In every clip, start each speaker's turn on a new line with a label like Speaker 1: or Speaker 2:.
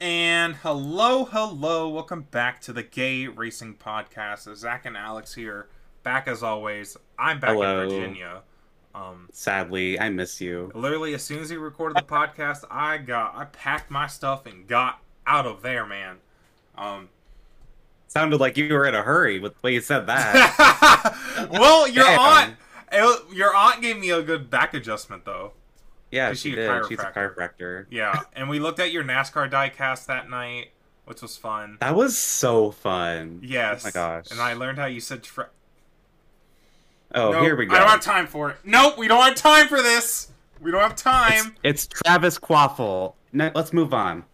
Speaker 1: And hello, hello, welcome back to the Gay Racing Podcast. Zack and Alex here, back as always. I'm back
Speaker 2: Hello.
Speaker 1: in Virginia. Um,
Speaker 2: Sadly, I miss you.
Speaker 1: literally, as soon as we recorded the podcast, I got, I packed my stuff and got out of there, man. Um,
Speaker 2: Sounded like you were in a hurry with the way you said that.
Speaker 1: well, your
Speaker 2: Damn.
Speaker 1: aunt, it- your aunt gave me a good back adjustment though.
Speaker 2: Yeah,
Speaker 1: Is
Speaker 2: she
Speaker 1: she
Speaker 2: did. She's a
Speaker 1: chiropractor?
Speaker 2: chiropractor.
Speaker 1: Yeah, and we looked at your NASCAR diecast that night, which was fun.
Speaker 2: That was so fun.
Speaker 1: Yes.
Speaker 2: Oh my gosh.
Speaker 1: And I learned how you said. Tra-
Speaker 2: Oh,
Speaker 1: Nope,
Speaker 2: here we go.
Speaker 1: I don't have time for it. Nope, we don't have time for this. We don't have
Speaker 2: it's,
Speaker 1: time.
Speaker 2: it's Travis Quaffle. No, let's move on.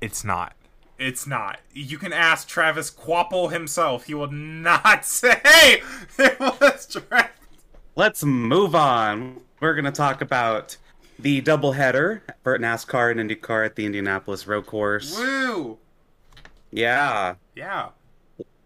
Speaker 1: It's not. It's not. You can ask Travis Quapple himself. He will not say it was Travis.
Speaker 2: Let's move on. We're gonna talk about the doubleheader for NASCAR and IndyCar at the Indianapolis Road Course.
Speaker 1: Woo!
Speaker 2: Yeah,
Speaker 1: Yeah.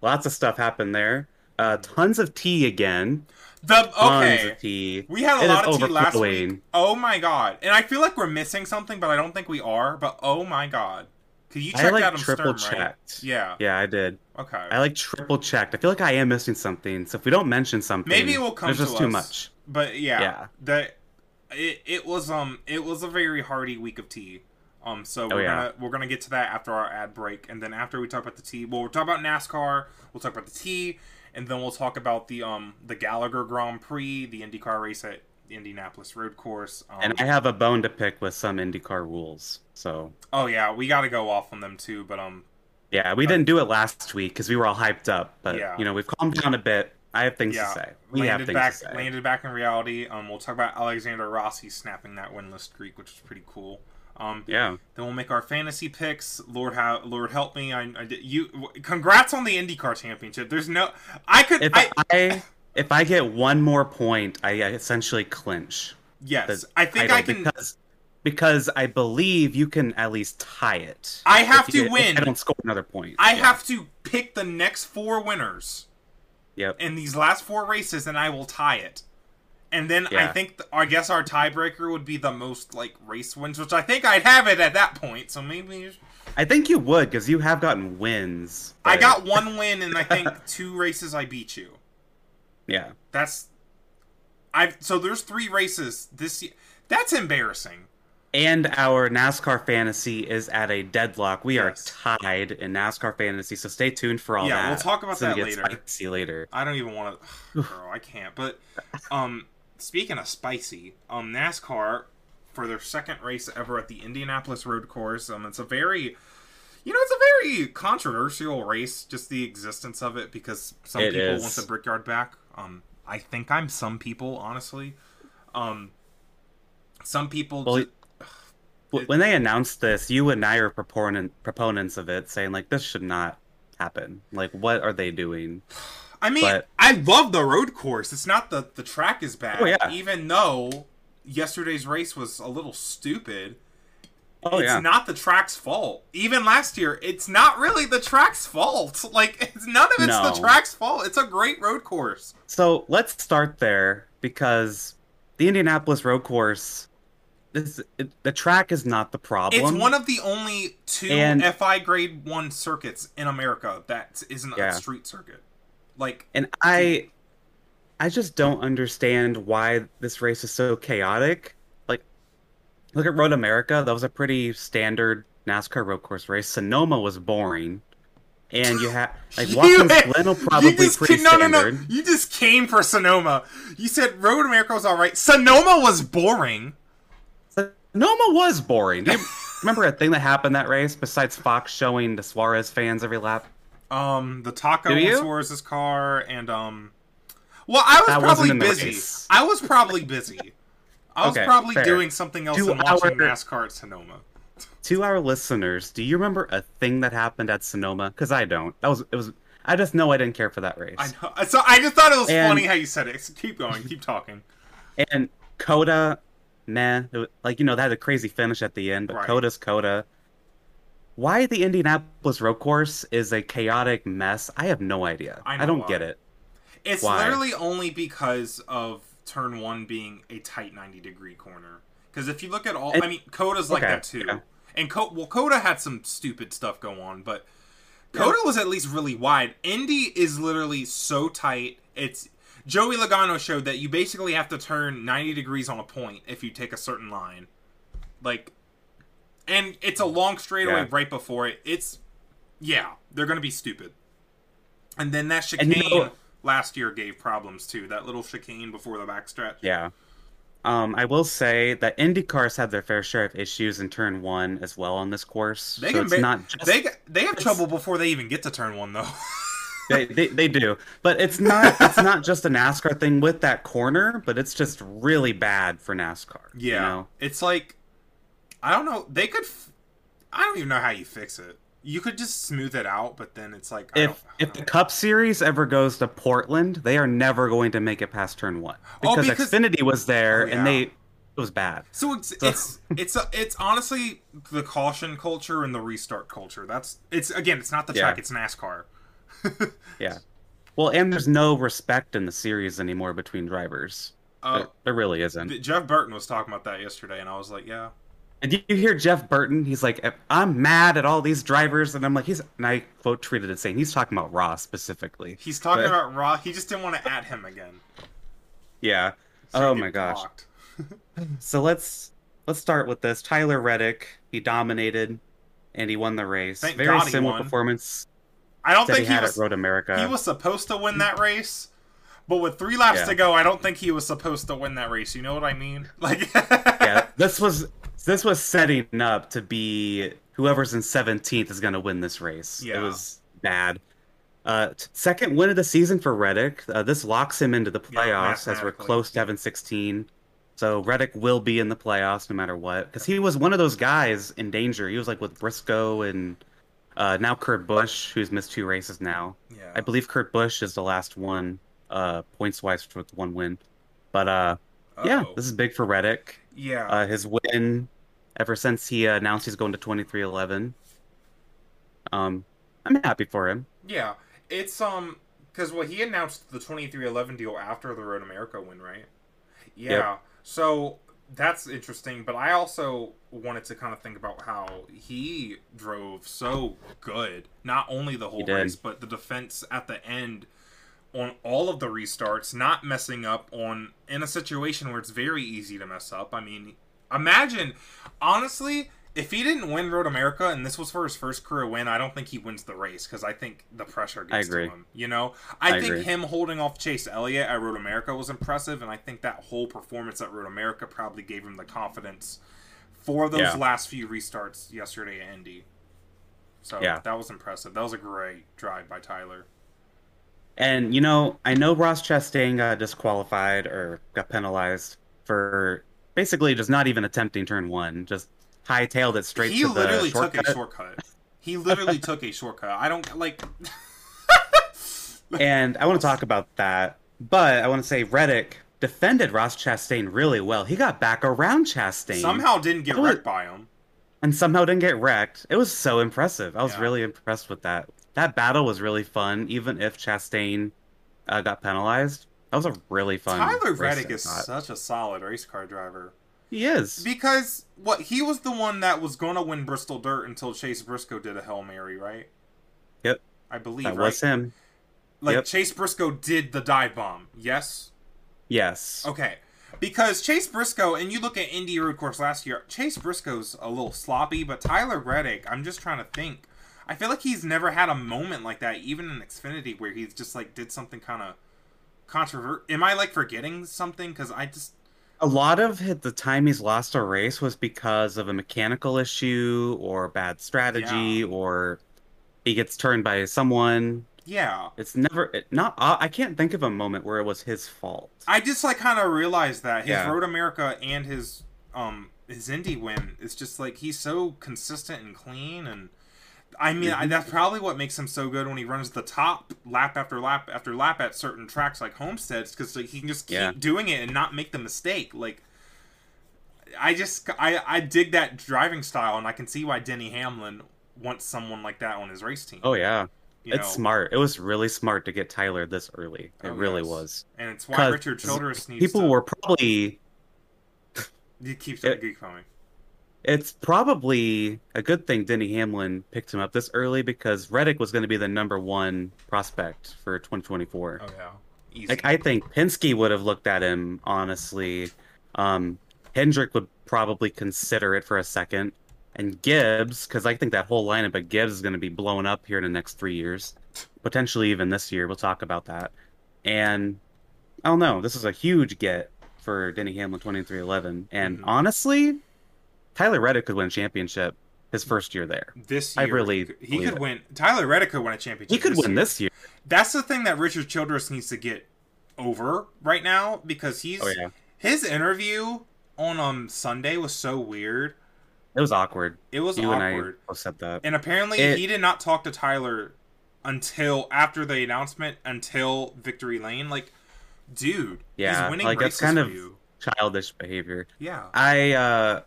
Speaker 2: lots of stuff happened there. Uh, tons of tea again.
Speaker 1: The
Speaker 2: Tons
Speaker 1: okay.
Speaker 2: of tea.
Speaker 1: We had a
Speaker 2: It
Speaker 1: lot of tea last week. Oh my god! And I feel like we're missing something, but I don't think we are. But oh my god! Cause you
Speaker 2: I
Speaker 1: checked
Speaker 2: like
Speaker 1: Adam
Speaker 2: triple
Speaker 1: Stern, right?
Speaker 2: checked.
Speaker 1: Yeah.
Speaker 2: Yeah, I did.
Speaker 1: Okay.
Speaker 2: I like triple checked. I feel like I am missing something. So if we don't mention something,
Speaker 1: Maybe it will come
Speaker 2: There's
Speaker 1: to
Speaker 2: just too much.
Speaker 1: But yeah,
Speaker 2: Yeah.
Speaker 1: the it, it was um it was a very hearty week of tea. Um, so we're
Speaker 2: Oh, yeah.
Speaker 1: gonna we're gonna get to that after our ad break, and then after we talk about the tea, well, we'll talk about NASCAR, we'll talk about the tea, and then we'll talk about the um the Gallagher Grand Prix, the IndyCar race at the Indianapolis Road Course. Um,
Speaker 2: And I have a bone to pick with some IndyCar rules. So
Speaker 1: oh yeah, we got to go off on them too, but um
Speaker 2: yeah, we didn't do it last week because we were all hyped up. But
Speaker 1: Yeah.
Speaker 2: you know, we've calmed down a bit. I have things
Speaker 1: yeah,
Speaker 2: to say. We have
Speaker 1: landed
Speaker 2: things
Speaker 1: back
Speaker 2: to say.
Speaker 1: landed back in reality. Um, we'll talk about Alexander Rossi snapping that winless streak, which is pretty cool. Um,
Speaker 2: Yeah.
Speaker 1: Then we'll make our fantasy picks. Lord, how Lord help me! I, I did you. w- Congrats on the IndyCar championship. There's no, I could.
Speaker 2: If
Speaker 1: I,
Speaker 2: I, if I get one more point, I essentially clinch.
Speaker 1: yes, I think I can.
Speaker 2: because because I believe you can at least tie it.
Speaker 1: I have to
Speaker 2: get-
Speaker 1: win.
Speaker 2: I don't score another point.
Speaker 1: I
Speaker 2: Yeah.
Speaker 1: have to pick the next four winners
Speaker 2: Yep.
Speaker 1: in these last four races, and I will tie it. And then I think, th- I guess our tiebreaker would be the most like race wins, which I think I'd have it at that point. So maybe
Speaker 2: I think you would because you have gotten wins.
Speaker 1: I got one win, and I think two races I beat you.
Speaker 2: Yeah.
Speaker 1: That's I've so there's three races this year. That's embarrassing.
Speaker 2: And our NASCAR fantasy is at a deadlock. We are tied in NASCAR fantasy, so stay tuned for all
Speaker 1: Yeah,
Speaker 2: that.
Speaker 1: Yeah, we'll talk about that later.
Speaker 2: Spicy later.
Speaker 1: I don't even want to. Girl, I can't. But um, speaking of spicy, um, NASCAR for their second race ever at the Indianapolis Road Course. Um, it's a very, you know, it's a very controversial race. Just the existence of it because some
Speaker 2: It
Speaker 1: people
Speaker 2: is.
Speaker 1: want the Brickyard back. Um, I think I'm some people, honestly. Um, some people.
Speaker 2: Well,
Speaker 1: ju-
Speaker 2: W- When they announced this, you and I are proponent proponents of it, saying like this should not happen. Like, what are they doing?
Speaker 1: I mean,
Speaker 2: But-
Speaker 1: I love the road course. It's not the the track is bad.
Speaker 2: Oh, yeah.
Speaker 1: Even though yesterday's race was a little stupid.
Speaker 2: Oh
Speaker 1: it's
Speaker 2: yeah.
Speaker 1: not the track's fault. Even last year, it's not really the track's fault. Like it's none of it's the track's fault. It's a great road course.
Speaker 2: So let's start there because the Indianapolis road course, this it, the track is not the problem.
Speaker 1: It's one of the only two
Speaker 2: And-
Speaker 1: FI grade one circuits in America that isn't
Speaker 2: Yeah.
Speaker 1: a street circuit. Like
Speaker 2: and I, I just don't understand why this race is so chaotic. Like, look at Road America. That was a pretty standard NASCAR road course race. Sonoma was boring, and you had like Watkins Glen will probably pretty
Speaker 1: no, no,
Speaker 2: standard.
Speaker 1: no. You just came for Sonoma. You said Road America was all right. Sonoma was boring.
Speaker 2: Sonoma was boring. Do you remember a thing that happened that race besides Fox showing the Suarez fans every lap?
Speaker 1: Um, the taco
Speaker 2: you?
Speaker 1: Suarez's car, and um, well, I was
Speaker 2: That
Speaker 1: probably
Speaker 2: in
Speaker 1: busy. I was probably busy. I was
Speaker 2: Okay,
Speaker 1: probably
Speaker 2: fair.
Speaker 1: doing something else than watching
Speaker 2: our-
Speaker 1: NASCAR at Sonoma.
Speaker 2: To our listeners, do you remember a thing that happened at Sonoma? Because I don't. That was it was. I just know I didn't care for that race.
Speaker 1: I know. So I just thought it was
Speaker 2: And-
Speaker 1: funny how you said it. So keep going. Keep talking.
Speaker 2: And COTA, It was- like you know, that had a crazy finish at the end, but
Speaker 1: Right.
Speaker 2: COTA's COTA. Why the Indianapolis road course is a chaotic mess? I have no idea.
Speaker 1: I
Speaker 2: I, don't
Speaker 1: why.
Speaker 2: get it.
Speaker 1: It's
Speaker 2: Why?
Speaker 1: literally only because of turn one being a tight ninety degree corner. Because if you look at all,
Speaker 2: It-
Speaker 1: I mean, COTA's like
Speaker 2: okay,
Speaker 1: that too.
Speaker 2: yeah.
Speaker 1: And Co- well, COTA had some stupid stuff go on, but COTA was at least really wide. Indy is literally so tight. It's Joey Logano showed that you basically have to turn 90 degrees on a point if you take a certain line. Like and it's a long straightaway
Speaker 2: Yeah.
Speaker 1: right before it. It's yeah, they're going to be stupid. And then that chicane
Speaker 2: you know-
Speaker 1: last year gave problems too. That little chicane before the backstretch.
Speaker 2: Yeah. Um, I will say that Indy cars had their fair share of issues in turn one as well on this course.
Speaker 1: They
Speaker 2: so
Speaker 1: can
Speaker 2: it's
Speaker 1: ba-
Speaker 2: not just
Speaker 1: They they have trouble before they even get to turn 1 though.
Speaker 2: they, they, they do, but it's not it's not just a NASCAR thing with that corner, but it's just really bad for NASCAR.
Speaker 1: Yeah,
Speaker 2: you know?
Speaker 1: it's like I don't know. They could. F- I don't even know how you fix it. You could just smooth it out, but then it's like I
Speaker 2: if
Speaker 1: don't, I
Speaker 2: if the
Speaker 1: don't-
Speaker 2: Cup Series ever goes to Portland, they are never going to make it past turn one
Speaker 1: oh,
Speaker 2: because,
Speaker 1: because-
Speaker 2: Xfinity was there
Speaker 1: Oh, yeah.
Speaker 2: and they it was bad.
Speaker 1: so it's it's it's a, it's honestly the caution culture and the restart culture. That's it's again. It's not the
Speaker 2: Yeah.
Speaker 1: track. It's NASCAR.
Speaker 2: Yeah. Well, and there's no respect in the series anymore between drivers.
Speaker 1: Uh,
Speaker 2: there, there really isn't.
Speaker 1: Jeff Burton was talking about that yesterday, and I was like, yeah.
Speaker 2: And did you hear Jeff Burton? He's like, "I'm mad at all these drivers," and I'm like, "He's." And I quote tweeted it saying he's talking about Ross specifically.
Speaker 1: He's talking
Speaker 2: But-
Speaker 1: about Raw. He just didn't want to add him again.
Speaker 2: Yeah.
Speaker 1: So
Speaker 2: Oh my gosh. So let's let's start with this. Tyler Reddick, he dominated, and he won the race.
Speaker 1: Thank
Speaker 2: Very
Speaker 1: God
Speaker 2: similar performance
Speaker 1: I don't
Speaker 2: that he
Speaker 1: think he, was.
Speaker 2: Road America.
Speaker 1: He was supposed to win that race, but with three laps
Speaker 2: Yeah.
Speaker 1: to go, I don't think he was supposed to win that race. You know what I mean? Like,
Speaker 2: yeah, this was this was setting up to be whoever's in 17th is going to win this race.
Speaker 1: Yeah.
Speaker 2: It was bad. Uh, second win of the season for Reddick. Uh, this locks him into the
Speaker 1: Yeah,
Speaker 2: playoffs as we're close to having 16. So Reddick will be in the playoffs no matter what because he was one of those guys in danger. He was like with Briscoe and uh, now Kurt Busch, who's missed two races now.
Speaker 1: yeah.
Speaker 2: I believe Kurt Busch is the last one, uh, points wise with one win. But uh, yeah, this is big for Reddick.
Speaker 1: yeah.
Speaker 2: Uh, his win ever since he uh, announced he's going to 2311. Um, I'm happy for him.
Speaker 1: yeah. It's um because well he announced the twenty three eleven deal after the Road America win, right? Yeah.
Speaker 2: Yep.
Speaker 1: So that's interesting, but I also wanted to kind of think about how he drove so good, not only the whole race, but the defense at the end on all of the restarts, not messing up on in a situation where it's very easy to mess up. I mean, imagine honestly, if he didn't win Road America and this was for his first career win, I don't think he wins the race because I think the pressure gets
Speaker 2: I agree.
Speaker 1: to him. You know, I,
Speaker 2: I
Speaker 1: think
Speaker 2: agree.
Speaker 1: him holding off Chase Elliott at Road America was impressive, and I think that whole performance at Road America probably gave him the confidence for those
Speaker 2: Yeah.
Speaker 1: last few restarts yesterday at Indy. So
Speaker 2: Yeah.
Speaker 1: that was impressive. That was a great drive by Tyler.
Speaker 2: And you know, I know Ross Chastain got disqualified or got penalized for basically just not even attempting turn one, just hightailed it straight
Speaker 1: he
Speaker 2: to the
Speaker 1: literally
Speaker 2: shortcut.
Speaker 1: took a shortcut. He literally took a shortcut. I don't like.
Speaker 2: and I want to talk about that, but I want to say Reddick defended Ross Chastain really well. He got back around Chastain
Speaker 1: Somehow didn't get
Speaker 2: was-
Speaker 1: wrecked by him.
Speaker 2: and somehow didn't get wrecked. It was so impressive. I was
Speaker 1: Yeah.
Speaker 2: really impressed with that. That battle was really fun, even if Chastain uh, got penalized. That was a really fun.
Speaker 1: Tyler Reddick is
Speaker 2: thought.
Speaker 1: such a solid race car driver
Speaker 2: He is.
Speaker 1: because what he was the one that was gonna win Bristol Dirt until Chase Briscoe did a hail mary, right?
Speaker 2: Yep.
Speaker 1: I believe
Speaker 2: That
Speaker 1: right.
Speaker 2: was him.
Speaker 1: Like
Speaker 2: Yep.
Speaker 1: Chase Briscoe did the dive bomb. Yes.
Speaker 2: Yes.
Speaker 1: Okay. Because Chase Briscoe, and you look at Indy Road Course last year, Chase Briscoe's a little sloppy, but Tyler Reddick, I'm just trying to think. I feel like he's never had a moment like that, even in Xfinity, where he's just like did something kind of controversial. Am I like forgetting something? Because I just
Speaker 2: A lot of the time he's lost a race was because of a mechanical issue or bad strategy or he gets turned by someone.
Speaker 1: Yeah,
Speaker 2: It's never it, not. Uh, I can't think of a moment where it was his fault.
Speaker 1: I just like kind of realized that his
Speaker 2: Yeah.
Speaker 1: Road America and his um his Indy win is just like he's so consistent and clean and. I mean, I,
Speaker 2: Mhm.
Speaker 1: that's probably what makes him so good when he runs the top lap after lap after lap at certain tracks like Homesteads, because like, he can just keep
Speaker 2: Yeah.
Speaker 1: doing it and not make the mistake. Like, I just I I dig that driving style, and I can see why Denny Hamlin wants someone like that on his race team.
Speaker 2: Oh yeah,
Speaker 1: you
Speaker 2: it's
Speaker 1: know?
Speaker 2: smart. It was really smart to get Tyler this early. It
Speaker 1: Oh,
Speaker 2: really
Speaker 1: yes.
Speaker 2: was.
Speaker 1: and it's why Richard Childress needs
Speaker 2: People
Speaker 1: to.
Speaker 2: were probably
Speaker 1: He keeps
Speaker 2: it-
Speaker 1: keep coming.
Speaker 2: it's probably a good thing Denny Hamlin picked him up this early because Reddick was going to be the number one prospect for 2024.
Speaker 1: Oh yeah, easy.
Speaker 2: Like I think Penske would have looked at him honestly. Um, Hendrick would probably consider it for a second, and Gibbs because I think that whole lineup of Gibbs is going to be blown up here in the next three years, potentially even this year. We'll talk about that. And I don't know. This is a huge get for Denny Hamlin 2311, and
Speaker 1: Mhm.
Speaker 2: honestly, Tyler Reddick could win a championship his first year there.
Speaker 1: this
Speaker 2: I
Speaker 1: year,
Speaker 2: really
Speaker 1: he could, he could
Speaker 2: it.
Speaker 1: win. Tyler Reddick could win a championship.
Speaker 2: He could
Speaker 1: this
Speaker 2: win
Speaker 1: year.
Speaker 2: this year.
Speaker 1: That's the thing that Richard Childress needs to get over right now because he's
Speaker 2: Oh yeah,
Speaker 1: his interview on um Sunday was so weird.
Speaker 2: It was awkward.
Speaker 1: It was
Speaker 2: you
Speaker 1: awkward.
Speaker 2: and I that.
Speaker 1: And apparently,
Speaker 2: It-
Speaker 1: he did not talk to Tyler until after the announcement, until Victory Lane. Like, dude,
Speaker 2: Yeah,
Speaker 1: he's winning
Speaker 2: like, that's kind of-
Speaker 1: you.
Speaker 2: Childish behavior.
Speaker 1: Yeah,
Speaker 2: I uh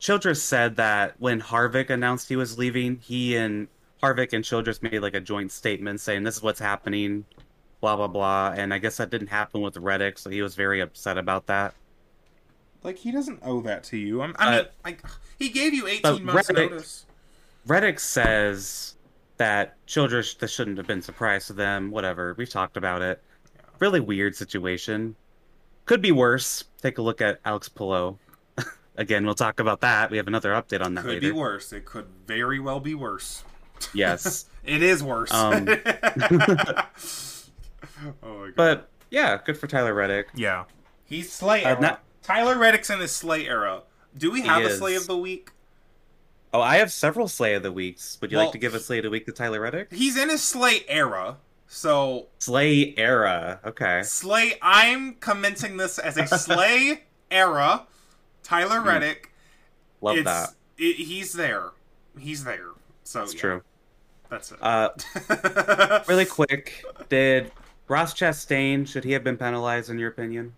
Speaker 2: Childress said that when Harvick announced he was leaving, he and Harvick and Childress made like a joint statement saying this is what's happening, blah blah blah. And I guess that didn't happen with Reddick, so he was very upset about that.
Speaker 1: Like he doesn't owe that to you. I'm, I mean,
Speaker 2: Uh,
Speaker 1: like he gave you 18 months
Speaker 2: Reddick-
Speaker 1: notice.
Speaker 2: Reddick says that Childress this shouldn't have been surprised to them. Whatever, we've talked about it.
Speaker 1: Yeah.
Speaker 2: Really weird situation. Could be worse. Take a look at Alex Palou. Again, we'll talk about that. We have another update on that
Speaker 1: Could
Speaker 2: later.
Speaker 1: be worse. It could very well be worse.
Speaker 2: Yes.
Speaker 1: It is worse.
Speaker 2: Um,
Speaker 1: oh my god.
Speaker 2: But yeah, good for Tyler Reddick.
Speaker 1: yeah, he's Slay
Speaker 2: Uh, not-
Speaker 1: Tyler Reddick's in his Slay era. Do we have a. Slay of the week?
Speaker 2: Oh, I have several Slay of the Weeks. Would you
Speaker 1: Well-
Speaker 2: like to give a Slay of the Week to Tyler Reddick?
Speaker 1: He's in his Slay era. So
Speaker 2: Slay era. Okay.
Speaker 1: Slay. I'm commencing this as a Slay era. Tyler
Speaker 2: Hmm.
Speaker 1: Reddick.
Speaker 2: Love
Speaker 1: it's,
Speaker 2: that.
Speaker 1: It, he's there. He's there. So
Speaker 2: It's
Speaker 1: yeah,
Speaker 2: true.
Speaker 1: That's it.
Speaker 2: Uh, really quick, did Ross Chastain should he have been penalized in your opinion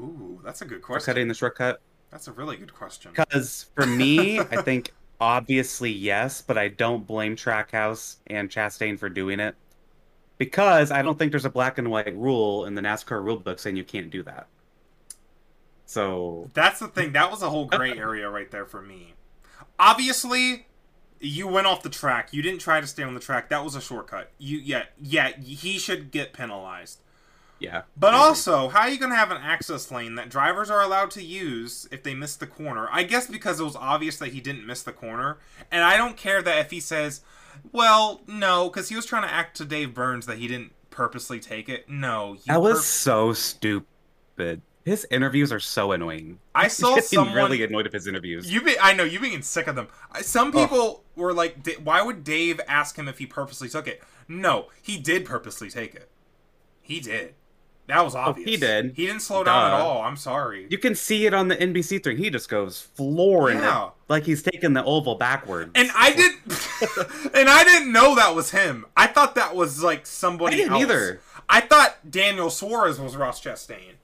Speaker 1: Ooh, that's a good question.
Speaker 2: cutting the shortcut?
Speaker 1: That's a really good question.
Speaker 2: Because for me, I think obviously yes, but I don't blame Trackhouse and Chastain for doing it because I don't think there's a black and white rule in the NASCAR rulebook saying you can't do that. So
Speaker 1: That's the thing. That was a whole gray area right there for me. Obviously, you went off the track. You didn't try to stay on the track. That was a shortcut. You yeah yeah. He should get penalized.
Speaker 2: Yeah,
Speaker 1: But
Speaker 2: agree.
Speaker 1: also, how are you going to have an access lane that drivers are allowed to use if they miss the corner? I guess because it was obvious that he didn't miss the corner. And I don't care that if he says, well, no, because he was trying to act to Dave Burns that he didn't purposely take it. No.
Speaker 2: That was
Speaker 1: pur-
Speaker 2: so stupid. His interviews are so annoying.
Speaker 1: I saw someone.
Speaker 2: really annoyed of his interviews.
Speaker 1: You be, I know you being sick of them. Some people were like, "D- "Why would Dave ask him if he purposely took it?" No, he did purposely take it. He did. That was obvious.
Speaker 2: Oh, he did.
Speaker 1: He didn't slow down at all. I'm sorry.
Speaker 2: You can see it on the NBC thing. He just goes flooring
Speaker 1: Yeah.
Speaker 2: it like he's taking the oval backwards.
Speaker 1: And I did, and I didn't know that was him. I thought that was like somebody
Speaker 2: I didn't
Speaker 1: else.
Speaker 2: either.
Speaker 1: I thought Daniel Suarez was Ross Chastain,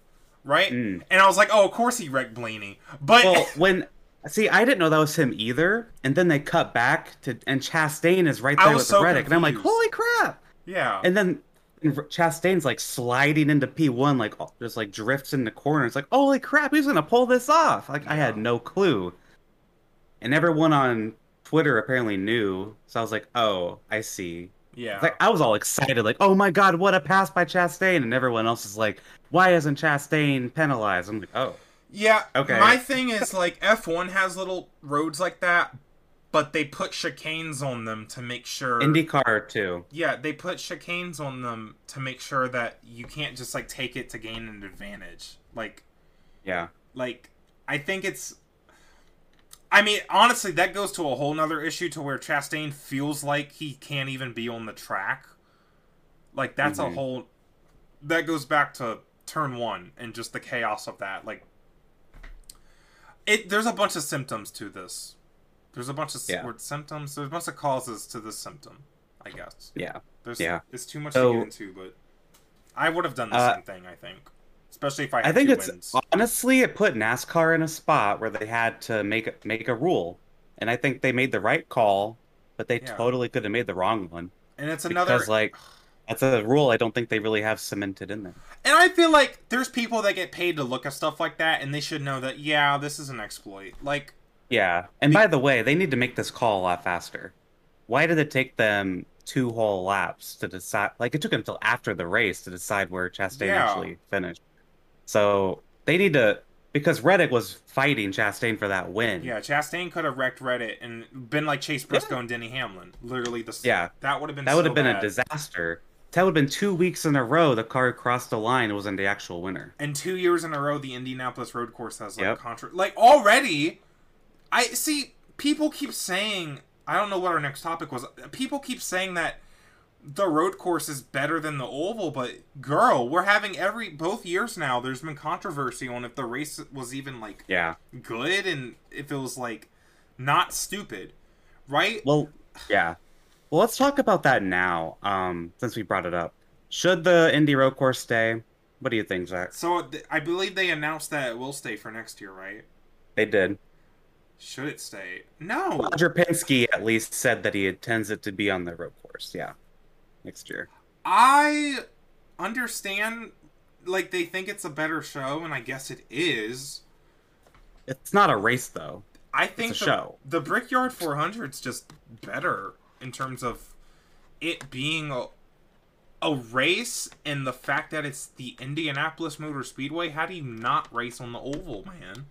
Speaker 1: right?
Speaker 2: Mm.
Speaker 1: And I was like, oh, of course he wrecked Blaney. But
Speaker 2: well, when see, I didn't know that was him either. And then they cut back to, and Chastain is right there with
Speaker 1: so
Speaker 2: Reddick, and I'm like, holy crap!
Speaker 1: yeah,
Speaker 2: And then Chastain's like sliding into P1, like just like drifts in the corner. It's like, holy crap, who's gonna pull this off? Like I had no clue. And everyone on Twitter apparently knew, so I was like, oh, I see.
Speaker 1: yeah.
Speaker 2: It's like I was all excited, like, oh my god, what a pass by Chastain, and everyone else is like, why isn't Chastain penalized? I'm like, oh,
Speaker 1: Yeah.
Speaker 2: Okay.
Speaker 1: My thing is like F1 has little roads like that, but they put chicanes on them to make sure.
Speaker 2: IndyCar too.
Speaker 1: Yeah, they put chicanes on them to make sure that you can't just like take it to gain an advantage. Like,
Speaker 2: Yeah,
Speaker 1: like I think it's. I mean, honestly, that goes to a whole nother issue to where Chastain feels like he can't even be on the track. Like that's
Speaker 2: Mhm.
Speaker 1: a whole. That goes back to turn one and just the chaos of that. Like, it. There's a bunch of symptoms to this. There's a bunch of
Speaker 2: Yeah.
Speaker 1: word symptoms. There's a bunch of causes to this symptom. I guess.
Speaker 2: yeah.
Speaker 1: There's.
Speaker 2: Yeah.
Speaker 1: It's too much
Speaker 2: So-
Speaker 1: to get into, but I would have done the
Speaker 2: Uh,
Speaker 1: same thing. I think, especially if I. Had
Speaker 2: I think it's
Speaker 1: wins.
Speaker 2: honestly it put NASCAR in a spot where they had to make a, make a rule, and I think they made the right call, but they
Speaker 1: Yeah.
Speaker 2: totally could have made the wrong one
Speaker 1: and it's another
Speaker 2: because like that's a rule I don't think they really have cemented in there.
Speaker 1: And I feel like there's people that get paid to look at stuff like that, and they should know that yeah, this is an exploit. Like,
Speaker 2: Yeah. And by the way, they need to make this call a lot faster. Why did it take them two whole laps to decide? Like it took them until after the race to decide where Chastain
Speaker 1: Yeah.
Speaker 2: actually finished. So they need to because Reddick was fighting Chastain for that win.
Speaker 1: Yeah, Chastain could have wrecked Reddick and been like Chase Briscoe and Denny Hamlin. Literally, the
Speaker 2: Yeah.
Speaker 1: that would have been
Speaker 2: That would
Speaker 1: so
Speaker 2: have been
Speaker 1: bad.
Speaker 2: a disaster. That would have been two weeks in a row the car crossed the line and wasn't the actual winner.
Speaker 1: And two years in a row, the Indianapolis Road Course has like
Speaker 2: Yep.
Speaker 1: contra. Like already, I see people keep saying. I don't know what our next topic was. People keep saying that the road course is better than the oval, but girl, we're having every both years now. There's been controversy on if the race was even like
Speaker 2: Yeah.
Speaker 1: good and if it was like not stupid, right?
Speaker 2: Well, yeah. Well, let's talk about that now. Um, since we brought it up, should the Indy Road Course stay? What do you think, Zack?
Speaker 1: So th- I believe they announced that it will stay for next year, right?
Speaker 2: They did.
Speaker 1: Should it stay? No.
Speaker 2: Roger Penske at least said that he intends it to be on the road course. Yeah, next year.
Speaker 1: I understand like they think it's a better show and I guess it is.
Speaker 2: It's not a race though.
Speaker 1: I think the,
Speaker 2: show.
Speaker 1: the Brickyard 400 is just better in terms of it being a a race and the fact that it's the Indianapolis Motor Speedway. How do you not race on the oval, man?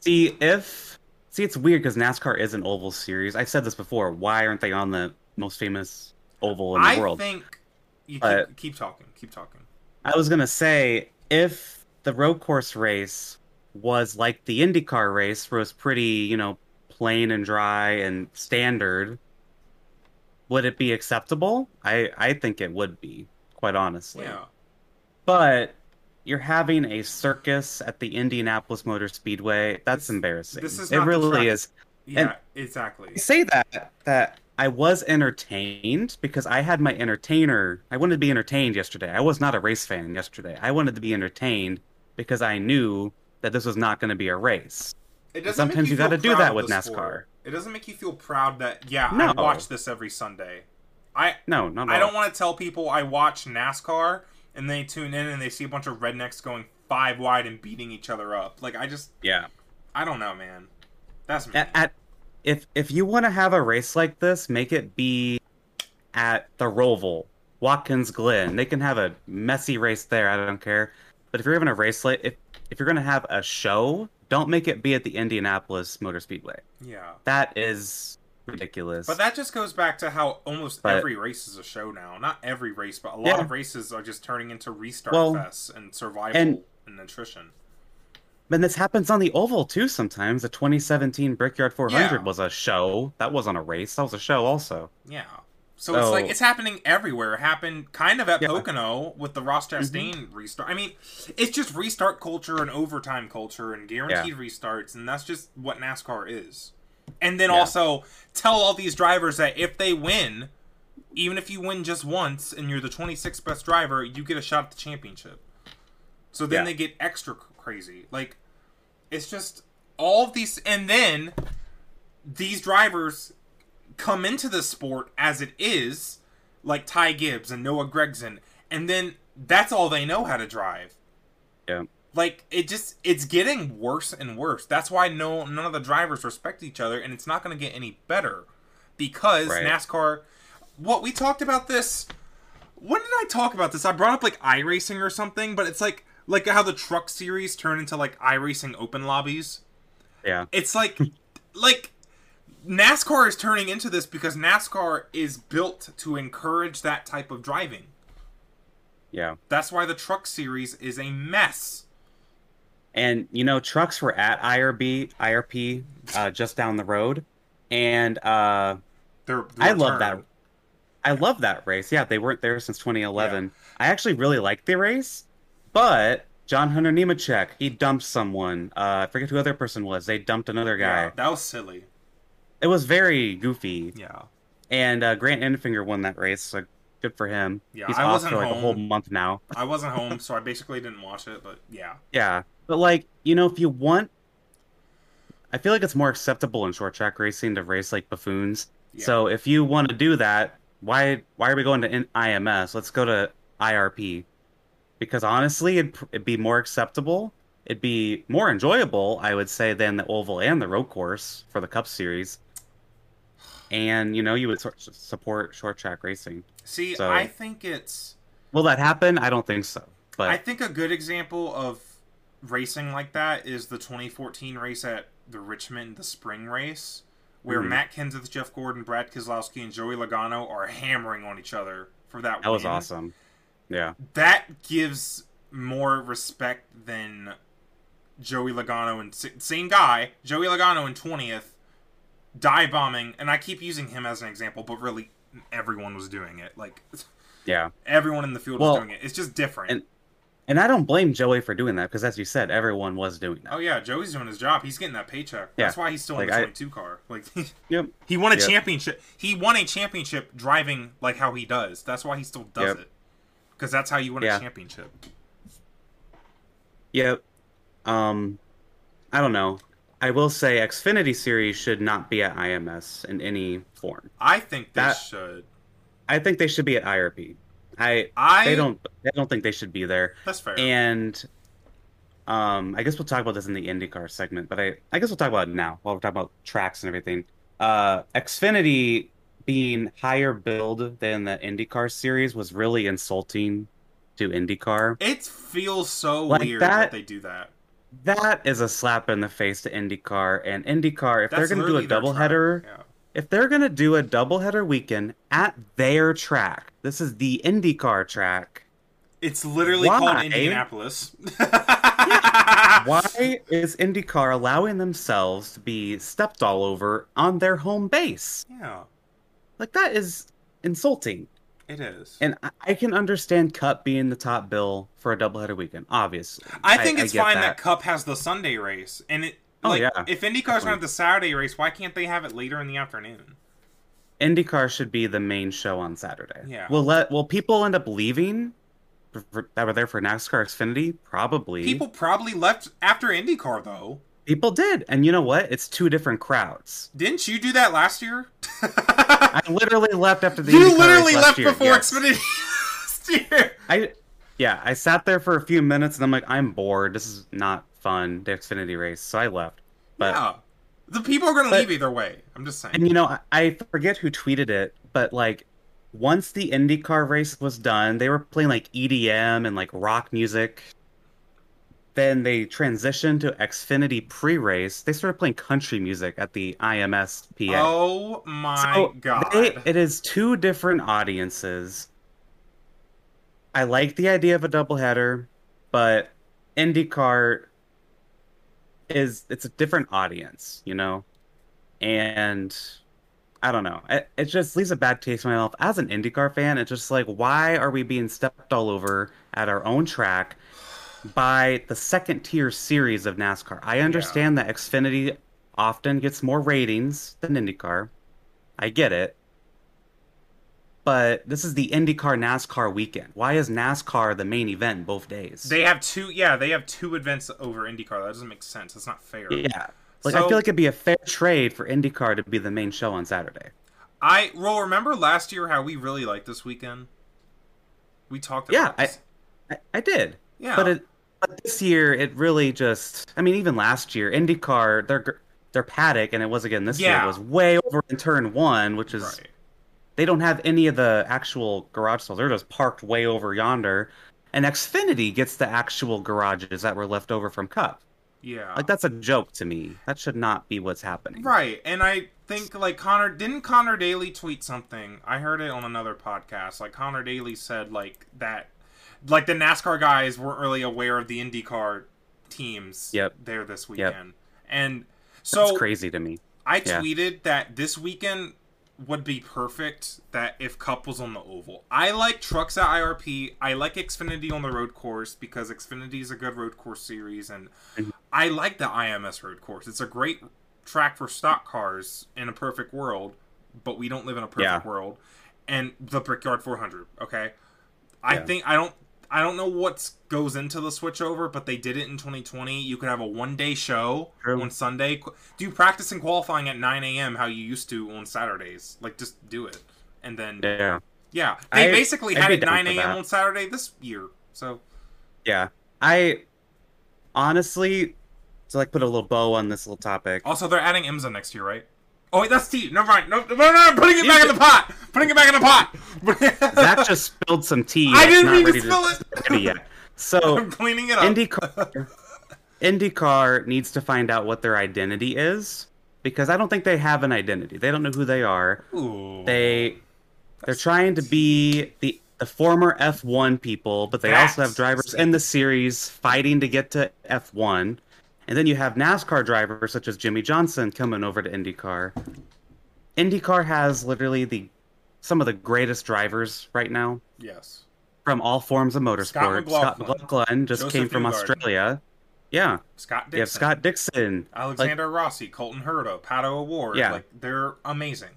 Speaker 2: See if see it's weird because NASCAR is an oval series. I've said this before. Why aren't they on the most famous oval in the
Speaker 1: I
Speaker 2: world?
Speaker 1: I think you keep, keep talking, keep talking.
Speaker 2: I was gonna say if the road course race was like the IndyCar race, where it was pretty, you know, plain and dry and standard, would it be acceptable? I I think it would be, quite honestly.
Speaker 1: Yeah.
Speaker 2: But you're having a circus at the Indianapolis Motor Speedway. That's
Speaker 1: This-
Speaker 2: embarrassing.
Speaker 1: this is
Speaker 2: it really is.
Speaker 1: Yeah,
Speaker 2: And-
Speaker 1: exactly.
Speaker 2: I say that that I was entertained because I had my entertainer. I wanted to be entertained yesterday. I was not a race fan yesterday. I wanted to be entertained because I knew that this was not going to be a race.
Speaker 1: It doesn't
Speaker 2: Sometimes
Speaker 1: make
Speaker 2: you gotta do that with NASCAR.
Speaker 1: sport. It doesn't make you feel proud that yeah,
Speaker 2: no.
Speaker 1: I watch this every Sunday. I
Speaker 2: No, not at
Speaker 1: I
Speaker 2: all.
Speaker 1: don't want to tell people I watch NASCAR and they tune in and they see a bunch of rednecks going five wide and beating each other up. Like I just
Speaker 2: Yeah.
Speaker 1: I don't know, man. That's me.
Speaker 2: At, at if if you want to have a race like this, make it be at the Roval, Watkins Glen. They can have a messy race there. I don't care. But if you're having a race like if if you're gonna have a show, don't make it be at the Indianapolis Motor Speedway.
Speaker 1: yeah.
Speaker 2: That is ridiculous.
Speaker 1: But that just goes back to how almost
Speaker 2: But-
Speaker 1: every race is a show now. Not every race, but a lot
Speaker 2: Yeah.
Speaker 1: of races are just turning into restart
Speaker 2: Well,
Speaker 1: fests and survival and, nutrition.
Speaker 2: and- this happens on the oval too sometimes. The 2017 Brickyard 400
Speaker 1: Yeah.
Speaker 2: was a show. That wasn't a race. That was a show also.
Speaker 1: Yeah. So, it's like it's happening everywhere. It happened kind of at
Speaker 2: Yeah. Mm-hmm.
Speaker 1: Pocono with the Ross Chastain restart. I mean, it's just restart culture and overtime culture and guaranteed restarts, and that's just what NASCAR is. And then
Speaker 2: Yeah.
Speaker 1: also tell all these drivers that if they win, even if you win just once and you're the 26th best driver, you get a shot at the championship. So then
Speaker 2: Yeah.
Speaker 1: they get extra crazy. Like it's just all of these and then these drivers come into the sport as it is, like Ty Gibbs and Noah Gragson, and then that's all they know how to drive.
Speaker 2: Yeah.
Speaker 1: Like it just it's getting worse and worse. That's why no none of the drivers respect each other and it's not going to get any better because
Speaker 2: Right.
Speaker 1: NASCAR what we talked about this when did I talk about this? I brought up like iRacing or something, but it's like like how the truck series turned into like iRacing open lobbies.
Speaker 2: Yeah.
Speaker 1: It's like like NASCAR is turning into this because NASCAR is built to encourage that type of driving.
Speaker 2: Yeah.
Speaker 1: That's why the truck series is a mess.
Speaker 2: And you know, trucks were at IRB, IRP, uh, just down the road, and uh,
Speaker 1: They're,
Speaker 2: I love that. I love that race. Yeah, they weren't there since 2011. I actually really liked the race, but John Hunter Nemechek, he dumped someone. Uh, I forget who other person was. They dumped another guy.
Speaker 1: Yeah, that was silly.
Speaker 2: It was very goofy.
Speaker 1: Yeah.
Speaker 2: And uh, Grant Enfinger won that race, so good for him.
Speaker 1: Yeah,
Speaker 2: He's
Speaker 1: I
Speaker 2: off
Speaker 1: wasn't
Speaker 2: for like a whole month now.
Speaker 1: I wasn't home, so I basically didn't watch it, but yeah.
Speaker 2: Yeah, but like you know, if you want, I feel like it's more acceptable in short track racing to race like buffoons.
Speaker 1: Yeah.
Speaker 2: So if you want to do that, why why are we going to IMS? Let's go to IRP, because honestly, it'd, it'd be more acceptable. it'd be more enjoyable, I would say, than the oval and the road course for the Cup Series. And you know, you would support short track racing.
Speaker 1: See,
Speaker 2: So-
Speaker 1: I think it's
Speaker 2: Will that happen? I don't think so. But
Speaker 1: I think a good example of racing like that is the 2014 race at the Richmond, the spring race, where
Speaker 2: Mhm.
Speaker 1: Matt Kenseth, Jeff Gordon, Brad Keselowski, and Joey Logano are hammering on each other for that.
Speaker 2: that was awesome. Yeah.
Speaker 1: That gives more respect than Joey Logano and same guy, Joey Logano in 20th, die bombing, and I keep using him as an example, but really everyone was doing it. Like
Speaker 2: Yeah.
Speaker 1: everyone in the field
Speaker 2: Well,
Speaker 1: was doing it. It's just different.
Speaker 2: and- And I don't blame Joey for doing that because, as you said, everyone was doing that.
Speaker 1: Oh yeah, Joey's doing his job. He's getting that paycheck.
Speaker 2: Yeah.
Speaker 1: That's why he's still in
Speaker 2: Like,
Speaker 1: the
Speaker 2: I-
Speaker 1: 22 car. Like
Speaker 2: Yep.
Speaker 1: he won a
Speaker 2: Yep.
Speaker 1: championship. He won a championship driving like how he does. That's why he still does
Speaker 2: Yep.
Speaker 1: it. Because that's how you win
Speaker 2: Yeah.
Speaker 1: a championship.
Speaker 2: Yep. Um, I don't know. I will say Xfinity Series should not be at IMS in any form.
Speaker 1: I think they
Speaker 2: That-
Speaker 1: should.
Speaker 2: I think they should be at IRP. I
Speaker 1: I
Speaker 2: they don't I don't think they should be there.
Speaker 1: That's fair.
Speaker 2: And um, I guess we'll talk about this in the IndyCar segment, but I I guess we'll talk about it now while we're talking about tracks and everything. Uh, Xfinity being higher build than the IndyCar series was really insulting to IndyCar.
Speaker 1: it feels so
Speaker 2: Like
Speaker 1: weird that,
Speaker 2: that-
Speaker 1: they do that.
Speaker 2: That is a slap in the face to IndyCar and IndyCar. If
Speaker 1: That's
Speaker 2: they're going to do a doubleheader,
Speaker 1: track.
Speaker 2: If they're going to do a doubleheader weekend at their track, this is the IndyCar track.
Speaker 1: It's literally called
Speaker 2: Why?
Speaker 1: Indianapolis.
Speaker 2: Why is IndyCar allowing themselves to be stepped all over on their home base?
Speaker 1: Yeah,
Speaker 2: Like that is insulting.
Speaker 1: it is.
Speaker 2: And I- I can understand Cup being the top bill for a doubleheader weekend, obviously.
Speaker 1: I think it's
Speaker 2: get
Speaker 1: fine that. Cup has the Sunday race, and it.
Speaker 2: Oh,
Speaker 1: Like,
Speaker 2: yeah.
Speaker 1: If IndyCar's have the Saturday race, why can't they have it later in the afternoon?
Speaker 2: IndyCar should be the main show on Saturday.
Speaker 1: Yeah.
Speaker 2: Will let will people end up leaving for, that were there for NASCAR Xfinity? Probably.
Speaker 1: People probably left after IndyCar though.
Speaker 2: people did, and you know what? It's two different crowds.
Speaker 1: Didn't you do that last year?
Speaker 2: I literally left after the
Speaker 1: you
Speaker 2: IndyCar
Speaker 1: literally left
Speaker 2: year,
Speaker 1: before
Speaker 2: yes.
Speaker 1: Xfinity last year.
Speaker 2: I yeah, I sat there for a few minutes and I'm like, I'm bored. This is not fun. The Xfinity race, so I left. But
Speaker 1: yeah, the people are gonna
Speaker 2: but-
Speaker 1: leave either way. I'm just saying.
Speaker 2: and you know, I, I forget who tweeted it, but like once the IndyCar race was done, they were playing like EDM and like rock music. Then they transitioned to Xfinity pre-race. They started playing country music at the IMS PA.
Speaker 1: oh my
Speaker 2: So
Speaker 1: god!
Speaker 2: they- it is two different audiences. I like the idea of a doubleheader, but IndyCar is it's a different audience, you know, and I don't know. It, it just leaves a bad taste in my mouth. As an IndyCar fan, it's just like, why are we being stepped all over at our own track by the second tier series of NASCAR? I understand that Xfinity often gets more ratings than IndyCar. I get it. But this is the IndyCar NASCAR weekend. Why is NASCAR the main event both days?
Speaker 1: They have two. Yeah, they have two events over IndyCar. That doesn't make sense. That's not fair.
Speaker 2: yeah. Like I feel like it'd be a fair trade for IndyCar to be the main show on Saturday.
Speaker 1: I well remember last year how we really liked this weekend. We talked
Speaker 2: Yeah,
Speaker 1: about
Speaker 2: I,
Speaker 1: this.
Speaker 2: I I did.
Speaker 1: yeah,
Speaker 2: But it but this year it really just I mean even last year IndyCar their their paddock and it was again this
Speaker 1: Yeah.
Speaker 2: year was way over in turn 1 which is
Speaker 1: right.
Speaker 2: They don't have any of the actual garage stalls. They're just parked way over yonder. And Xfinity gets the actual garages that were left over from Cup.
Speaker 1: Yeah,
Speaker 2: Like that's a joke to me. That should not be what's happening.
Speaker 1: Right, and I think like Connor didn't Connor Daly tweet something. I heard it on another podcast. Like Connor Daly said like that like the NASCAR guys weren't really aware of the IndyCar teams
Speaker 2: Yep.
Speaker 1: there this
Speaker 2: Yep.
Speaker 1: weekend. And
Speaker 2: That's
Speaker 1: so
Speaker 2: crazy to me.
Speaker 1: I
Speaker 2: Yeah.
Speaker 1: tweeted that this weekend would be perfect that if Cup was on the oval. I like trucks at IRP. I like Xfinity on the road course because Xfinity is a good road course series and. I like the IMS road course. It's a great track for stock cars in a perfect world, but we don't live in a perfect
Speaker 2: Yeah.
Speaker 1: world. And the Brickyard 400, okay? I
Speaker 2: Yeah.
Speaker 1: think I don't I don't know what goes into the switchover, but they did it in 2020. You could have a one day show
Speaker 2: True.
Speaker 1: on Sunday. Do practice and qualifying at 9 a.m. how you used to on Saturdays. Like, just do it. And then, yeah.
Speaker 2: Yeah.
Speaker 1: They
Speaker 2: I-
Speaker 1: basically
Speaker 2: I'd
Speaker 1: had it 9 a.m. on Saturday this year. So,
Speaker 2: Yeah. I honestly, to like put a little bow on this little topic.
Speaker 1: Also, they're adding IMSA next year, right? Oh wait, that's tea. Never mind. No, no, no, no, I'm putting it back in the pot. Putting it back in the pot.
Speaker 2: Zack just spilled some tea.
Speaker 1: I didn't mean to spill it.
Speaker 2: yet. So
Speaker 1: I'm cleaning it up.
Speaker 2: IndyCar, IndyCar needs to find out what their identity is because I don't think they have an identity. They don't know who they are.
Speaker 1: Ooh.
Speaker 2: They they're trying to be the the former F1 people, but they also have
Speaker 1: That's-
Speaker 2: drivers in the series fighting to get to F1. And then you have NASCAR drivers such as Jimmie Johnson coming over to IndyCar. IndyCar has literally the some of the greatest drivers right now
Speaker 1: Yes.
Speaker 2: from all forms of motorsport. Scott
Speaker 1: McLaughlin.
Speaker 2: McLaughlin just
Speaker 1: Josef
Speaker 2: came from
Speaker 1: Newgarden.
Speaker 2: Australia. Yeah.
Speaker 1: Scott Dixon.
Speaker 2: You have Scott Dixon.
Speaker 1: Alexander Rossi, Colton Herta, Pato O'Ward.
Speaker 2: Yeah.
Speaker 1: Like they're amazing.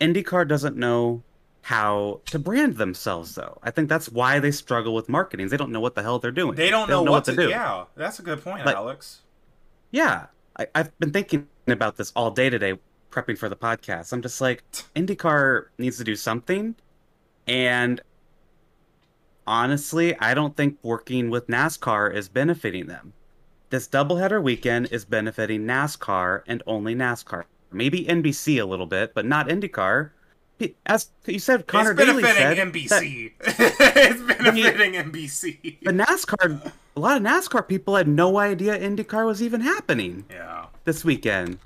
Speaker 2: IndyCar doesn't know how to brand themselves though. I think that's why they struggle with marketing. They don't know what the hell they're doing.
Speaker 1: They don't know, what, to do. Yeah, that's a good point,
Speaker 2: Like-
Speaker 1: Alex.
Speaker 2: Yeah, I, I've been thinking about this all day today, prepping for the podcast. I'm just like, IndyCar needs to do something, and honestly, I don't think working with NASCAR is benefiting them. This doubleheader weekend is benefiting NASCAR and only NASCAR. Maybe NBC a little bit, but not IndyCar. As you said, Connor
Speaker 1: it's
Speaker 2: Daly
Speaker 1: benefiting
Speaker 2: said, that
Speaker 1: NBC. it's benefiting NBC.
Speaker 2: the NASCAR, a lot of NASCAR people had no idea IndyCar was even happening.
Speaker 1: Yeah.
Speaker 2: this weekend.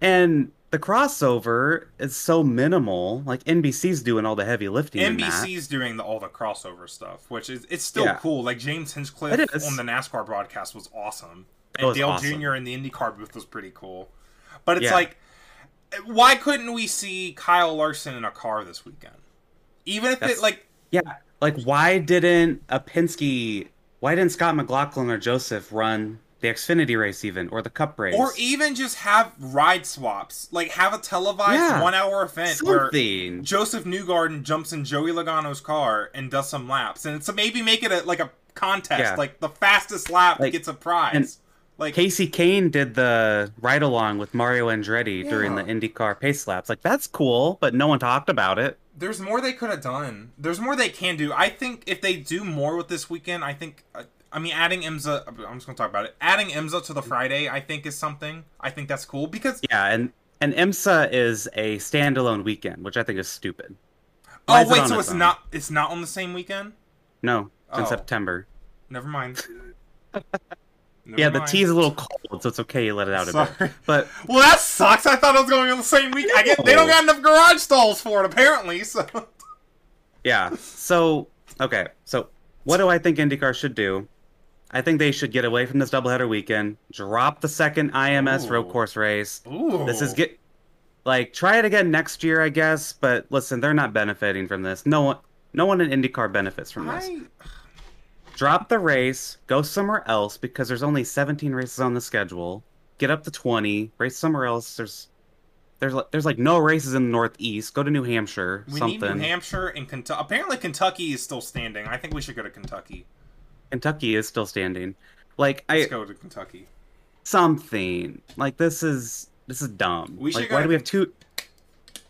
Speaker 2: And the crossover is so minimal. Like NBC's doing all the heavy lifting. in that.
Speaker 1: NBC's doing the, all the crossover stuff, which is it's still
Speaker 2: Yeah.
Speaker 1: cool. Like James Hinchcliffe on the NASCAR broadcast was awesome, and
Speaker 2: was
Speaker 1: Dale
Speaker 2: awesome.
Speaker 1: Jr. in the IndyCar booth was pretty cool. But it's
Speaker 2: Yeah.
Speaker 1: like, why couldn't we see Kyle Larson in a car this weekend? Even if
Speaker 2: That's-
Speaker 1: it like
Speaker 2: Yeah, like why didn't a Penske? Why didn't Scott McLaughlin or Josef run the Xfinity race even or the Cup race?
Speaker 1: Or even just have ride swaps, like have a televised
Speaker 2: Yeah.
Speaker 1: one-hour event where
Speaker 2: something.
Speaker 1: Josef Newgarden jumps in Joey Logano's car and does some laps, and so maybe make it a, like a contest,
Speaker 2: Yeah.
Speaker 1: like the fastest lap
Speaker 2: Like,
Speaker 1: gets a prize. Like
Speaker 2: Kasey Kahne did the ride along with Mario Andretti during the IndyCar pace laps. Like that's cool, but no one talked about it.
Speaker 1: there's more they could have done. There's more they can do. I think if they do more with this weekend, I think. Uh, I mean, adding IMSA. I'm just gonna talk about it. Adding IMSA to the Friday, I think, is something. I think that's cool because.
Speaker 2: Yeah, and and IMSA is a standalone weekend, which I think is stupid. Why
Speaker 1: Oh
Speaker 2: is it
Speaker 1: wait,
Speaker 2: on
Speaker 1: so
Speaker 2: its own?
Speaker 1: not. It's not on the same weekend.
Speaker 2: No, it's in
Speaker 1: Oh.
Speaker 2: September.
Speaker 1: Never mind. Never
Speaker 2: yeah, the
Speaker 1: mind.
Speaker 2: tea's a little cold, so it's okay you let it out a bit. But
Speaker 1: Well, that sucks. I thought it was going on the same week. I get they don't got enough garage stalls for it apparently. So
Speaker 2: yeah, so okay, so what do I think IndyCar should do? I think they should get away from this doubleheader weekend, drop the second IMS
Speaker 1: Ooh.
Speaker 2: road course race.
Speaker 1: Ooh.
Speaker 2: This is get like try it again next year, I guess. But listen, they're not benefiting from this. No one, no one in IndyCar benefits from this.
Speaker 1: I,
Speaker 2: drop the race, go somewhere else because there's only 17 races on the schedule. Get up to 20, race somewhere else. There's there's like- there's like no races in the Northeast. Go to New Hampshire,
Speaker 1: we
Speaker 2: something.
Speaker 1: need New Hampshire and Kentucky. Apparently, Kentucky is still standing. I think we should go to Kentucky.
Speaker 2: Kentucky is still standing. Like I
Speaker 1: Let's go to Kentucky.
Speaker 2: something. Like this is this is dumb.
Speaker 1: We should
Speaker 2: like
Speaker 1: go
Speaker 2: why do we have two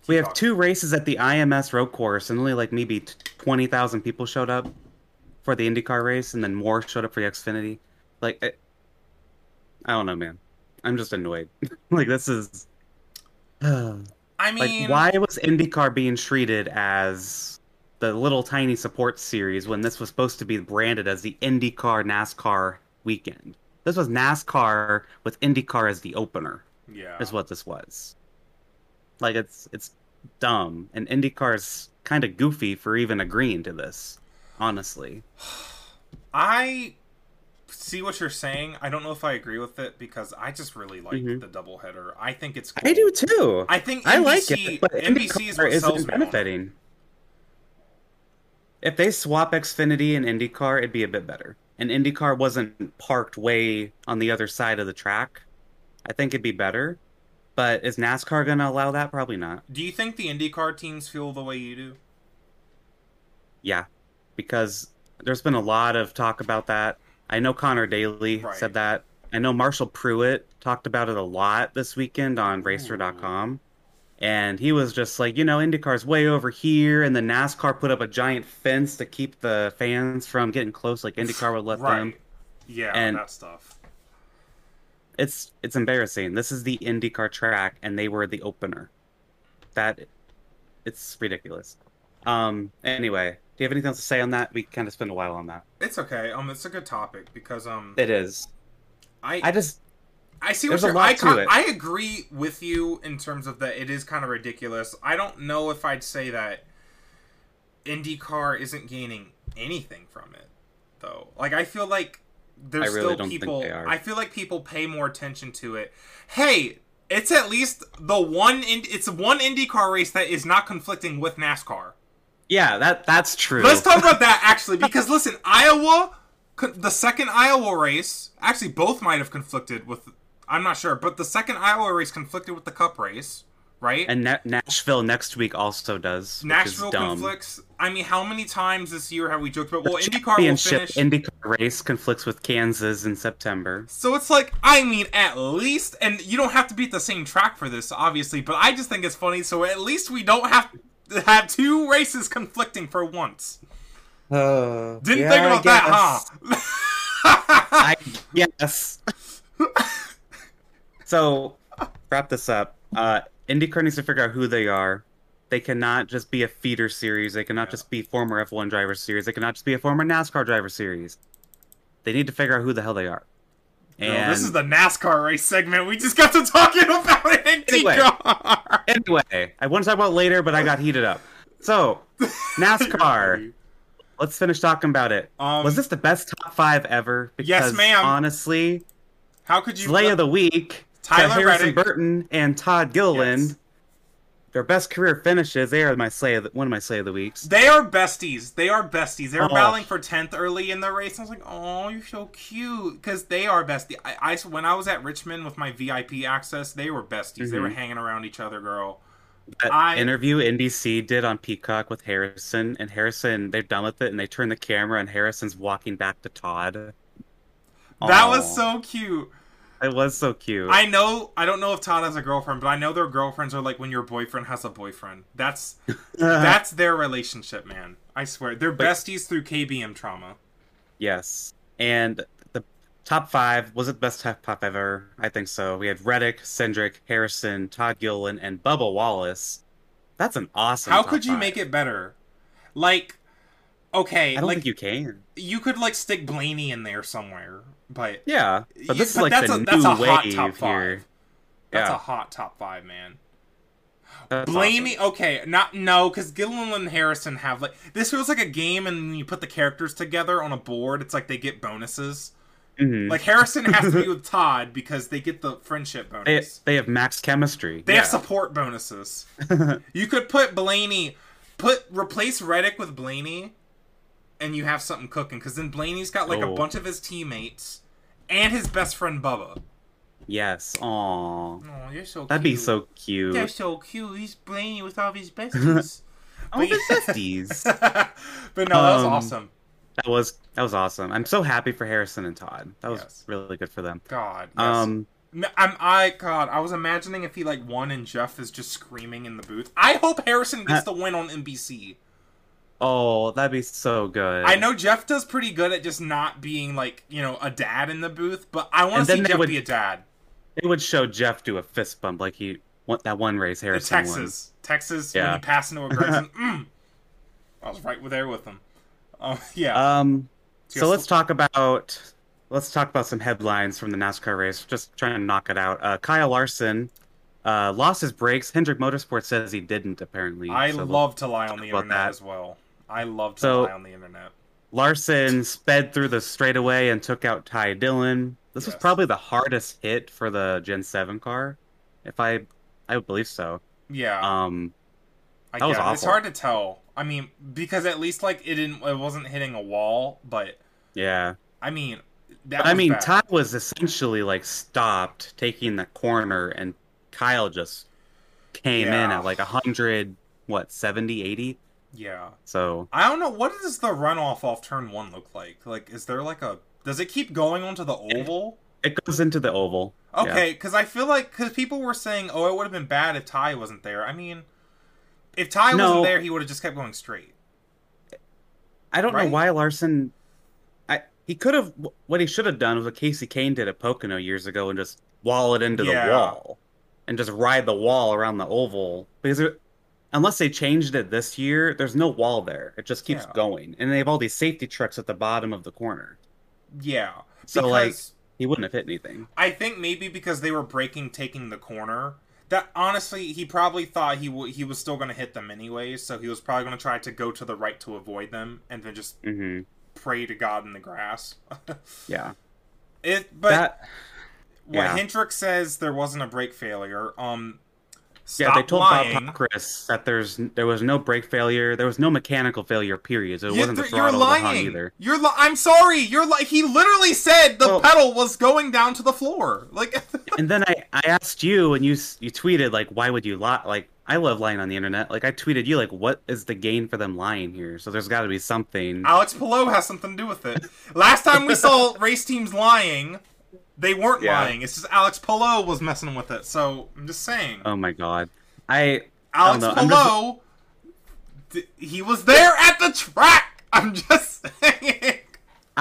Speaker 2: we have
Speaker 1: talking.
Speaker 2: two races at the IMS road course and only like maybe 20,000 people showed up for the IndyCar race and then more showed up for the Xfinity. Like I, I don't know, man. I'm just annoyed. like this is
Speaker 1: I
Speaker 2: like
Speaker 1: mean,
Speaker 2: why was IndyCar being treated as the little tiny support series when this was supposed to be branded as the IndyCar NASCAR weekend? This was NASCAR with IndyCar as the opener
Speaker 1: Yeah.
Speaker 2: is what this was. Like it's it's dumb, and IndyCar is kind of goofy for even agreeing to this. Honestly,
Speaker 1: I see what you're saying. I don't know if I agree with it because I just really like
Speaker 2: Mhm.
Speaker 1: the doubleheader. I think it's cool.
Speaker 2: I do too.
Speaker 1: I think
Speaker 2: I like it, but
Speaker 1: NBC is what sells
Speaker 2: benefiting. If they swap Xfinity and IndyCar, it'd be a bit better. And IndyCar wasn't parked way on the other side of the track. I think it'd be better. But is NASCAR going to allow that? Probably not.
Speaker 1: Do you think the IndyCar teams feel the way you do?
Speaker 2: Yeah, because there's been a lot of talk about that. I know Connor Daly
Speaker 1: Right.
Speaker 2: said that. I know Marshall Pruett talked about it a lot this weekend on Racer.com. And he was just like, you know, IndyCar's way over here, and the NASCAR put up a giant fence to keep the fans from getting close, like IndyCar would let them.
Speaker 1: Yeah,
Speaker 2: And-
Speaker 1: that stuff.
Speaker 2: It's it's embarrassing. This is the IndyCar track, and they were the opener. That it's ridiculous. Um. Anyway, do you have anything else to say on that? We kind of spent a while on that.
Speaker 1: It's okay. Um, it's a good topic because um,
Speaker 2: It is.
Speaker 1: I
Speaker 2: I just
Speaker 1: I see what you're. I,
Speaker 2: to
Speaker 1: con-
Speaker 2: it.
Speaker 1: I agree with you in terms of that. It is kind of ridiculous. I don't know if I'd say that IndyCar isn't gaining anything from it, though. Like I feel like there's
Speaker 2: really
Speaker 1: still people. I feel like people pay more attention to it. Hey, it's at least the one. In- it's one IndyCar race that is not conflicting with NASCAR.
Speaker 2: Yeah. That that's true.
Speaker 1: Let's talk about that actually, because listen, Iowa, the second Iowa race, actually both might have conflicted with. I'm not sure, but the second Iowa race conflicted with the Cup race, right?
Speaker 2: And Na- Nashville next week also does.
Speaker 1: Nashville conflicts. I mean, how many times this year have we joked about? Well,
Speaker 2: The
Speaker 1: IndyCar will
Speaker 2: championship
Speaker 1: finish.
Speaker 2: IndyCar race conflicts with Kansas in September.
Speaker 1: so it's like, I mean, at least, and you don't have to be at the same track for this, obviously, but I just think it's funny. So at least we don't have to have two races conflicting for once.
Speaker 2: Uh,
Speaker 1: Didn't think about that, huh?
Speaker 2: I guess. so, wrap this up. Uh, IndyCar needs to figure out who they are. They cannot just be a feeder series. They cannot
Speaker 1: Yeah.
Speaker 2: just be former F1 driver series. They cannot just be a former NASCAR driver series. They need to figure out who the hell they are.
Speaker 1: No,
Speaker 2: And
Speaker 1: this is the NASCAR race segment. We just got to talking about IndyCar.
Speaker 2: anyway, I want to talk about it later, but I got heated up. So, NASCAR. Let's finish talking about it.
Speaker 1: Um,
Speaker 2: Was this the best top five ever? Because
Speaker 1: Yes, ma'am.
Speaker 2: honestly,
Speaker 1: How could you?
Speaker 2: Slay of the Week,
Speaker 1: Tyler
Speaker 2: Harrison
Speaker 1: Reddick.
Speaker 2: Burton and Todd Gilliland.
Speaker 1: Yes.
Speaker 2: Their best career finishes. They are my slay of the, one of my slay of the weeks.
Speaker 1: They are besties. They are besties. They were
Speaker 2: Oh.
Speaker 1: battling for tenth early in the race. I was like, "Oh, you're so cute," because they are besties. I, I when I was at Richmond with my VIP access, they were besties. They were
Speaker 2: Mhm.
Speaker 1: hanging around each other, girl.
Speaker 2: That
Speaker 1: I-
Speaker 2: interview NBC did on Peacock with Harrison, and Harrison they're done with it, and they turn the camera, and Harrison's walking back to Todd.
Speaker 1: That
Speaker 2: Aw.
Speaker 1: was so cute.
Speaker 2: It was so cute.
Speaker 1: I know. I don't know if Todd has a girlfriend, but I know their girlfriends are like when your boyfriend has a boyfriend. That's that's their relationship, man. I swear, they're besties through KBM trauma.
Speaker 2: yes, and the top five was it the best top five ever? I think so. We had Reddick, Cindric, Harrison, Todd Gilliland, and Bubba Wallace. That's an awesome.
Speaker 1: How could you
Speaker 2: five.
Speaker 1: make it better? Like, okay,
Speaker 2: I don't
Speaker 1: like
Speaker 2: think you can.
Speaker 1: you could like stick Blaney in there somewhere, but
Speaker 2: Yeah, but
Speaker 1: You-
Speaker 2: this is like
Speaker 1: that's
Speaker 2: the
Speaker 1: a, that's
Speaker 2: new
Speaker 1: a hot top five.
Speaker 2: here.
Speaker 1: That's
Speaker 2: Yeah.
Speaker 1: a hot top five, man.
Speaker 2: That's
Speaker 1: Blaney,
Speaker 2: awesome.
Speaker 1: okay, not no, because Gilliland and Harrison have like this feels like a game, and when you put the characters together on a board, it's like they get bonuses.
Speaker 2: Mhm.
Speaker 1: Like Harrison has to be with Todd because they get the friendship
Speaker 2: they,
Speaker 1: bonus.
Speaker 2: they have max chemistry.
Speaker 1: They
Speaker 2: yeah.
Speaker 1: have support bonuses. you could put Blaney, put replace Reddick with Blaney, and you have something cooking. Because then Blaney's got like a
Speaker 2: Oh.
Speaker 1: bunch of his teammates and his best friend Bubba.
Speaker 2: Yes. Aww.
Speaker 1: Oh, you're so.
Speaker 2: That'd
Speaker 1: cute.
Speaker 2: be so cute.
Speaker 1: They're so cute. He's Blaney with all his besties.
Speaker 2: Oh, the besties.
Speaker 1: but no, that was
Speaker 2: Um,
Speaker 1: awesome.
Speaker 2: that was that was awesome. I'm so happy for Harrison and Todd. That was
Speaker 1: Yes.
Speaker 2: really good for them.
Speaker 1: God. Yes.
Speaker 2: Um,
Speaker 1: I'm I God. I was imagining if he like won and Jeff is just screaming in the booth. I hope Harrison gets the win on NBC.
Speaker 2: Oh, that'd be so good.
Speaker 1: I know Jeff does pretty good at just not being like you know a dad in the booth, but I want to see Jeff
Speaker 2: would-
Speaker 1: be a dad.
Speaker 2: It would show Jeff do a fist bump like he won that one race Harrison won.
Speaker 1: Texas, Texas, when
Speaker 2: Yeah.
Speaker 1: he passed into a Gragson, mm, I was right there with him. Oh yeah.
Speaker 2: Um,
Speaker 1: So
Speaker 2: so let's talk about let's talk about some headlines from the NASCAR race. Just trying to knock it out. Uh, Kyle Larson uh, lost his brakes. Hendrick Motorsport says he didn't. Apparently,
Speaker 1: I
Speaker 2: So
Speaker 1: love to lie on the internet
Speaker 2: that.
Speaker 1: as well. I love to
Speaker 2: So-
Speaker 1: lie on the internet.
Speaker 2: Larson sped through the straightaway and took out Ty Dillon. This was probably the hardest hit for the Gen Seven car, if I I would believe so.
Speaker 1: Yeah,
Speaker 2: Um,
Speaker 1: I
Speaker 2: that was
Speaker 1: it. It's hard to tell. I mean, because at least like it didn't, it wasn't hitting a wall, but
Speaker 2: yeah.
Speaker 1: I mean, that
Speaker 2: I mean,
Speaker 1: bad.
Speaker 2: Ty was essentially like stopped taking the corner, and Kyle just came in at like a 100, what, 70, 80?
Speaker 1: Yeah.
Speaker 2: So
Speaker 1: I don't know. What does the runoff off turn one look like? Like, is there like a? Does it keep going onto the oval?
Speaker 2: it goes into the oval.
Speaker 1: Okay, because I feel like because people were saying, oh, it would have been bad if Ty wasn't there. I mean, if Ty
Speaker 2: No.
Speaker 1: wasn't there, he would have just kept going straight.
Speaker 2: I don't
Speaker 1: Right?
Speaker 2: know why Larson. I he could have what he should have done was what Kasey Kahne did at Pocono years ago and just wall it into
Speaker 1: Yeah.
Speaker 2: the wall and just ride the wall around the oval because there, unless they changed it this year, there's no wall there. It just keeps
Speaker 1: Yeah.
Speaker 2: going, and they have all these safety trucks at the bottom of the corner.
Speaker 1: Yeah.
Speaker 2: So, like- He wouldn't have hit anything.
Speaker 1: I think maybe because they were breaking taking the corner. That honestly, he probably thought he w- he was still going to hit them anyways, so he was probably going to try to go to the right to avoid them, and then just
Speaker 2: hmm
Speaker 1: pray to God in the grass.
Speaker 2: Yeah,
Speaker 1: it, but
Speaker 2: that
Speaker 1: what
Speaker 2: yeah.
Speaker 1: Hendrick says there wasn't a brake failure. Um,
Speaker 2: yeah. They told
Speaker 1: lying.
Speaker 2: Bob Chris that there's there was no brake failure, there was no mechanical failure. Period. So it
Speaker 1: You-
Speaker 2: wasn't the
Speaker 1: th-
Speaker 2: throttle
Speaker 1: you're lying.
Speaker 2: either.
Speaker 1: You're li- I'm sorry. You're like he literally said the
Speaker 2: Well-
Speaker 1: pedal was going down to the floor. Like
Speaker 2: And then I, I asked you, and you you tweeted like, why would you lie? Like, I love lying on the internet. Like, I tweeted you like, what is the gain for them lying here? So there's got to be something.
Speaker 1: Alex Palou has something to do with it. Last time we saw race teams lying, they weren't
Speaker 2: Yeah.
Speaker 1: lying. It's just Alex Palou was messing with it. So I'm just saying.
Speaker 2: Oh my god, I
Speaker 1: Alex
Speaker 2: know, I'm just-
Speaker 1: Palou, he was there at the track. I'm just saying.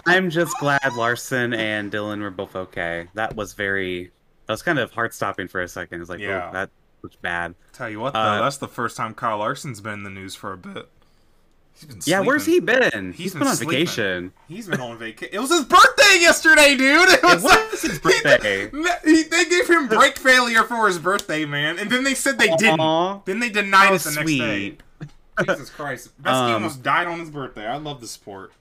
Speaker 2: I'm just glad Larson and Dillon were both okay. That was very. That was kind of heart stopping for a second. It's like,
Speaker 1: Yeah.
Speaker 2: oh, that was bad.
Speaker 1: Tell you what, though,
Speaker 2: Uh,
Speaker 1: that's the first time Kyle Larson's been in the news for a bit.
Speaker 2: Yeah, where's he been?
Speaker 1: He's
Speaker 2: he's
Speaker 1: been
Speaker 2: been on
Speaker 1: sleeping.
Speaker 2: vacation.
Speaker 1: He's been on vacation. It was his birthday yesterday, dude. It was,
Speaker 2: was his birthday.
Speaker 1: he- they gave him brake failure for his birthday, man, and then they said they didn't. Then they denied
Speaker 2: How
Speaker 1: it the next day. Jesus Christ, Besky
Speaker 2: Um,
Speaker 1: almost died on his birthday. I love the sport.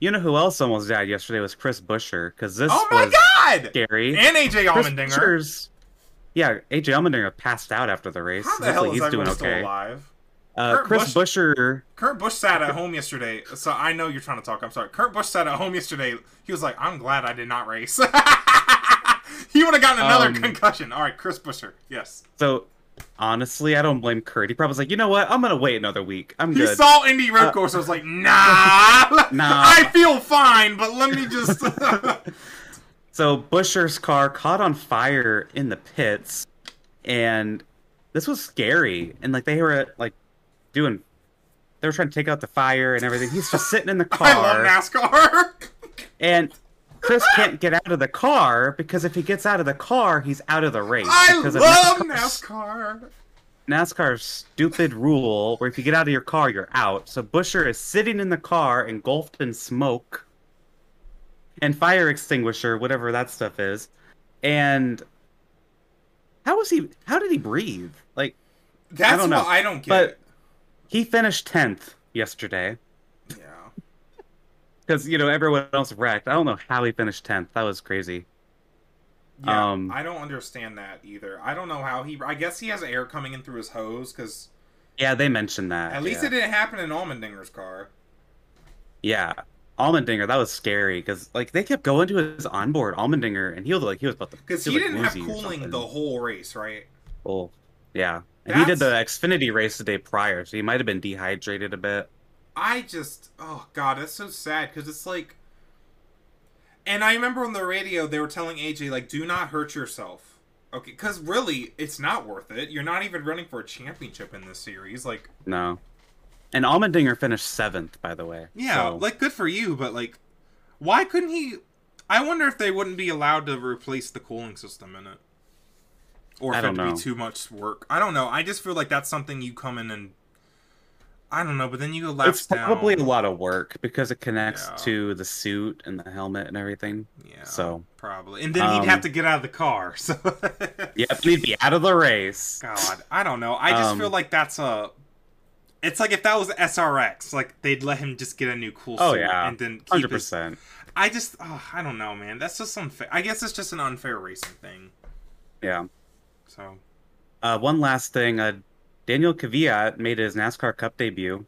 Speaker 2: You know who else almost died yesterday was Chris Buescher because this
Speaker 1: Oh my god!
Speaker 2: scary.
Speaker 1: And AJ
Speaker 2: Chris
Speaker 1: Allmendinger.
Speaker 2: Buescher's- Yeah, AJ Allmendinger passed out after the race.
Speaker 1: How the hell is
Speaker 2: he's doing
Speaker 1: everyone still
Speaker 2: okay.
Speaker 1: alive?
Speaker 2: Uh,
Speaker 1: Kurt
Speaker 2: Chris
Speaker 1: Busch-
Speaker 2: Buescher.
Speaker 1: Kurt Busch sat at home yesterday, so I know you're trying to talk. I'm sorry. Kurt Busch sat at home yesterday. He was like, "I'm glad I did not race." he would have gotten another
Speaker 2: Um,
Speaker 1: concussion. All right, Chris Buescher. Yes.
Speaker 2: So honestly, I don't blame Kurt. He probably was like, you know what? I'm gonna wait another week. I'm
Speaker 1: He
Speaker 2: good.
Speaker 1: saw Indy Road
Speaker 2: Uh,
Speaker 1: Course. I was like, nah,
Speaker 2: Nah.
Speaker 1: I feel fine, but let me just.
Speaker 2: So Buescher's car caught on fire in the pits, and this was scary. And like they were like doing, they were trying to take out the fire and everything. He's just sitting in the car.
Speaker 1: I love
Speaker 2: car,
Speaker 1: NASCAR.
Speaker 2: and Chris can't get out of the car because if he gets out of the car, he's out of the race.
Speaker 1: I
Speaker 2: because of
Speaker 1: love
Speaker 2: NASCAR's-
Speaker 1: NASCAR.
Speaker 2: NASCAR's stupid rule where if you get out of your car, you're out. So Buescher is sitting in the car engulfed in smoke and fire extinguisher, whatever that stuff is. And how was he? How did he breathe? Like
Speaker 1: That's
Speaker 2: don't know,
Speaker 1: what I don't get.
Speaker 2: but- he finished tenth yesterday
Speaker 1: yeah.
Speaker 2: because you know everyone else wrecked. I don't know how he finished tenth. That was crazy.
Speaker 1: Yeah,
Speaker 2: Um,
Speaker 1: I don't understand that either. I don't know how he. I guess he has air coming in through his hose because
Speaker 2: Yeah, they mentioned that.
Speaker 1: at least
Speaker 2: yeah.
Speaker 1: it didn't happen in Allmendinger's car.
Speaker 2: Yeah. Allmendinger, that was scary because like they kept going to his onboard Allmendinger, and he was like he was about to
Speaker 1: Because
Speaker 2: he
Speaker 1: he didn't have cooling the whole race, right?
Speaker 2: Oh, yeah. He did the Xfinity race the day prior, so he might have been dehydrated a bit.
Speaker 1: I just, oh god, that's so sad because it's like, and I remember on the radio they were telling AJ like, do not hurt yourself, okay? Because really, it's not worth it. You're not even running for a championship in this series, like,
Speaker 2: No. And Allmendinger finished seventh, by the way.
Speaker 1: yeah,
Speaker 2: So,
Speaker 1: like good for you, but like, why couldn't he? I wonder if they wouldn't be allowed to replace the cooling system in it, or if it'd
Speaker 2: know.
Speaker 1: be too much work. I don't know. I just feel like that's something you come in and. I don't know, but then you go laps
Speaker 2: it's probably
Speaker 1: down.
Speaker 2: a lot of work because it connects
Speaker 1: Yeah.
Speaker 2: to the suit and the helmet and everything.
Speaker 1: Yeah,
Speaker 2: So
Speaker 1: probably, and then he'd have
Speaker 2: Um,
Speaker 1: to get out of the car. So
Speaker 2: Yep, he'd be out of the race.
Speaker 1: God, I don't know. I just
Speaker 2: Um,
Speaker 1: feel like that's a. It's like if that was SRX, like they'd let him just get a new cool suit
Speaker 2: Oh yeah,
Speaker 1: and then keep
Speaker 2: hundred percent.
Speaker 1: I just, oh, I don't know, man. That's just unfair. I guess it's just an unfair racing thing.
Speaker 2: Yeah.
Speaker 1: So
Speaker 2: Uh, one last thing. Uh, Daniel Kvyat made his NASCAR Cup debut,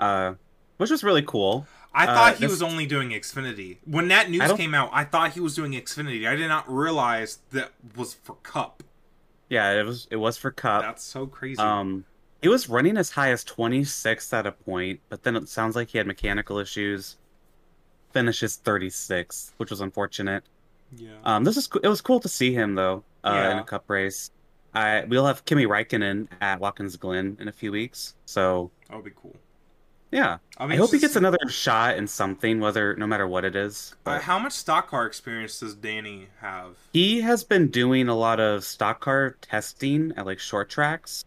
Speaker 2: uh, which was really cool.
Speaker 1: I
Speaker 2: Uh,
Speaker 1: thought he
Speaker 2: this-
Speaker 1: was only doing Xfinity when that news came out. I thought he was doing Xfinity. I did not realize that was for Cup.
Speaker 2: Yeah, it was it was for Cup.
Speaker 1: That's so crazy.
Speaker 2: Um, he was running as high as 26th at a point, but then it sounds like he had mechanical issues. Finishes 36th, which was unfortunate.
Speaker 1: yeah.
Speaker 2: Um, this is it was cool to see him though uh, in a Cup race. I we'll have Kimi Räikkönen at Watkins Glen in a few weeks, so
Speaker 1: that would be cool.
Speaker 2: Yeah.
Speaker 1: I,
Speaker 2: I hope he gets another shot in something, whether no matter what it is.
Speaker 1: Uh,
Speaker 2: But
Speaker 1: how much stock car experience does Danny have?
Speaker 2: he has been doing a lot of stock car testing at like short tracks.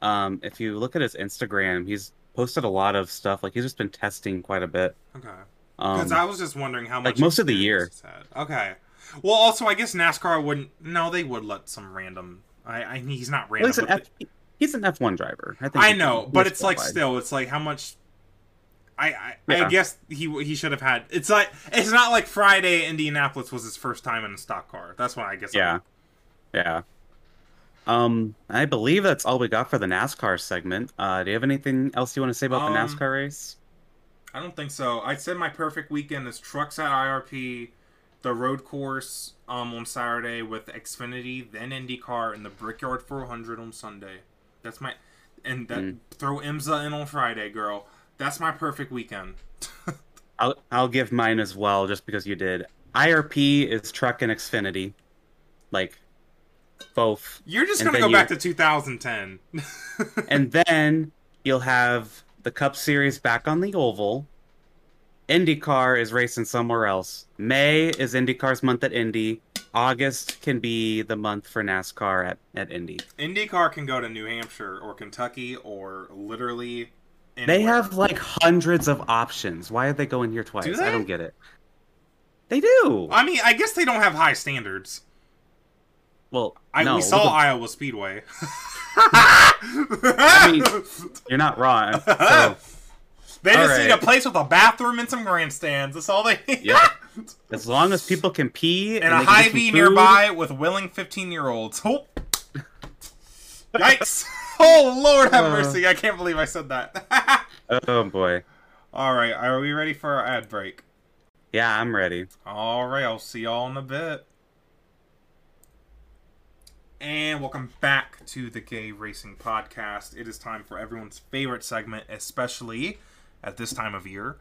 Speaker 2: Um, if you look at his Instagram, he's posted a lot of stuff. Like he's just been testing quite a bit.
Speaker 1: Okay.
Speaker 2: Um,
Speaker 1: Because I was just wondering how much
Speaker 2: like most of the
Speaker 1: year. Okay. Well, also, I guess NASCAR wouldn't. No, they would let some random. I, I he's not
Speaker 2: well,
Speaker 1: random.
Speaker 2: he's an
Speaker 1: but
Speaker 2: F, he's an F1 driver. I think.
Speaker 1: I know, but it's like still, it's like how much. I I, I guess he he should have had. It's like it's not like Friday Indianapolis was his first time in a stock car. That's why I guess.
Speaker 2: Yeah, yeah. Um, I believe that's all we got for the NASCAR segment. Uh, do you have anything else you want to say about the
Speaker 1: Um,
Speaker 2: NASCAR race?
Speaker 1: I don't think so. I said my perfect weekend is trucks at IRP, the road course um on Saturday with Xfinity, then IndyCar, and the Brickyard 400 on Sunday. That's my and that
Speaker 2: Mm.
Speaker 1: throw IMSA in on Friday, girl. That's my perfect weekend.
Speaker 2: I'll I'll give mine as well, just because you did. IRP is truck and Xfinity, like both,
Speaker 1: You're just
Speaker 2: And
Speaker 1: gonna go
Speaker 2: you-
Speaker 1: back to 2010.
Speaker 2: and then you'll have the Cup Series back on the oval. IndyCar is racing somewhere else. May is IndyCar's month at Indy. August can be the month for NASCAR at, at Indy.
Speaker 1: IndyCar can go to New Hampshire or Kentucky or literally.
Speaker 2: They have like hundreds of options. Why are they going here twice?
Speaker 1: Do
Speaker 2: I don't get it. They do.
Speaker 1: I mean, I guess they don't have high standards.
Speaker 2: Well,
Speaker 1: I,
Speaker 2: no,
Speaker 1: we saw Iowa Speedway.
Speaker 2: I mean, you're not wrong. So,
Speaker 1: They just
Speaker 2: All
Speaker 1: need a place with a bathroom and some grandstands. That's all they need.
Speaker 2: Yep. as long as people can pee
Speaker 1: and
Speaker 2: and,
Speaker 1: a
Speaker 2: Hy-Vee
Speaker 1: nearby with willing 15 year olds. Oh. Yikes. Oh, Lord have
Speaker 2: Uh.
Speaker 1: mercy. I can't believe I said that.
Speaker 2: Oh boy.
Speaker 1: all right. Are we ready for our ad break?
Speaker 2: Yeah, I'm ready.
Speaker 1: All right. I'll see y'all in a bit. And welcome back to the Gay Racing Podcast. It is time for everyone's favorite segment, especially at this time of year.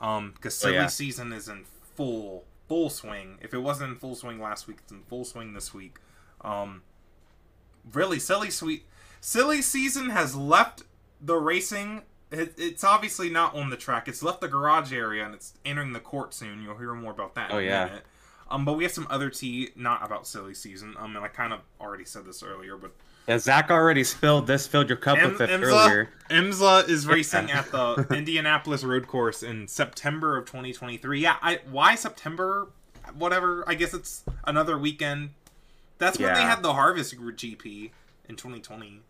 Speaker 1: Um, because
Speaker 2: Oh,
Speaker 1: silly
Speaker 2: yeah.
Speaker 1: season is in full full swing. If it wasn't in full swing last week, it's in full swing this week. Um, really, silly sweet silly season has left the racing. It, it's obviously not on the track. It's left the garage area and it's entering the court soon. You'll hear more about that. In
Speaker 2: Oh,
Speaker 1: a
Speaker 2: yeah.
Speaker 1: minute. Um, but we have some other tea, not about silly season. Um, and I kind of already said this earlier, but
Speaker 2: Yeah, Zack already spilled this, filled your cup
Speaker 1: Im-
Speaker 2: with it
Speaker 1: IMSA,
Speaker 2: earlier.
Speaker 1: IMSA is racing at the Indianapolis Road Course in September of 2023. Yeah, I why September? Whatever. I guess it's another weekend. That's when they had the Harvest GP in 2020.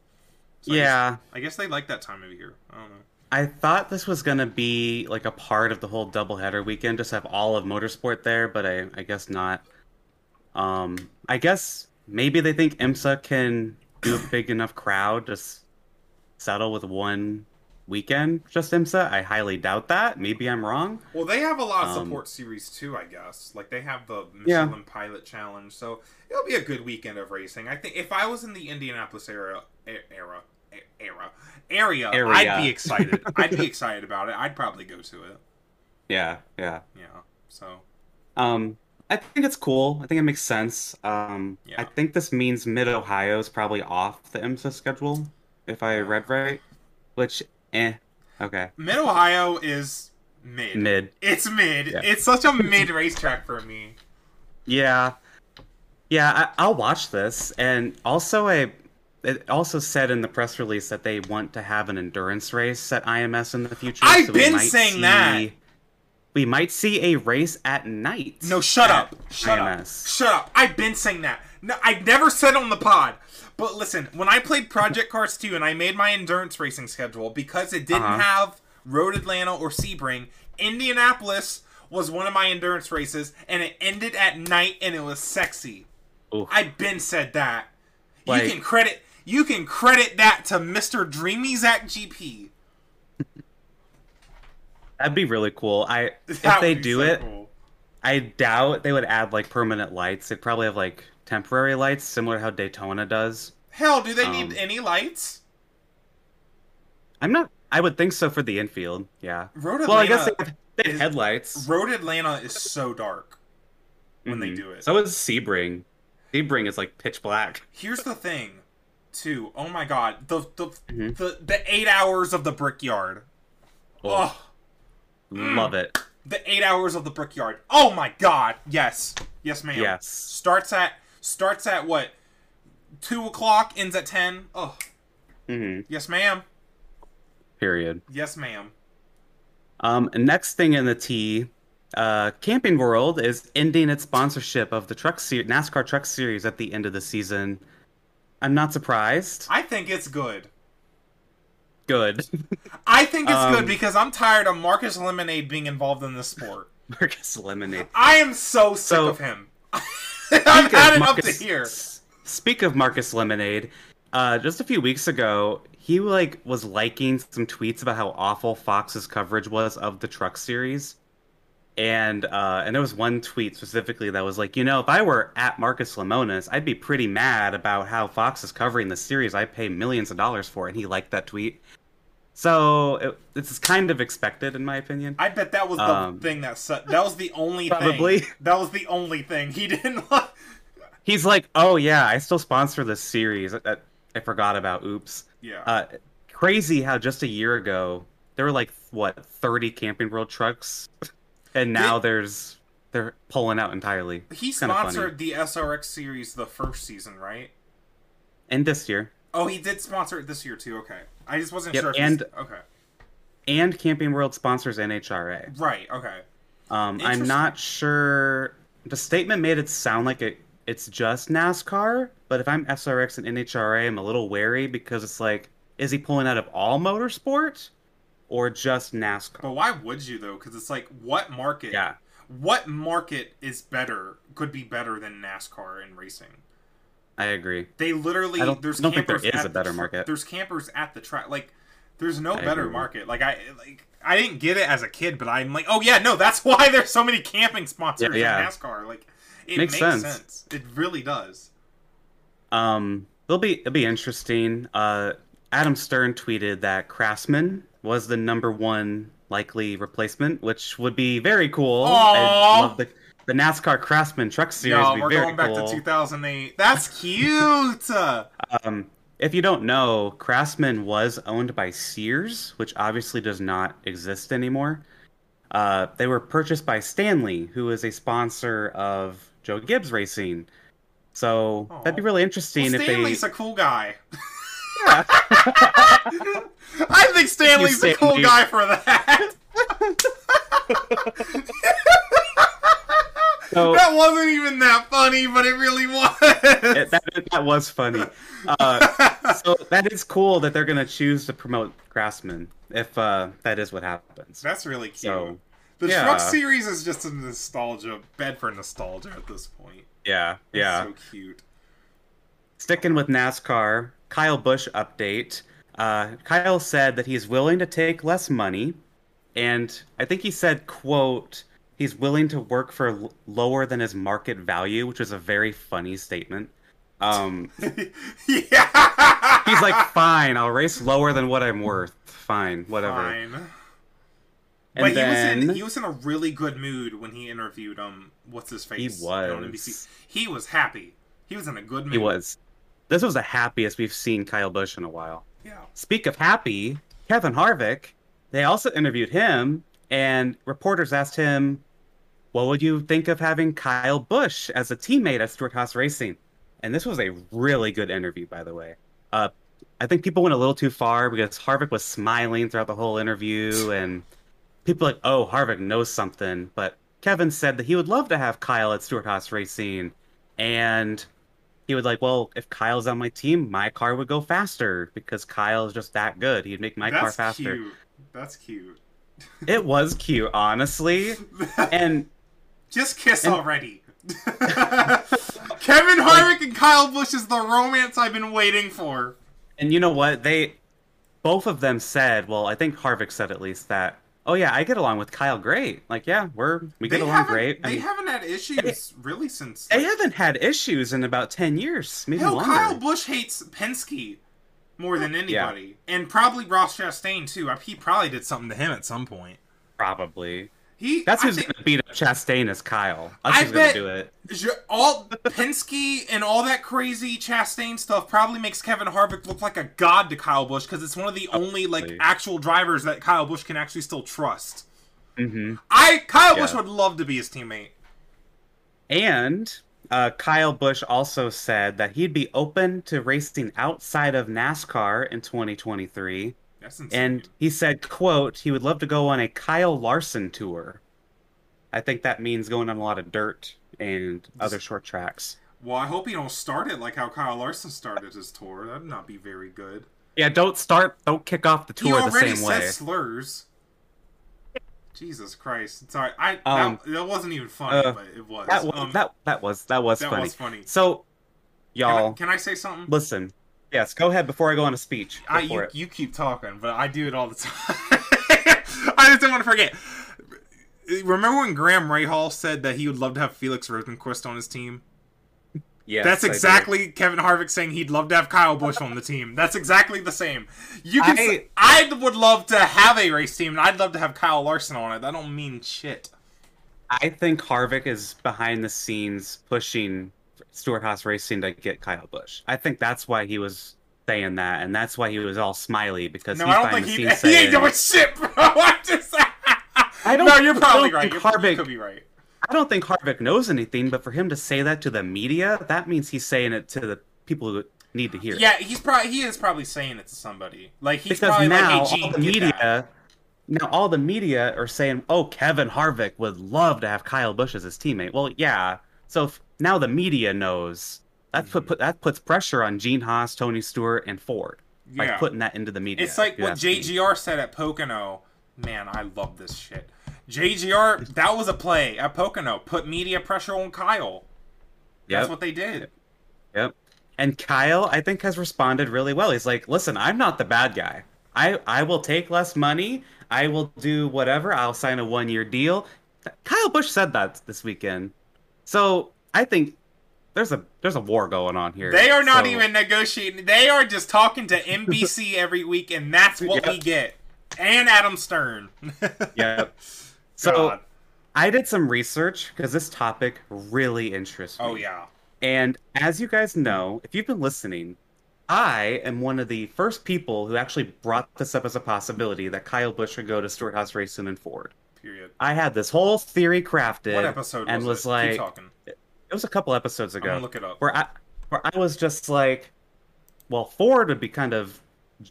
Speaker 1: So I
Speaker 2: yeah,
Speaker 1: guess, I guess they like that time of year. I don't know.
Speaker 2: I thought this was gonna be like a part of the whole doubleheader weekend, just have all of motorsport there, but I, I guess not. Um, I guess maybe they think IMSA can do a big enough crowd, just settle with one weekend, just IMSA. I highly doubt that. Maybe I'm wrong.
Speaker 1: Well, they have a lot of
Speaker 2: Um,
Speaker 1: support series too, I guess. Like they have the
Speaker 2: Yeah.
Speaker 1: Michelin Pilot Challenge, so it'll be a good weekend of racing. I think if I was in the Indianapolis era, e- era, era, area,
Speaker 2: Area.
Speaker 1: I'd be excited. I'd be excited about it. I'd probably go to it.
Speaker 2: Yeah, yeah.
Speaker 1: Yeah. So
Speaker 2: Um, I think it's cool. I think it makes sense. Um,
Speaker 1: Yeah.
Speaker 2: I think this means Mid Ohio is probably off the IMSA schedule, if I read right. Which, eh, okay,
Speaker 1: Mid Ohio is mid.
Speaker 2: mid.
Speaker 1: It's mid.
Speaker 2: Yeah.
Speaker 1: It's such a mid racetrack for me.
Speaker 2: Yeah, yeah. I, I'll watch this, and also I. It also said in the press release that they want to have an endurance race at IMS in the future.
Speaker 1: I've
Speaker 2: so
Speaker 1: been saying that.
Speaker 2: We might see a race at night.
Speaker 1: No, shut up. Shut
Speaker 2: IMS.
Speaker 1: up. Shut up. I've been saying that. No, I never said on the pod. But listen, when I played Project Cars 2 and I made my endurance racing schedule because it didn't
Speaker 2: Uh-huh.
Speaker 1: have Road Atlanta or Sebring, Indianapolis was one of my endurance races and it ended at night and it was sexy.
Speaker 2: Oof.
Speaker 1: I've been said that.
Speaker 2: Like-
Speaker 1: you can credit you can credit that to Mr. Dreamy Zack GP.
Speaker 2: That'd be really cool. I if they do
Speaker 1: so
Speaker 2: it,
Speaker 1: cool.
Speaker 2: I doubt they would add like permanent lights. They'd probably have like temporary lights, similar to how Daytona does.
Speaker 1: Hell, do they
Speaker 2: Um,
Speaker 1: need any lights?
Speaker 2: I'm not. I would think so for the infield. Yeah.
Speaker 1: Road Atlanta
Speaker 2: Well, I guess they have, they have headlights.
Speaker 1: Road Atlanta is so dark when they
Speaker 2: Mhm.
Speaker 1: do it.
Speaker 2: So is Sebring. Sebring is like pitch black.
Speaker 1: Here's the thing, too. Oh my god, the the
Speaker 2: Mhm.
Speaker 1: the, the eight hours of the Brickyard. Oh,
Speaker 2: Love it.
Speaker 1: the eight hours of the Brickyard. Oh my god. Yes. Yes, ma'am.
Speaker 2: Yes.
Speaker 1: Starts at starts at what? Two o'clock. Ends at ten. Oh.
Speaker 2: hmm
Speaker 1: Yes, ma'am.
Speaker 2: Period.
Speaker 1: Yes, ma'am.
Speaker 2: Um, next thing in the T, uh, Camping World is ending its sponsorship of the truck se- NASCAR Truck Series at the end of the season. I'm not surprised.
Speaker 1: I think it's good.
Speaker 2: Good.
Speaker 1: I think it's
Speaker 2: Um,
Speaker 1: good because I'm tired of Marcus Lemonade being involved in this sport.
Speaker 2: Marcus Lemonade.
Speaker 1: I am so sick
Speaker 2: So-
Speaker 1: of him. I've had enough to hear.
Speaker 2: Speak of Marcus Lemonade, uh, just a few weeks ago, he like was liking some tweets about how awful Fox's coverage was of the Truck Series, and uh, and there was one tweet specifically that was like, you know, if I were at Marcus Lemonis, I'd be pretty mad about how Fox is covering the series I pay millions of dollars for, and he liked that tweet. So it, it's kind of expected, in my opinion.
Speaker 1: I bet that was the
Speaker 2: Um,
Speaker 1: thing that su- that was the only
Speaker 2: Probably.
Speaker 1: thing. That was the only thing he didn't like.
Speaker 2: He's like, oh yeah, I still sponsor this series. That I forgot about. Oops.
Speaker 1: Yeah.
Speaker 2: Uh, crazy how just a year ago there were like what 30 Camping World trucks, and now
Speaker 1: They-
Speaker 2: there's they're pulling out entirely.
Speaker 1: he sponsored the SRX series the first season, right?
Speaker 2: And this year,
Speaker 1: Oh, he did sponsor it this year too. Okay, I just wasn't
Speaker 2: Yep,
Speaker 1: sure. If
Speaker 2: and-
Speaker 1: okay,
Speaker 2: and Camping World sponsors NHRA.
Speaker 1: right. Okay.
Speaker 2: Um, I'm not sure. The statement made it sound like it it's just NASCAR, but if I'm SRX and NHRA, I'm a little wary because it's like, is he pulling out of all motorsport or just NASCAR?
Speaker 1: But why would you though? Because it's like, what market?
Speaker 2: Yeah.
Speaker 1: What market is better? Could be better than NASCAR in racing.
Speaker 2: I agree.
Speaker 1: They literally
Speaker 2: I don't-
Speaker 1: there's
Speaker 2: I don't think there
Speaker 1: campers
Speaker 2: is
Speaker 1: at
Speaker 2: a
Speaker 1: the
Speaker 2: better market.
Speaker 1: There's campers at the track. Like, there's no
Speaker 2: I
Speaker 1: better
Speaker 2: agree.
Speaker 1: market. Like I like I didn't get it as a kid, but I'm like, oh yeah, no, that's why there's so many camping sponsors
Speaker 2: Yeah, yeah.
Speaker 1: in NASCAR. Like, it
Speaker 2: Makes
Speaker 1: makes,
Speaker 2: sense.
Speaker 1: sense. It really does.
Speaker 2: Um, it'll be it'll be interesting. Uh, Adam Stern tweeted that Craftsman was the number one likely replacement, which would be very cool.
Speaker 1: Aw.
Speaker 2: I love the the NASCAR Craftsman Truck Series.
Speaker 1: Yeah, we're going back
Speaker 2: cool.
Speaker 1: to 2008. That's cute.
Speaker 2: Um, if you don't know, Craftsman was owned by Sears, which obviously does not exist anymore. Uh, they were purchased by Stanley, who is a sponsor of Joe Gibbs Racing. So that'd be really
Speaker 1: well,
Speaker 2: interesting if they.
Speaker 1: Stanley's a cool guy.
Speaker 2: Yeah.
Speaker 1: I think Stanley's a cool guy for that.
Speaker 2: So-
Speaker 1: that wasn't even that funny, but it really was.
Speaker 2: It- that, that was funny. Uh, so that is cool that they're gonna choose to promote Craftsman if uh, that is what happens.
Speaker 1: That's really cute.
Speaker 2: So,
Speaker 1: the
Speaker 2: yeah.
Speaker 1: truck series is just a nostalgia, bed for nostalgia at this point.
Speaker 2: Yeah,
Speaker 1: It's
Speaker 2: yeah.
Speaker 1: so cute.
Speaker 2: Sticking with NASCAR, Kyle Busch update. Uh, Kyle said that he's willing to take less money, and I think he said, "quote." He's willing to work for lower than his market value, which is a very funny statement. Um,
Speaker 1: yeah.
Speaker 2: he's like, "Fine, I'll race lower than what I'm worth. Fine, whatever."
Speaker 1: Fine.
Speaker 2: And
Speaker 1: but
Speaker 2: then
Speaker 1: he was in he was in a really good mood when he interviewed um what's his face on
Speaker 2: was.
Speaker 1: NBC. He was happy. He was in a good mood.
Speaker 2: he was. This was the happiest we've seen Kyle Busch in a while.
Speaker 1: Yeah.
Speaker 2: Speak of happy, Kevin Harvick, they also interviewed him, and reporters asked him, What would you think of having Kyle Busch as a teammate at Stewart Haas Racing? And this was a really good interview, by the way. Uh, I think people went a little too far because Harvick was smiling throughout the whole interview, and people were like, Oh, Harvick knows something. But Kevin said that he would love to have Kyle at Stewart Haas Racing, and he would like, well, if Kyle's on my team, my car would go faster because Kyle is just that good. He'd make my
Speaker 1: That's
Speaker 2: car faster.
Speaker 1: cute. That's cute.
Speaker 2: It was cute, honestly. And
Speaker 1: Just kiss
Speaker 2: and-
Speaker 1: already. Kevin Harvick and Kyle Busch is the romance I've been waiting for.
Speaker 2: and you know what? They both of them said, well, I think Harvick said at least that, oh yeah, I get along with Kyle great. Like, yeah, we're we get
Speaker 1: They
Speaker 2: along great. I
Speaker 1: they
Speaker 2: mean,
Speaker 1: haven't had issues really since.
Speaker 2: they
Speaker 1: like-
Speaker 2: haven't had issues in about ten years, maybe
Speaker 1: Hell,
Speaker 2: longer.
Speaker 1: Kyle Busch hates Penske more than anybody, and probably Ross Chastain too. He probably did something to him at some point.
Speaker 2: Probably.
Speaker 1: He
Speaker 2: That's
Speaker 1: I
Speaker 2: who's
Speaker 1: think-
Speaker 2: gonna beat up Chastain is Kyle. That's
Speaker 1: I
Speaker 2: who's gonna
Speaker 1: bet-
Speaker 2: do it.
Speaker 1: All Penske and all that crazy Chastain stuff probably makes Kevin Harvick look like a god to Kyle Busch because it's one of the only like actual drivers that Kyle Busch can actually still trust.
Speaker 2: hmm
Speaker 1: I Kyle Busch
Speaker 2: Yeah.
Speaker 1: would love to be his teammate.
Speaker 2: And uh, Kyle Busch also said that he'd be open to racing outside of NASCAR in 2023.
Speaker 1: That's insane.
Speaker 2: And he said, "quote He would love to go on a Kyle Larson tour. I think that means going on a lot of dirt and other short tracks.
Speaker 1: well, I hope he don't start it like how Kyle Larson started his tour. That'd not be very good.
Speaker 2: Yeah, don't start, don't kick off the tour the same way.
Speaker 1: He already said slurs. Jesus Christ! Sorry, I
Speaker 2: Um,
Speaker 1: that, that wasn't even funny,
Speaker 2: uh,
Speaker 1: but it was.
Speaker 2: That was
Speaker 1: Um,
Speaker 2: that that was that was
Speaker 1: that
Speaker 2: funny.
Speaker 1: was funny.
Speaker 2: So,
Speaker 1: Can I,
Speaker 2: y'all,
Speaker 1: can I say something?
Speaker 2: listen. Yes, go ahead before I go on a speech.
Speaker 1: I, you, you keep talking, but I do it all the time. I just don't want to forget. Remember when Graham Rahal said that he would love to have Felix Rosenqvist on his team?
Speaker 2: Yeah,
Speaker 1: That's exactly Kevin Harvick saying he'd love to have Kyle Busch on the team. That's exactly the same. You can.
Speaker 2: I-
Speaker 1: say, I would love to have a race team, and I'd love to have Kyle Larson on it. That don't mean shit.
Speaker 2: I think Harvick is behind the scenes pushing Stewart Haas Racing to get Kyle Busch. I think that's why he was saying that, and that's why he was all smiley because
Speaker 1: No,
Speaker 2: he's
Speaker 1: I don't
Speaker 2: behind
Speaker 1: think
Speaker 2: the
Speaker 1: he.
Speaker 2: scenes
Speaker 1: He
Speaker 2: saying,
Speaker 1: ain't doing shit, bro. I'm just.
Speaker 2: I don't-
Speaker 1: No, you're probably right.
Speaker 2: think
Speaker 1: You're, you
Speaker 2: Harvick-
Speaker 1: could be right.
Speaker 2: I don't think Harvick knows anything, but for him to say that to the media, that means he's saying it to the people who need to hear it.
Speaker 1: Yeah, he's probably he is probably saying it to somebody. Like he's
Speaker 2: because
Speaker 1: probably
Speaker 2: now
Speaker 1: like, "Hey, Gene,
Speaker 2: all the media,
Speaker 1: that."
Speaker 2: now all the media are saying, "Oh, Kevin Harvick would love to have Kyle Busch as his teammate." Well, yeah. So if, now the media knows that
Speaker 1: Mm-hmm.
Speaker 2: put, put that puts pressure on Gene Haas, Tony Stewart, and Ford by
Speaker 1: Yeah.
Speaker 2: putting that into the media.
Speaker 1: It's like what
Speaker 2: ask me.
Speaker 1: JGR said at Pocono. Man, I love this shit. JGR, that was a play at Pocono. Put media pressure on Kyle. That's
Speaker 2: Yep.
Speaker 1: what they did.
Speaker 2: Yep. And Kyle, I think, has responded really well. He's like, "Listen, I'm not the bad guy. I I will take less money. I will do whatever. I'll sign a one year deal." Kyle Busch said that this weekend. So I think there's a there's a war going on here.
Speaker 1: They are not
Speaker 2: So-
Speaker 1: even negotiating. They are just talking to NBC every week, and that's what we get. And Adam Stern.
Speaker 2: Yep. So
Speaker 1: God.
Speaker 2: I did some research because this topic really interests oh, me.
Speaker 1: Oh yeah.
Speaker 2: And as you guys know, if you've been listening, I am one of the first people who actually brought this up as a possibility that Kyle Busch should go to Stewart Haas Racing and Ford.
Speaker 1: Period.
Speaker 2: I had this whole theory crafted.
Speaker 1: What episode
Speaker 2: and
Speaker 1: was,
Speaker 2: was
Speaker 1: it?
Speaker 2: like. It was a couple episodes ago
Speaker 1: look it up.
Speaker 2: where I where I was just like, well, Ford would be kind of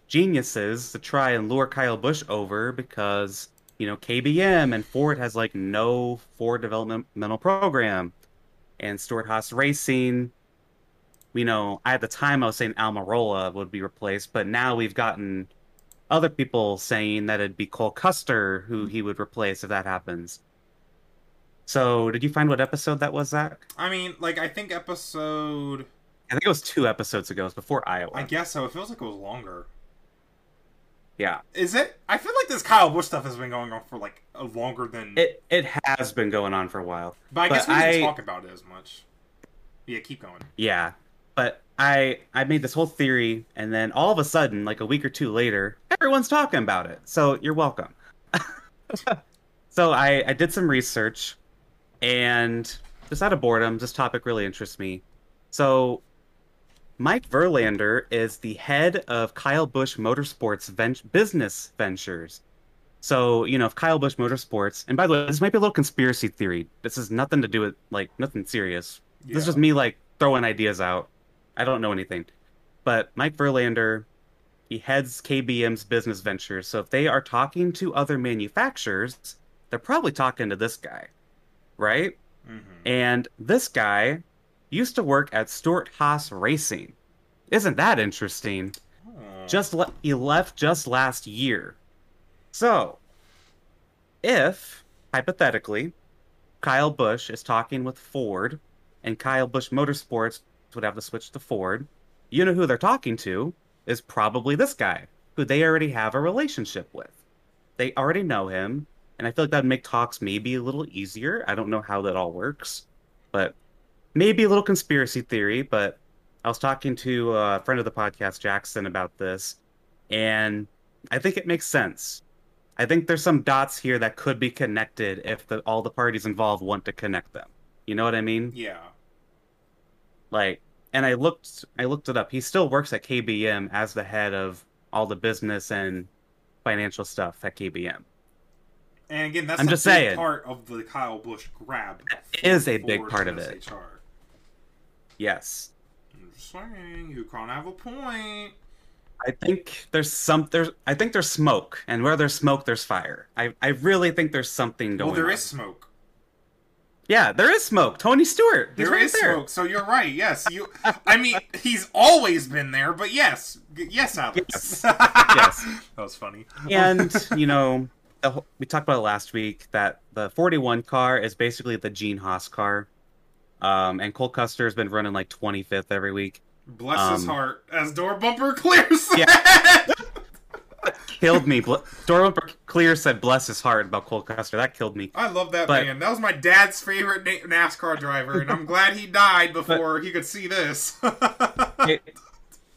Speaker 2: geniuses to try and lure Kyle Busch over because you know KBM and Ford has like no Ford developmental program, and Stewart Haas Racing. You know, at the time I was saying Almirola would be replaced, but now we've gotten other people saying that it'd be Cole Custer who he would replace if that happens. So, did you find what episode that was, Zack?
Speaker 1: I mean, like I think episode.
Speaker 2: I think it was two episodes ago. It was before Iowa.
Speaker 1: I guess so. It feels like it was longer.
Speaker 2: yeah,
Speaker 1: Is it? I feel like this Kyle Busch stuff has been going on for like a longer than.
Speaker 2: it it has been going on for a while.
Speaker 1: but I
Speaker 2: but
Speaker 1: guess we didn't
Speaker 2: I-
Speaker 1: talk about it as much. Yeah, keep going.
Speaker 2: Yeah, but I I made this whole theory, and then all of a sudden, like a week or two later, everyone's talking about it. So you're welcome. so I I did some research, and just out of boredom, this topic really interests me. So Mike Verlander is the head of Kyle Busch Motorsports vent- business ventures. So, you know, if Kyle Busch Motorsports, and by the way, this might be a little conspiracy theory. This has nothing to do with, like, nothing serious. This is just me, like, throwing ideas out. I don't know anything. But Mike Verlander, he heads KBM's business ventures. So if they are talking to other manufacturers, they're probably talking to this guy, right?
Speaker 1: hmm
Speaker 2: And this guy used to work at Stewart Haas Racing. Isn't that interesting? Just le- he left just last year. So, if hypothetically Kyle Busch is talking with Ford and Kyle Busch Motorsports would have to switch to Ford, you know who they're talking to is probably this guy who they already have a relationship with. They already know him, and I feel like that'd make talks maybe a little easier. I don't know how that all works, but maybe a little conspiracy theory, but I was talking to a friend of the podcast, Jackson, about this, and I think it makes sense. I think there's some dots here that could be connected if the, all the parties involved want to connect them. You know what I mean?
Speaker 1: Yeah.
Speaker 2: Like, and I looked, I looked it up. He still works at KBM as the head of all the business and financial stuff at KBM.
Speaker 1: And again, that's
Speaker 2: I'm
Speaker 1: a
Speaker 2: just
Speaker 1: big
Speaker 2: saying.
Speaker 1: part of the Kyle Busch grab.
Speaker 2: It is a big part of it. Yes.
Speaker 1: I'm just saying, you can't have a point.
Speaker 2: I think there's some there's I think there's smoke, and where there's smoke, there's fire. I I really think there's something going
Speaker 1: Well, there
Speaker 2: on.
Speaker 1: is smoke.
Speaker 2: Yeah, there is smoke. Tony Stewart.
Speaker 1: There
Speaker 2: right
Speaker 1: is
Speaker 2: there.
Speaker 1: smoke. So you're right. Yes, you. I mean, he's always been there, but yes, yes, Alex.
Speaker 2: Yes. Yes.
Speaker 1: that was funny.
Speaker 2: And you know, the, we talked about it last week that the 41 car is basically the Gene Haas car. Um, and Cole Custer has been running like 25th every week.
Speaker 1: Bless his
Speaker 2: Um,
Speaker 1: heart as door bumper clears.
Speaker 2: Yeah. Killed me. Bl- Dorbumper Clear said bless his heart about Cole Custer. That killed me.
Speaker 1: I love that
Speaker 2: But-
Speaker 1: man. That was my dad's favorite na- NASCAR driver, and I'm glad he died before he could see this.
Speaker 2: It-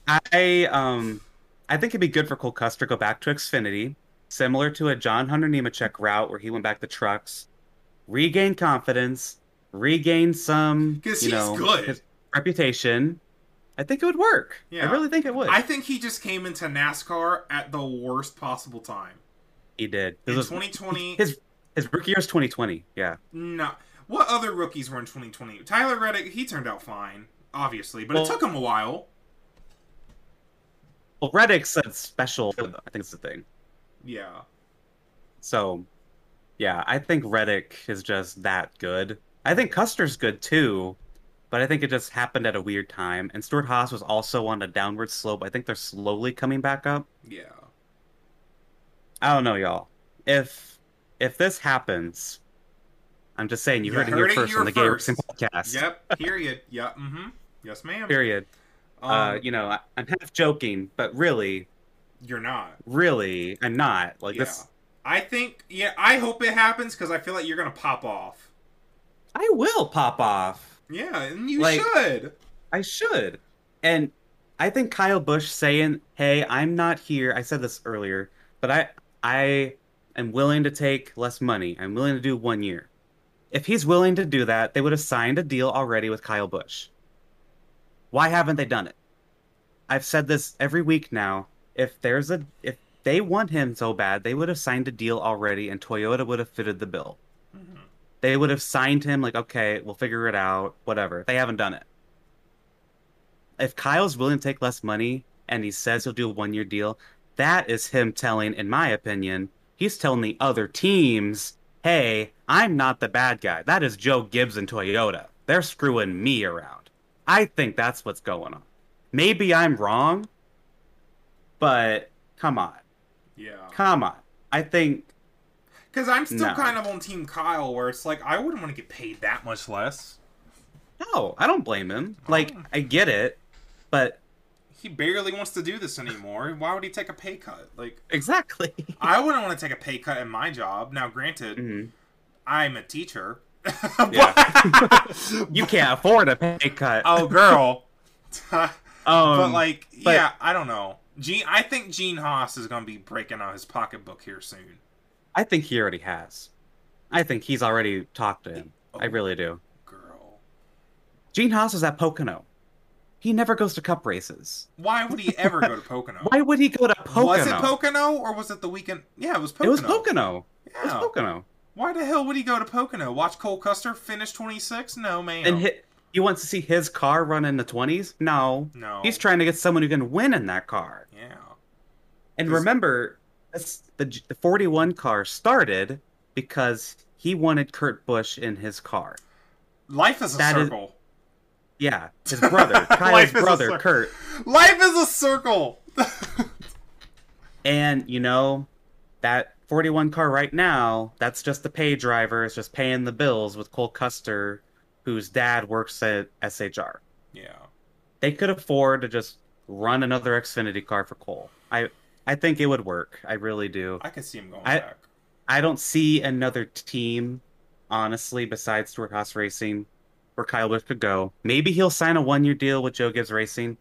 Speaker 2: I um I think it'd be good for Cole Custer to go back to Xfinity, similar to a John Hunter Nemechek route where he went back to trucks, regained confidence, regained some you
Speaker 1: he's
Speaker 2: know
Speaker 1: good.
Speaker 2: reputation. I think it would work.
Speaker 1: Yeah.
Speaker 2: I really think it would.
Speaker 1: I think he just came into NASCAR at the worst possible time.
Speaker 2: he did.
Speaker 1: In
Speaker 2: was-
Speaker 1: 2020,
Speaker 2: his his rookie year is 2020. Yeah.
Speaker 1: no. What other rookies were in 2020? Tyler Reddick, he turned out fine, obviously, but
Speaker 2: Well-
Speaker 1: it took him a while.
Speaker 2: Well, Reddick said special. I think it's the thing.
Speaker 1: Yeah.
Speaker 2: So, yeah, I think Reddick is just that good. I think Custer's good too, but I think it just happened at a weird time. And Stewart Haas was also on a downward slope. I think they're slowly coming back up.
Speaker 1: Yeah.
Speaker 2: I don't know, y'all. If if this happens, I'm just saying you
Speaker 1: You
Speaker 2: heard it
Speaker 1: heard
Speaker 2: here
Speaker 1: it
Speaker 2: first
Speaker 1: here
Speaker 2: on the Gay
Speaker 1: first.
Speaker 2: Racing podcast.
Speaker 1: Yep. Period. Yep. Mm-hmm. Yes, ma'am.
Speaker 2: Period.
Speaker 1: Um,
Speaker 2: uh, you know, I, I'm half joking, but really,
Speaker 1: you're not.
Speaker 2: really, I'm not. Like
Speaker 1: Yeah.
Speaker 2: this,
Speaker 1: I think. Yeah. I hope it happens because I feel like you're gonna pop off.
Speaker 2: I will pop off.
Speaker 1: Yeah, and you
Speaker 2: Like-
Speaker 1: should.
Speaker 2: I should. And I think Kyle Busch saying, "Hey, I'm not here." I said this earlier, but I I am willing to take less money. I'm willing to do one year. If he's willing to do that, they would have signed a deal already with Kyle Busch. Why haven't they done it? I've said this every week now. If there's a if they want him so bad, they would have signed a deal already and Toyota would have fitted the bill.
Speaker 1: Mhm.
Speaker 2: They would have signed him like, okay, we'll figure it out, whatever. They haven't done it. If Kyle's willing to take less money and he says he'll do a one year deal, that is him telling, in my opinion, he's telling the other teams, hey, I'm not the bad guy. That is Joe Gibbs and Toyota. They're screwing me around. I think that's what's going on. Maybe I'm wrong, but come on.
Speaker 1: Yeah.
Speaker 2: Come on. I think
Speaker 1: Because I'm still
Speaker 2: No.
Speaker 1: kind of on Team Kyle, where it's like I wouldn't want to get paid that much less.
Speaker 2: no, I don't blame him. Like,
Speaker 1: Oh.
Speaker 2: I get it, but
Speaker 1: He barely wants to do this anymore. Why would he take a pay cut? Like
Speaker 2: exactly.
Speaker 1: I wouldn't want to take a pay cut in my job. Now, granted,
Speaker 2: Mhm.
Speaker 1: I'm a teacher.
Speaker 2: You can't afford a pay cut.
Speaker 1: oh, girl.
Speaker 2: um,
Speaker 1: but like,
Speaker 2: but-
Speaker 1: yeah, I don't know. Gene, I think Gene Haas is going to be breaking out his pocketbook here soon.
Speaker 2: I think he already has. I think he's already talked to him. I oh, really do.
Speaker 1: Girl,
Speaker 2: Gene Haas is at Pocono. He never goes to cup races.
Speaker 1: why would he ever go to Pocono?
Speaker 2: Why would he go to Pocono?
Speaker 1: Was it Pocono or was it the weekend? Yeah, it was Pocono.
Speaker 2: It was Pocono. It was Pocono.
Speaker 1: Why the hell would he go to Pocono? Watch Cole Custer finish 26? No, man.
Speaker 2: And hi he wants to see his car run in the 20s? No.
Speaker 1: no.
Speaker 2: He's trying to get someone who can win in that car.
Speaker 1: Yeah.
Speaker 2: And
Speaker 1: 'Cause-
Speaker 2: remember, this, the the 41 car started because he wanted Kurt Busch in his car.
Speaker 1: Life is a
Speaker 2: That is-
Speaker 1: circle.
Speaker 2: Yeah, his brother, Kyle's
Speaker 1: is
Speaker 2: brother, Kurt.
Speaker 1: Life is a circle.
Speaker 2: And you know, that 41 car right now, that's just the pay driver, it's just paying the bills with Cole Custer, whose dad works at SHR.
Speaker 1: yeah.
Speaker 2: They could afford to just run another Xfinity car for Cole. I I think it would work. I really do.
Speaker 1: I could see him going
Speaker 2: I-
Speaker 1: back.
Speaker 2: I don't see another team, honestly, besides Stewart Haas Racing, where Kyle Busch could go. Maybe he'll sign a one year deal with Joe Gibbs Racing.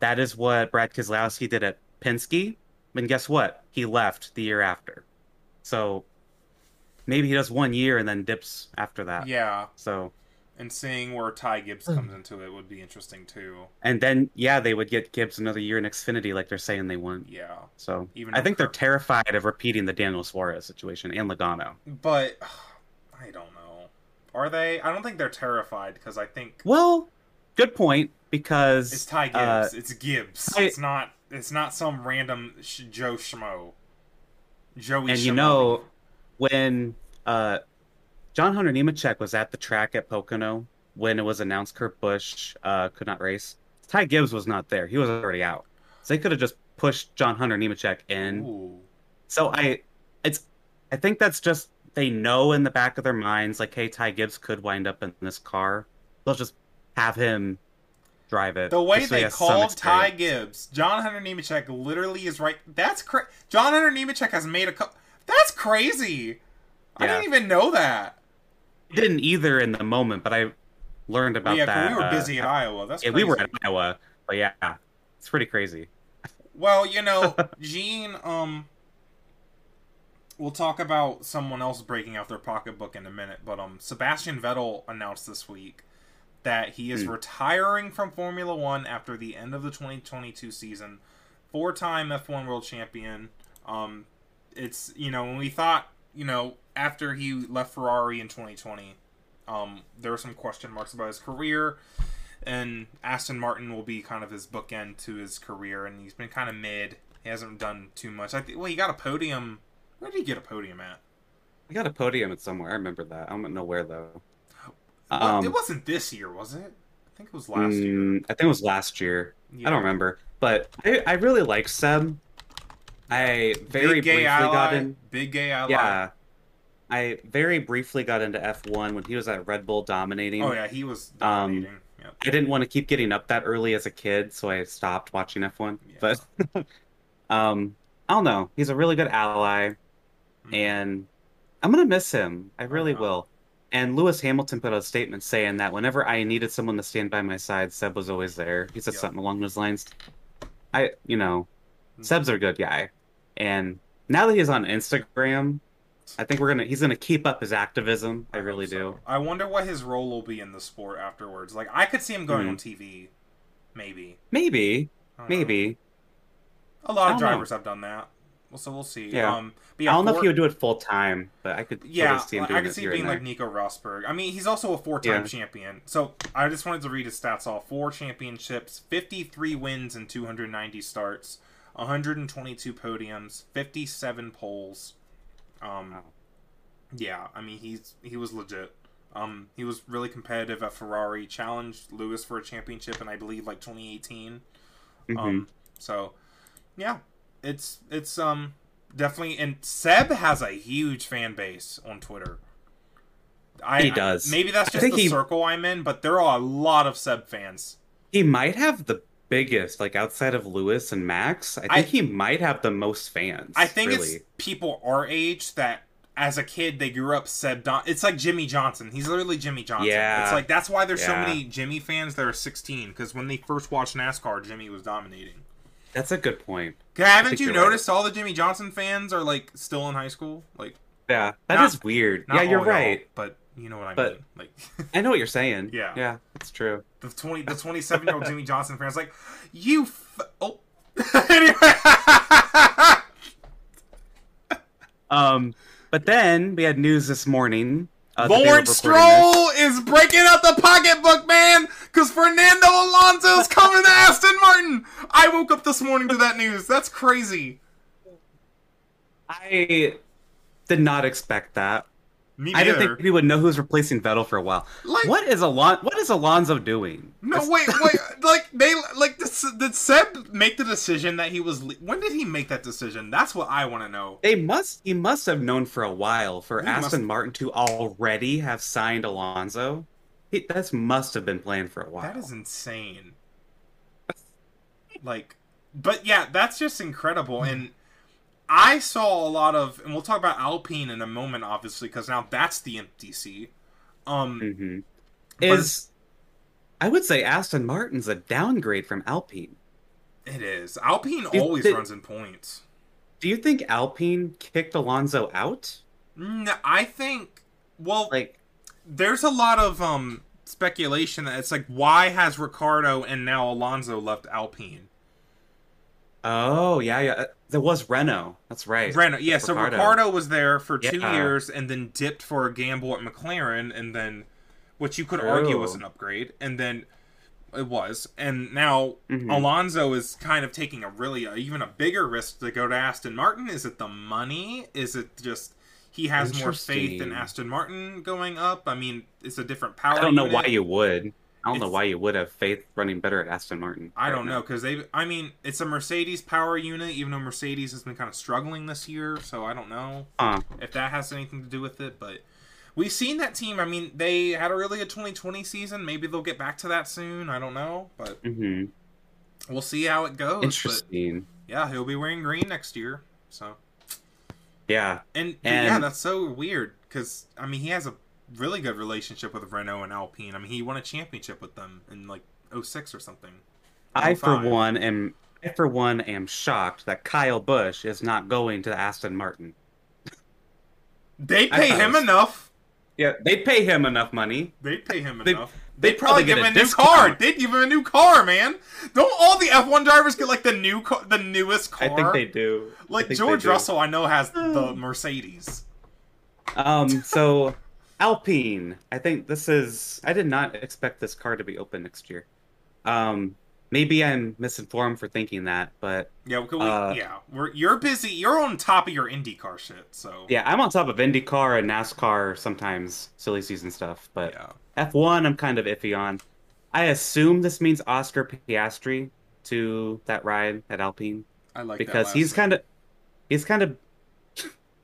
Speaker 2: That is what Brad Keselowski did at Penske. And guess what? He left the year after. So maybe he does one year and then dips after that.
Speaker 1: Yeah,
Speaker 2: So
Speaker 1: and seeing where Ty Gibbs comes into it would be interesting too.
Speaker 2: and then yeah, they would get Gibbs another year in Xfinity like they're saying they want.
Speaker 1: Yeah,
Speaker 2: So
Speaker 1: Even
Speaker 2: I think
Speaker 1: though
Speaker 2: they're terrified of repeating the Daniel Suarez situation and Logano.
Speaker 1: but I don't know. Are they? I don't think they're terrified because I think
Speaker 2: Well, good point because
Speaker 1: it's Ty Gibbs.
Speaker 2: uh,
Speaker 1: it's Gibbs.
Speaker 2: I-
Speaker 1: it's not. It's not some random Joe Schmo. Joey.
Speaker 2: and you know when uh, John Hunter Nemechek was at the track at Pocono when it was announced Kurt Busch uh, could not race, Ty Gibbs was not there. He was already out, so they could have just pushed John Hunter Nemechek in.
Speaker 1: Ooh.
Speaker 2: So I, it's, I think that's just they know in the back of their minds like, hey, Ty Gibbs could wind up in this car. They'll just have him drive it.
Speaker 1: The way
Speaker 2: just so he
Speaker 1: they called Ty. Gibbs, John Hunter Nemechek literally is right. That's crazy. John Hunter Nemechek has made a. Co- that's crazy. I didn't even know that.
Speaker 2: Didn't either in the moment, but I learned about
Speaker 1: Well, yeah,
Speaker 2: that.
Speaker 1: we were
Speaker 2: uh,
Speaker 1: busy in Iowa. That's
Speaker 2: Yeah,
Speaker 1: crazy.
Speaker 2: we were in Iowa, but yeah, it's pretty crazy.
Speaker 1: Well, you know, Gene, um we'll talk about someone else breaking out their pocketbook in a minute, but um Sebastian Vettel announced this week that he is
Speaker 2: Hmm.
Speaker 1: retiring from Formula 1 after the end of the 2022 season. Four-time F1 world champion. Um it's, you know, when we thought, you know, after he left Ferrari in 2020, um there were some question marks about his career and Aston Martin will be kind of his bookend to his career, and he's been kind of mid. He hasn't done too much. I think. Well, he got a podium. Where did he get a podium at?
Speaker 2: I got a podium at somewhere. I remember that. I don't know where though.
Speaker 1: Well,
Speaker 2: Um,
Speaker 1: it wasn't this year, was it? I think it was last year.
Speaker 2: Mm, I think it was last year.
Speaker 1: Yeah.
Speaker 2: I don't remember, but I, I really like Seb. I very
Speaker 1: Big gay
Speaker 2: briefly
Speaker 1: ally.
Speaker 2: got in.
Speaker 1: Big gay ally.
Speaker 2: Yeah, I very briefly got into F1 when he was at Red Bull dominating.
Speaker 1: Oh yeah, he was
Speaker 2: Um.
Speaker 1: Yep.
Speaker 2: I didn't want to keep getting up that early as a kid, so I stopped watching F1.
Speaker 1: Yeah.
Speaker 2: But um, I don't know. He's a really good ally,
Speaker 1: Mhm.
Speaker 2: and I'm gonna miss him. I really will. And Lewis Hamilton put out a statement saying that whenever I needed someone to stand by my side, Seb was always there. He said
Speaker 1: Yeah.
Speaker 2: something along those lines. I, you know,
Speaker 1: Mhm.
Speaker 2: Seb's a good guy, and now that he's on Instagram, I think we're gonna he's gonna keep up his activism. I
Speaker 1: hope
Speaker 2: really
Speaker 1: so.
Speaker 2: do.
Speaker 1: I wonder what his role will be in the sport afterwards. Like, I could see him going
Speaker 2: Mhm.
Speaker 1: on TV. Maybe.
Speaker 2: Maybe,
Speaker 1: I don't know.
Speaker 2: maybe.
Speaker 1: A lot of
Speaker 2: don't know.
Speaker 1: drivers have done that. Well, so we'll see.
Speaker 2: Yeah.
Speaker 1: Um, but
Speaker 2: I don't know if he would do it full time, but I could
Speaker 1: Yeah,
Speaker 2: see him doing
Speaker 1: I could see
Speaker 2: here
Speaker 1: being like. Nico Rosberg. I mean, he's also a four-time
Speaker 2: Yeah.
Speaker 1: champion. So I just wanted to read his stats off: four championships, fifty-three wins and two hundred ninety starts, one hundred and twenty-two podiums, fifty-seven poles. Um,
Speaker 2: Wow.
Speaker 1: yeah, I mean he's he was legit. Um, he was really competitive at Ferrari. Challenged Lewis for a championship, in I believe like twenty eighteen.
Speaker 2: Mhm.
Speaker 1: Um, so yeah, it's it's um definitely and Seb has a huge fan base on Twitter. I,
Speaker 2: He does.
Speaker 1: maybe that's just the
Speaker 2: he-
Speaker 1: circle I'm in, but there are a lot of Seb fans.
Speaker 2: He might have the biggest, like outside of Lewis and Max. I think
Speaker 1: I-
Speaker 2: he might have the most fans.
Speaker 1: I think
Speaker 2: really.
Speaker 1: it's people our age that as a kid they grew up Seb Don. It's like Jimmie Johnson. He's literally Jimmie Johnson.
Speaker 2: Yeah.
Speaker 1: It's like that's why there's so many Jimmie fans that are 16 because when they first watched NASCAR, Jimmie was dominating.
Speaker 2: That's a good point.
Speaker 1: Haven't you
Speaker 2: you're right.
Speaker 1: noticed all the Jimmie Johnson fans are like still in high school? Like
Speaker 2: Yeah, that is
Speaker 1: Not-
Speaker 2: weird. Yeah, you're
Speaker 1: all but you know what I
Speaker 2: But-
Speaker 1: mean. Like
Speaker 2: I know what you're saying.
Speaker 1: Yeah.
Speaker 2: yeah, that's true.
Speaker 1: the twenty, the twenty-seven year old Jimmie Johnson fans, like you. F- oh, anyway.
Speaker 2: Um, but then we had news this morning. Uh, were
Speaker 1: Lawrence
Speaker 2: this.
Speaker 1: Stroll is breaking out the pocketbook, man, because Fernando Alonso's coming to Aston Martin. I woke up this morning to that news. That's crazy.
Speaker 2: I did not expect that.
Speaker 1: Me
Speaker 2: I didn't think we would know who's replacing Vettel for a while.
Speaker 1: Like-
Speaker 2: what is Alon? What is Alonso doing?
Speaker 1: No, wait, wait. like they like this, did Seb make the decision that he was? le- When did he make that decision? That's what I want to know.
Speaker 2: They must. He must have known for a while for
Speaker 1: He
Speaker 2: Aston
Speaker 1: must-
Speaker 2: Martin to already have signed Alonso. He, that must have been planned for a while.
Speaker 1: That is insane. Like, but yeah, that's just incredible. And I saw a lot of, and we'll talk about Alpine in a moment, obviously, because now that's the empty seat. Um,
Speaker 2: hmm Is I would say Aston Martin's a downgrade from Alpine.
Speaker 1: it is Alpine always runs in points.
Speaker 2: Do you think Alpine kicked Alonso out?
Speaker 1: No, I think. Well,
Speaker 2: Like,
Speaker 1: there's a lot of um speculation that it's like why has Ricciardo and now Alonso left Alpine?
Speaker 2: oh yeah, yeah. There was Renault. That's right.
Speaker 1: Renault, yeah. So
Speaker 2: Ricciardo.
Speaker 1: Ricciardo was there for two
Speaker 2: Yeah.
Speaker 1: years and then dipped for a gamble at McLaren, and then, which you could argue was an upgrade, and then it was, and now
Speaker 2: Mhm.
Speaker 1: Alonso is kind of taking a really uh, even a bigger risk to go to Aston Martin. Is it the money? Is it just he has more faith in Aston Martin going up? I mean, it's a different power.
Speaker 2: I don't know
Speaker 1: unit.
Speaker 2: why you would. I don't know why you would have faith running better at Aston Martin.
Speaker 1: I
Speaker 2: right
Speaker 1: don't know because they. I mean, it's a Mercedes power unit, even though Mercedes has been kind of struggling this year. So I don't know
Speaker 2: Huh.
Speaker 1: if that has anything to do with it. But we've seen that team. I mean, they had a really good 2020 season. Maybe they'll get back to that soon. I don't know, but
Speaker 2: hmm
Speaker 1: we'll see how it goes. But
Speaker 2: Interesting.
Speaker 1: yeah, he'll be wearing green next year. So
Speaker 2: Yeah.
Speaker 1: and,
Speaker 2: And-
Speaker 1: yeah, that's so weird because I mean he has a really good relationship with Renault and Alpine. I mean he won a championship with them in like 06 or something.
Speaker 2: I for one am I for one am shocked that Kyle Busch is not going to Aston Martin.
Speaker 1: They pay him
Speaker 2: was-
Speaker 1: enough.
Speaker 2: Yeah, they pay him enough money.
Speaker 1: They'd pay him
Speaker 2: They-
Speaker 1: enough.
Speaker 2: they'd
Speaker 1: They'd probably
Speaker 2: probably
Speaker 1: give him
Speaker 2: a
Speaker 1: a new
Speaker 2: discount.
Speaker 1: car. They'd give him a new car, man. Don't all the F1 drivers get like the new car, the newest car?
Speaker 2: I think they do.
Speaker 1: Like George
Speaker 2: they do.
Speaker 1: Russell, I know has the Mercedes.
Speaker 2: Um, so Alpine, I think this is. I did not expect this car to be open next year. Um, maybe I'm misinformed for thinking that, but
Speaker 1: Yeah, we,
Speaker 2: Uh,
Speaker 1: yeah. We're you're busy. You're on top of your IndyCar shit. So
Speaker 2: yeah, I'm on top of IndyCar and NASCAR sometimes, silly season stuff. But
Speaker 1: yeah.
Speaker 2: F1, I'm kind of iffy on. I assume this means Oscar Piastri to that ride at Alpine
Speaker 1: I like
Speaker 2: because he's kind of, he's kind of,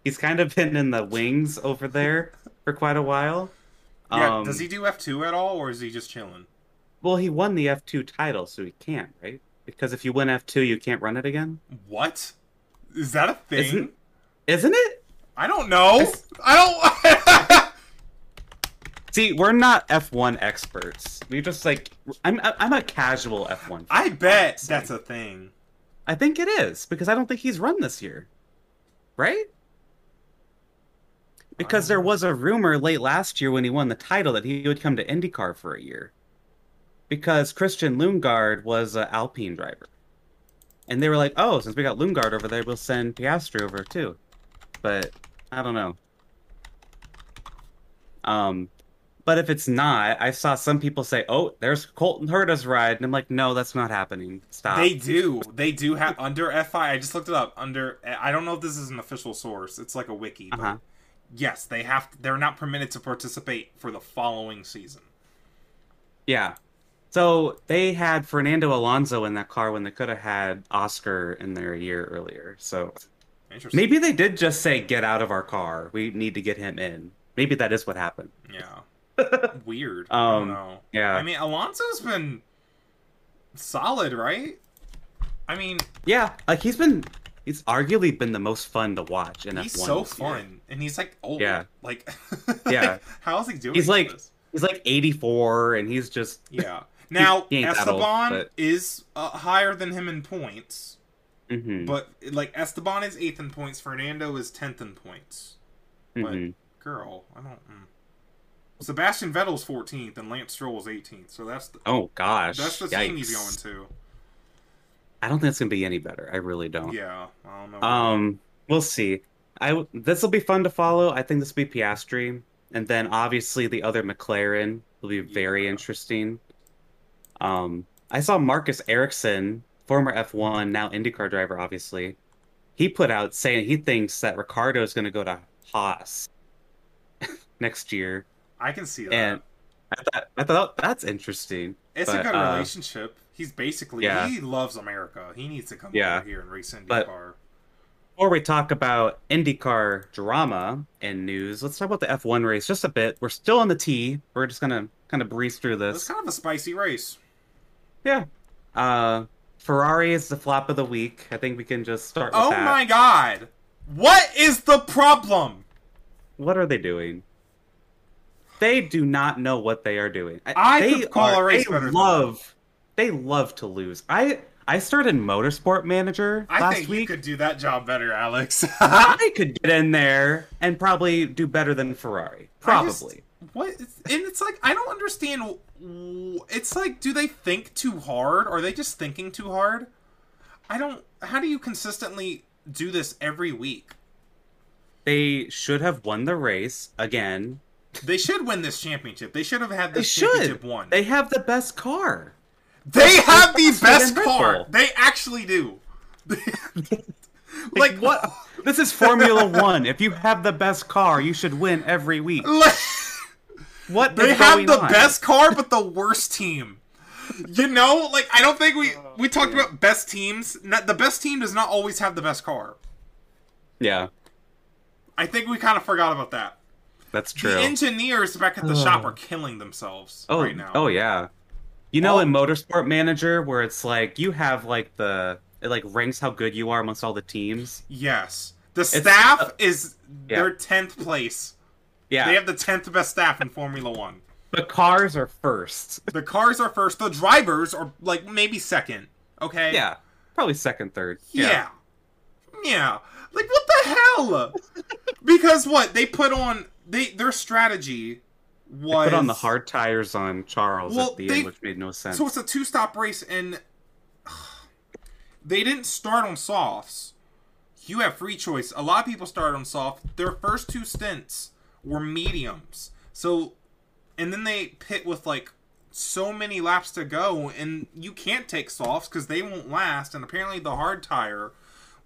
Speaker 2: he's kind of been in the wings over there for quite a while.
Speaker 1: Yeah.
Speaker 2: Um,
Speaker 1: does he do F two at all, or is he just chilling?
Speaker 2: Well, he won the F2 title, so he can't, right? Because if you win F2, you can't run it again.
Speaker 1: What? Is that a thing?
Speaker 2: Isn't isn't it?
Speaker 1: I don't know.
Speaker 2: It's-
Speaker 1: I don't.
Speaker 2: See, we're not F1 experts. We just like I'm I'm a casual F1.
Speaker 1: I bet
Speaker 2: honestly.
Speaker 1: that's a thing.
Speaker 2: I think it is because I don't think he's run this year. Right? Because there was a rumor late last year when he won the title that he would come to IndyCar for a year. Because Christian Lundgaard was an Alpine driver. And they were like, oh, since we got Lundgaard over there, we'll send Piastri over too. But I don't know. Um, but if it's not, I saw some people say, oh, there's Colton Herta's ride. And I'm like, no, that's not happening. Stop.
Speaker 1: They do. They do have under FI. I just looked it up. Under I don't know if this is an official source. It's like a wiki. But
Speaker 2: Uh-huh.
Speaker 1: Yes, they have. They're not permitted to participate for the following season.
Speaker 2: Yeah. So they had Fernando Alonso in that car when they could have had Oscar in there a year earlier. So
Speaker 1: Interesting.
Speaker 2: maybe they did just say, get out of our car. We need to get him in. Maybe that is what happened.
Speaker 1: Yeah. Weird. I don't
Speaker 2: Um,
Speaker 1: know.
Speaker 2: yeah.
Speaker 1: I mean, Alonso's been solid, right? I mean,
Speaker 2: Yeah, like he's been, he's arguably been the most fun to watch in
Speaker 1: he's
Speaker 2: F1
Speaker 1: so
Speaker 2: this year.
Speaker 1: fun, and he's like old.
Speaker 2: Yeah.
Speaker 1: Like,
Speaker 2: Yeah.
Speaker 1: How is he doing?
Speaker 2: He's like-
Speaker 1: this?
Speaker 2: He's like 84 and he's just,
Speaker 1: Yeah. Now
Speaker 2: that old,
Speaker 1: Esteban
Speaker 2: but-
Speaker 1: is uh, higher than him in points,
Speaker 2: mhm,
Speaker 1: but like Esteban is eighth in points. Fernando is tenth in points. but-
Speaker 2: mhm.
Speaker 1: Girl, I don't. Mm. Sebastian Vettel's fourteenth and Lance Stroll's eighteenth. So that's the,
Speaker 2: Oh gosh.
Speaker 1: that's the team he's going to.
Speaker 2: I don't think it's gonna be any better. I really don't.
Speaker 1: Yeah, I don't know.
Speaker 2: Um, we'll see. I this will be fun to follow. I think this will be Piastri, and then obviously the other McLaren will be very
Speaker 1: Yeah.
Speaker 2: interesting. Um, I saw Marcus Ericsson, former F1, now IndyCar driver, obviously. He put out saying he thinks that Ricciardo is going to go to Haas next year,
Speaker 1: I can see that.
Speaker 2: and I thought I thought that's interesting.
Speaker 1: it's a
Speaker 2: but,
Speaker 1: good
Speaker 2: uh,
Speaker 1: relationship. He's basically
Speaker 2: yeah.
Speaker 1: he loves America. He needs to come
Speaker 2: Yeah.
Speaker 1: over here and race IndyCar.
Speaker 2: But- Before we talk about IndyCar drama and news, let's talk about the F1 race just a bit. We're still on the T. We're just gonna kind of breeze through this.
Speaker 1: it's kind of a spicy race.
Speaker 2: Yeah. Uh, Ferrari is the flop of the week. I think we can just start with
Speaker 1: Oh
Speaker 2: that.
Speaker 1: my god! What is the problem?
Speaker 2: What are they doing? They do not know what they are doing.
Speaker 1: I
Speaker 2: they
Speaker 1: could call a race
Speaker 2: they
Speaker 1: better
Speaker 2: love. They love to lose. I I started Motorsport Manager
Speaker 1: I
Speaker 2: last
Speaker 1: think
Speaker 2: week.
Speaker 1: you could do that job better, Alex.
Speaker 2: I could get in there and probably do better than Ferrari.
Speaker 1: I just-
Speaker 2: Probably.
Speaker 1: what? And it's like I don't understand. It's like, do they think too hard? Are they just thinking too hard? I don't. How do you consistently do this every week?
Speaker 2: They should have won the race again.
Speaker 1: They should win this championship. They should have had this
Speaker 2: They
Speaker 1: this
Speaker 2: should.
Speaker 1: championship won.
Speaker 2: They have the best car.
Speaker 1: They have the best car. They actually do.
Speaker 2: Like,
Speaker 1: like
Speaker 2: what? This is Formula One. If you have the best car, you should win every week.
Speaker 1: Like,
Speaker 2: What?
Speaker 1: they have the
Speaker 2: on?
Speaker 1: best car, but the worst team. You know, like I don't think we we oh, talked
Speaker 2: yeah.
Speaker 1: about best teams. Not, the best team does not always have the best car.
Speaker 2: Yeah,
Speaker 1: I think we kind of forgot about that.
Speaker 2: that's true.
Speaker 1: The engineers back at the
Speaker 2: Ugh.
Speaker 1: shop oh. are killing themselves
Speaker 2: oh,
Speaker 1: right now.
Speaker 2: oh yeah. You know,
Speaker 1: All-
Speaker 2: in Motorsport Manager, where it's like you have like the it like ranks how good you are amongst all the teams.
Speaker 1: Yes, the staff uh, is
Speaker 2: yeah.
Speaker 1: their tenth place.
Speaker 2: Yeah,
Speaker 1: They have the tenth best staff in Formula One.
Speaker 2: the cars are first.
Speaker 1: The cars are first. The drivers are like maybe second. Okay.
Speaker 2: yeah, probably second, third.
Speaker 1: Yeah. Yeah. Like what the hell? because what they put on they their strategy was
Speaker 2: Put on the hard tires on Charles
Speaker 1: Well,
Speaker 2: at the
Speaker 1: they-
Speaker 2: end, which made no sense.
Speaker 1: So it's a two stop race and they didn't start on softs. You have free choice. A lot of people start on soft. Their first two stints were mediums. So and then they pit with like so many laps to go and you can't take softs because they won't last and apparently the hard tire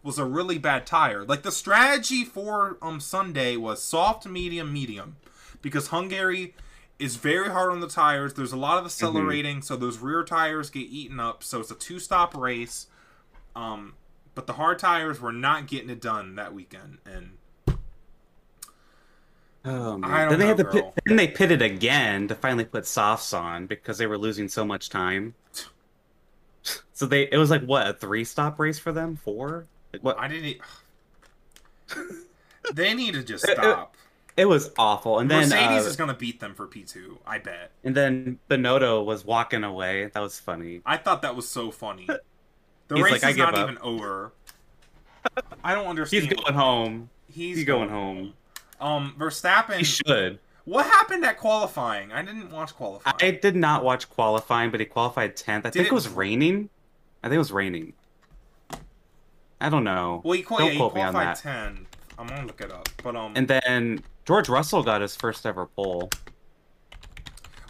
Speaker 1: was a really bad tire. Like the strategy for um Sunday was soft, medium, medium, because Hungary is very hard on the tires. There's a lot of mhm. accelerating, so those rear tires get eaten up. So it's a two-stop race. Um, but the hard tires were not getting it done that weekend, and
Speaker 2: Oh man!
Speaker 1: I don't
Speaker 2: then they had
Speaker 1: know,
Speaker 2: to pit, then they pitted again to finally put softs on because they were losing so much time. So they it was like what a three stop race for them four like what
Speaker 1: I didn't. they need to just
Speaker 2: It- it-
Speaker 1: stop.
Speaker 2: It was awful and then
Speaker 1: Mercedes
Speaker 2: uh,
Speaker 1: is gonna beat them for P two. I bet.
Speaker 2: and then Binotto was walking away that was funny
Speaker 1: I thought that was so funny. The
Speaker 2: He's
Speaker 1: race
Speaker 2: like, "I
Speaker 1: is not
Speaker 2: up."
Speaker 1: even over. I don't understand.
Speaker 2: he's going home
Speaker 1: He's,
Speaker 2: he's going home
Speaker 1: Um, Verstappen.
Speaker 2: he should
Speaker 1: What happened at qualifying? I didn't watch qualifying.
Speaker 2: I did not watch qualifying but he qualified 10th I think
Speaker 1: it-
Speaker 2: it was raining I think it was raining I don't know
Speaker 1: well, he, qual-
Speaker 2: don't
Speaker 1: yeah, he
Speaker 2: quote me on
Speaker 1: qualified
Speaker 2: that
Speaker 1: ten. I'm gonna look it up, but um,
Speaker 2: and then George Russell got his first ever pole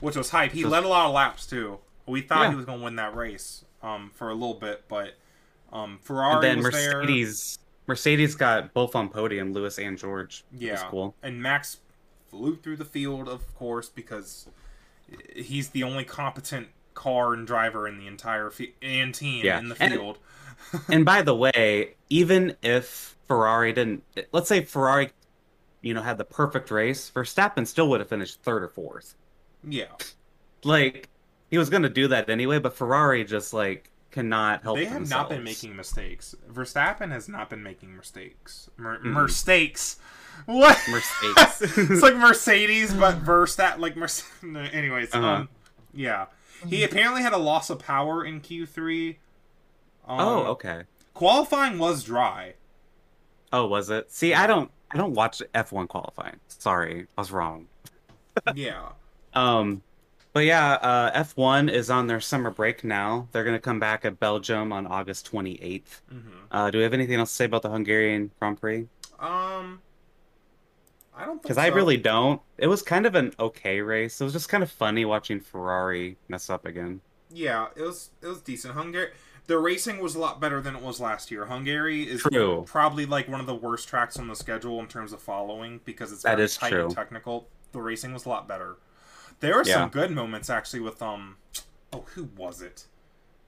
Speaker 1: which was hype. He
Speaker 2: So-
Speaker 1: led a lot of laps too. We thought
Speaker 2: Yeah.
Speaker 1: he was gonna win that race um for a little bit, but um
Speaker 2: And
Speaker 1: Ferrari
Speaker 2: then
Speaker 1: was there.
Speaker 2: Mercedes, Mercedes got both on podium, Lewis and George.
Speaker 1: Yeah,
Speaker 2: That's cool.
Speaker 1: and Max flew through the field, of course, because he's the only competent car and driver in the entire fi- and team
Speaker 2: Yeah,
Speaker 1: in the
Speaker 2: and-
Speaker 1: field.
Speaker 2: and by the way, even if Ferrari didn't, let's say Ferrari, you know, had the perfect race, Verstappen still would have finished third or fourth.
Speaker 1: yeah,
Speaker 2: Like he was going to do that anyway, but Ferrari just like cannot help.
Speaker 1: they have not been making mistakes. Verstappen has not been making mistakes. Mer-
Speaker 2: Mhm.
Speaker 1: Mistakes. What?
Speaker 2: Mistakes.
Speaker 1: it's like Mercedes, but Verstat like Mercedes. Anyways,
Speaker 2: Uh-huh.
Speaker 1: um, yeah, he apparently had a loss of power in Q three. Um,
Speaker 2: oh, okay.
Speaker 1: Qualifying was dry.
Speaker 2: Oh, was it? See, I don't, I don't watch F1 qualifying. Sorry, I was wrong.
Speaker 1: Yeah.
Speaker 2: Um, but yeah, uh, F1 is on their summer break now. They're gonna come back at Belgium on August 28th.
Speaker 1: hmm
Speaker 2: Uh, do we have anything else to say about the Hungarian Grand Prix?
Speaker 1: Um, I don't think
Speaker 2: Because I really don't. It was kind of an okay race. It was just kind of funny watching Ferrari mess up again.
Speaker 1: Yeah, it was it was decent. Hungary, the racing was a lot better than it was last year. Hungary is
Speaker 2: True.
Speaker 1: probably like one of the worst tracks on the schedule in terms of following because it's
Speaker 2: That
Speaker 1: very
Speaker 2: is
Speaker 1: tight
Speaker 2: true.
Speaker 1: and technical. The racing was a lot better. There were
Speaker 2: Yeah.
Speaker 1: some good moments actually with um, oh who was it?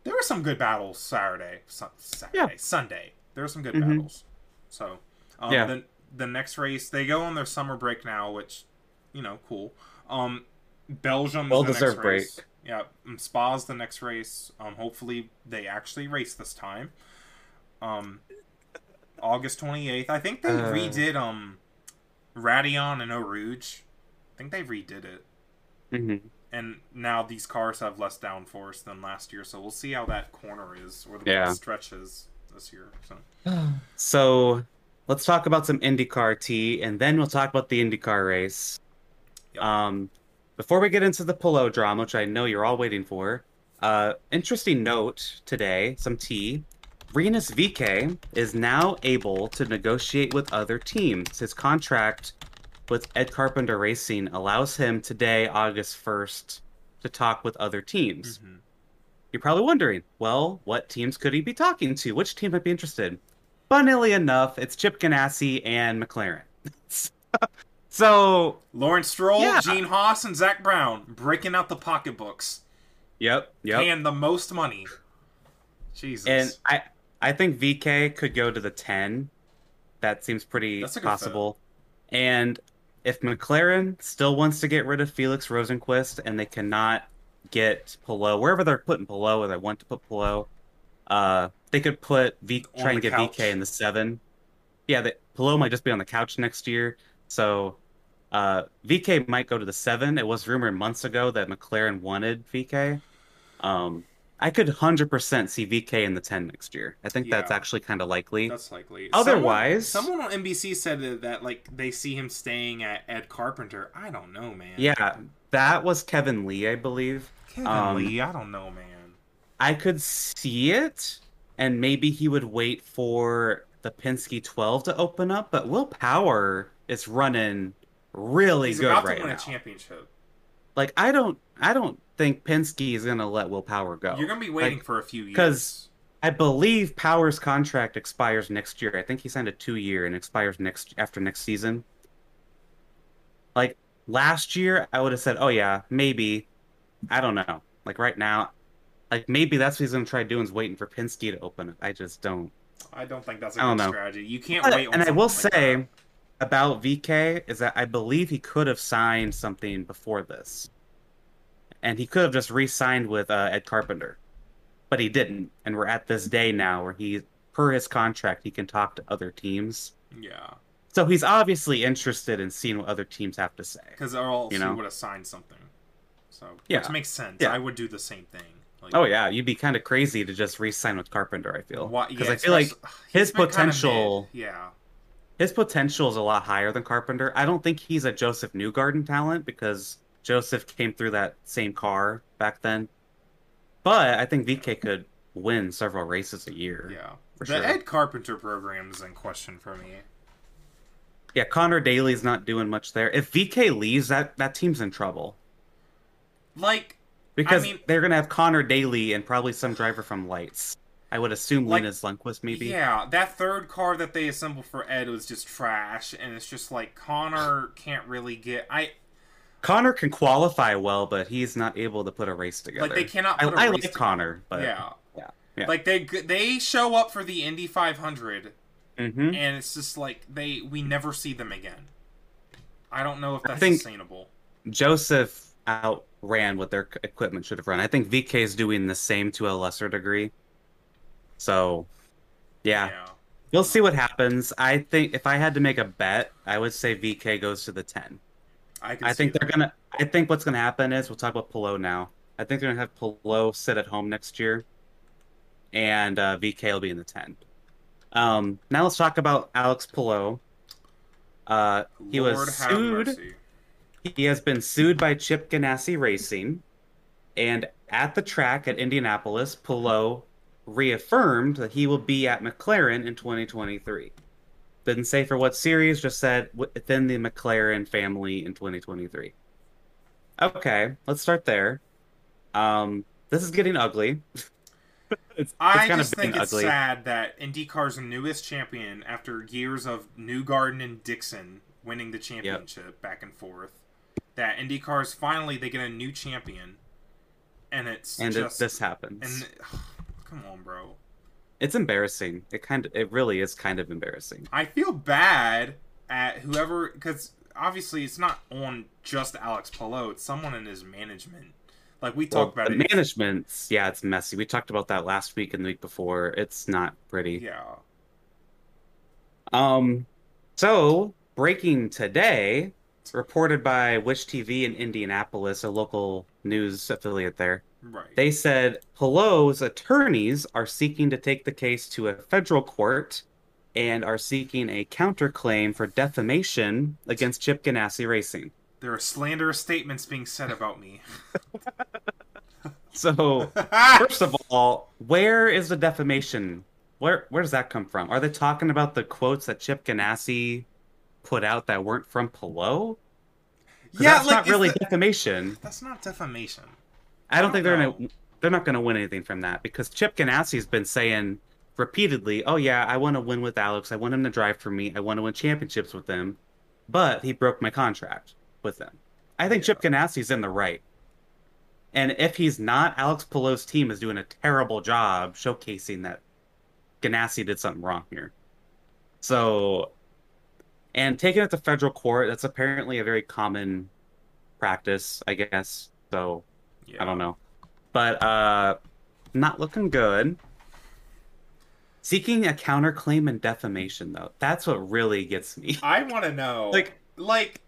Speaker 1: There were some good battles Saturday, Sun- Saturday,
Speaker 2: Yeah.
Speaker 1: Sunday. There were some good
Speaker 2: Mhm.
Speaker 1: battles. So, um,
Speaker 2: Yeah.
Speaker 1: the the next race they go on their summer break now, which you know, cool. Um, Belgium
Speaker 2: Well
Speaker 1: the next
Speaker 2: deserved
Speaker 1: race. Yeah, um, Spa's the next race. Um, hopefully they actually race this time. Um, August twenty eighth. I think they
Speaker 2: Uh.
Speaker 1: redid um, Raidillon and Eau Rouge. I think they redid it,
Speaker 2: hmm
Speaker 1: and now these cars have less downforce than last year, so we'll see how that corner is or the
Speaker 2: Yeah.
Speaker 1: stretch is this year. So
Speaker 2: So let's talk about some IndyCar T, and then we'll talk about the IndyCar race.
Speaker 1: Yep.
Speaker 2: Um, before we get into the Palou drama, which I know you're all waiting for, uh, interesting note today, some tea. Rinus VeeKay is now able to negotiate with other teams. His contract with Ed Carpenter Racing allows him today, August 1st, to talk with other teams.
Speaker 1: mhm.
Speaker 2: You're probably wondering, well, what teams could he be talking to? Which team might be interested? Funnily enough, it's Chip Ganassi and McLaren. so,
Speaker 1: Lawrence Stroll,
Speaker 2: Yeah.
Speaker 1: Gene Haas, and Zak Brown breaking out the pocketbooks,
Speaker 2: yep, yep.
Speaker 1: paying the most money. Jesus.
Speaker 2: And I I think VeeKay could go to the 10. That seems pretty
Speaker 1: That's a good
Speaker 2: possible. And if McLaren still wants to get rid of Felix Rosenqvist and they cannot get Palou wherever they're putting Palou or they want to put Palou, uh, they could put V try and get
Speaker 1: couch.
Speaker 2: VeeKay in the seven. Yeah, the Palou might just be on the couch next year. So uh, VeeKay might go to the seven. It was rumored months ago that McLaren wanted VeeKay. Um, I could 100% see VeeKay in the 10 next year. I think that's actually kind of likely.
Speaker 1: That's likely.
Speaker 2: Otherwise-
Speaker 1: someone, someone on NBC said that, that like they see him staying at Ed Carpenter. I don't know, man.
Speaker 2: Yeah, that was Kevin Lee, I believe.
Speaker 1: Kevin
Speaker 2: um,
Speaker 1: Lee. I don't know, man.
Speaker 2: I could see it, and maybe he would wait for the Penske 12 to open up, but Will Power is running really
Speaker 1: He's
Speaker 2: good
Speaker 1: about
Speaker 2: right
Speaker 1: to win
Speaker 2: now.
Speaker 1: a championship.
Speaker 2: Like I don't I don't think Penske is going to let Will Power go.
Speaker 1: You're gonna be waiting
Speaker 2: Like,
Speaker 1: for a few years
Speaker 2: because I believe Power's contract expires next year. I think he signed a 2-year and expires next after next season. Like last year I would have said, "Oh yeah, maybe." I don't know. Like right now like maybe that's what he's going to try doing is waiting for Penske to open it. I just don't.
Speaker 1: I don't think that's a
Speaker 2: I
Speaker 1: good strategy. You can't
Speaker 2: But-
Speaker 1: wait.
Speaker 2: And I will
Speaker 1: like
Speaker 2: say about VeeKay is that I believe he could have signed something before this, and he could have just re-signed with uh, Ed Carpenter, but he didn't. And we're at this day now where he, per his contract, he can talk to other teams.
Speaker 1: yeah,
Speaker 2: So he's obviously interested in seeing what other teams have to say.
Speaker 1: because or else
Speaker 2: You
Speaker 1: he
Speaker 2: know?
Speaker 1: would have signed something. So
Speaker 2: Yeah.
Speaker 1: which makes sense.
Speaker 2: Yeah.
Speaker 1: I would do the same thing. Like,
Speaker 2: Oh yeah, you'd be kind of crazy to just re-sign with Carpenter. I feel
Speaker 1: why-
Speaker 2: because
Speaker 1: yeah,
Speaker 2: I feel like his potential-
Speaker 1: Yeah.
Speaker 2: His potential is a lot higher than Carpenter. I don't think he's a Josef Newgarden talent because Josef came through that same car back then. But I think VeeKay could win several races a year.
Speaker 1: Yeah.
Speaker 2: For
Speaker 1: the
Speaker 2: sure.
Speaker 1: Ed Carpenter program is in question for me.
Speaker 2: Yeah, Conor Daly's not doing much there. If VeeKay leaves, that that team's in trouble
Speaker 1: Like,
Speaker 2: because
Speaker 1: mean-
Speaker 2: they're gonna have Conor Daly and probably some driver from Lights. I would assume
Speaker 1: Like-
Speaker 2: Linus Lundqvist maybe.
Speaker 1: yeah, that third car that they assembled for Ed was just trash, and it's just like Conor can't really get. I
Speaker 2: Conor can qualify well, but he's not able to put a race together.
Speaker 1: like they cannot.
Speaker 2: I,
Speaker 1: Put a
Speaker 2: I
Speaker 1: race
Speaker 2: like
Speaker 1: together.
Speaker 2: Conor, but
Speaker 1: yeah,
Speaker 2: yeah, yeah.
Speaker 1: like they they show up for the Indy 500,
Speaker 2: Mhm.
Speaker 1: and it's just like they we never see them again. I don't know if that's sustainable.
Speaker 2: Josef outran what their equipment should have run. I think VeeKay is doing the same to a lesser degree. So, yeah,
Speaker 1: yeah.
Speaker 2: we'll see what happens. I think if I had to make a bet, I would say VeeKay goes to the 10.
Speaker 1: I,
Speaker 2: I think they're going to I think what's going to happen is we'll talk about Palou now. I think they're going to have Palou sit at home next year and uh, VeeKay will be in the 10. Um, now let's talk about Alex Palou. Uh, he
Speaker 1: Lord
Speaker 2: was sued
Speaker 1: mercy.
Speaker 2: he has been sued by Chip Ganassi Racing, and at the track at Indianapolis, Palou reaffirmed that he will be at McLaren in 2023. Didn't say for what series, just said within the McLaren family in 2023. Okay, let's start there. Um, this is getting ugly. it's,
Speaker 1: I
Speaker 2: it's kind
Speaker 1: just think it's
Speaker 2: ugly.
Speaker 1: sad that IndyCar's newest champion, after years of Newgarden and Dixon winning the championship back and forth, that IndyCar's finally they get a new champion, and it's
Speaker 2: And it, this happens.
Speaker 1: and come on, bro.
Speaker 2: It's embarrassing. It kind of, it really is kind of embarrassing.
Speaker 1: I feel bad at whoever because obviously it's not on just Alex Palou; it's someone in his management. Like we
Speaker 2: Well,
Speaker 1: talked about
Speaker 2: the
Speaker 1: it.
Speaker 2: management's yeah, it's messy. We talked about that last week and the week before. It's not pretty.
Speaker 1: yeah,
Speaker 2: Um, so breaking today, reported by Wish TV in Indianapolis, a local news affiliate there.
Speaker 1: Right.
Speaker 2: They said Palou's attorneys are seeking to take the case to a federal court and are seeking a counterclaim for defamation against Chip Ganassi Racing.
Speaker 1: there are slanderous statements being said about me.
Speaker 2: So, first of all, where is the defamation? Where where does that come from? Are they talking about the quotes that Chip Ganassi put out that weren't from? 'Cause
Speaker 1: yeah,
Speaker 2: that's
Speaker 1: like
Speaker 2: not really
Speaker 1: the-
Speaker 2: defamation.
Speaker 1: that's not defamation.
Speaker 2: I don't
Speaker 1: I
Speaker 2: think
Speaker 1: don't
Speaker 2: they're
Speaker 1: know.
Speaker 2: gonna they're not gonna win anything from that because Chip Ganassi's been saying repeatedly, "Oh yeah, I want to win with Alex. I want him to drive for me. I want to win championships with him." But he broke my contract with them. I think Chip Ganassi's in the right. And if he's not, Alex Palou's team is doing a terrible job showcasing that Ganassi did something wrong here. So, and taking it to federal court, that's apparently a very common practice, I guess. So,
Speaker 1: Yeah.
Speaker 2: I don't know. But uh not looking good. Seeking a counterclaim and defamation though. That's what really gets me.
Speaker 1: I want to know,
Speaker 2: Like-
Speaker 1: like,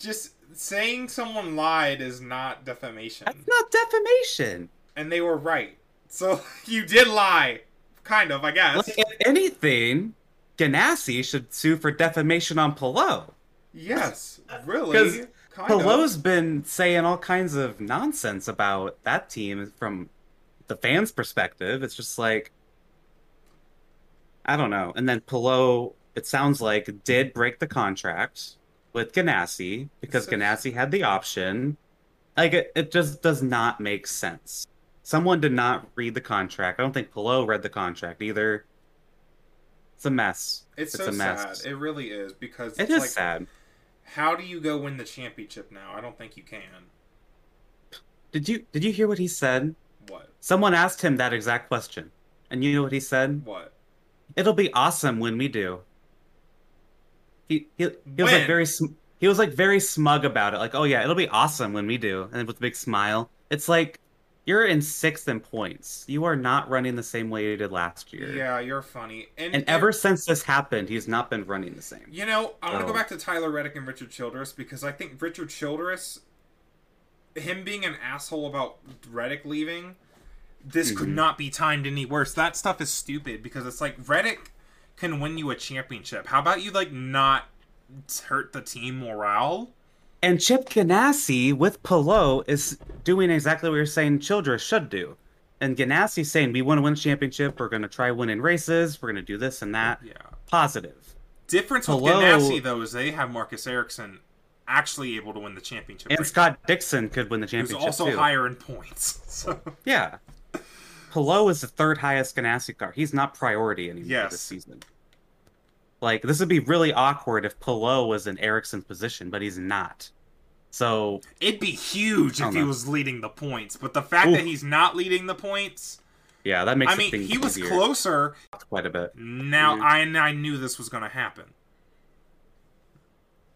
Speaker 1: just saying someone lied is not defamation,
Speaker 2: That's not defamation.
Speaker 1: and they were right. So you did lie, kind of, I guess.
Speaker 2: Like, if anything, Ganassi should sue for defamation on Palou.
Speaker 1: yes, really. Kind of.
Speaker 2: Palou's been saying all kinds of nonsense about that team from the fans' perspective. It's just like I don't know. And then Palou, it sounds like, did break the contract with Ganassi because
Speaker 1: It's a-
Speaker 2: Ganassi had the option. Like it, it just does not make sense. Someone did not read the contract. I don't think Palou read the contract either. It's a mess.
Speaker 1: It's,
Speaker 2: it's
Speaker 1: so
Speaker 2: a mess.
Speaker 1: sad. It really is because
Speaker 2: It
Speaker 1: it's like,
Speaker 2: sad.
Speaker 1: How do you go win the championship now? I don't think you can.
Speaker 2: Did you did you hear what he said?
Speaker 1: What?
Speaker 2: Someone asked him that exact question. And you know what he said?
Speaker 1: What?
Speaker 2: It'll be awesome when we do. He he, he was like very sm- he was like very smug about it. Like, "Oh yeah, it'll be awesome when we do." And with a big smile. It's like you're in 6th in points. You are not running the same way you did last year.
Speaker 1: Yeah, you're funny. And,
Speaker 2: And ever since this happened, he's not been running the same.
Speaker 1: You know, I want to
Speaker 2: Oh.
Speaker 1: go back to Tyler Reddick and Richard Childress because I think Richard Childress, him being an asshole about Reddick leaving, this could
Speaker 2: Mhm.
Speaker 1: not be timed any worse. That stuff is stupid because it's like Reddick can win you a championship. How about you like not hurt the team morale?
Speaker 2: And Chip Ganassi with Palou is doing exactly what you're saying Childress should do. And Ganassi's saying, we want to win championship. We're going to try winning races. We're going to do this and that.
Speaker 1: Yeah.
Speaker 2: Positive.
Speaker 1: Difference with
Speaker 2: Hello.
Speaker 1: Ganassi though is they have Marcus Ericsson actually able to win the championship.
Speaker 2: And
Speaker 1: right
Speaker 2: Scott Dixon could win the
Speaker 1: now, who's
Speaker 2: championship
Speaker 1: also
Speaker 2: too.
Speaker 1: higher in points. So
Speaker 2: Yeah. Palou is the third highest Ganassi car. He's not priority anymore
Speaker 1: Yes.
Speaker 2: this season. Like, this would be really awkward if Palou was in Ericsson's position, but he's not. So,
Speaker 1: It'd be huge if
Speaker 2: don't
Speaker 1: he was leading the points, but the fact
Speaker 2: Oof.
Speaker 1: that he's not leading the points,
Speaker 2: yeah, that makes
Speaker 1: I mean, he was
Speaker 2: easier
Speaker 1: closer.
Speaker 2: quite a bit.
Speaker 1: Now. I I knew this was going to happen.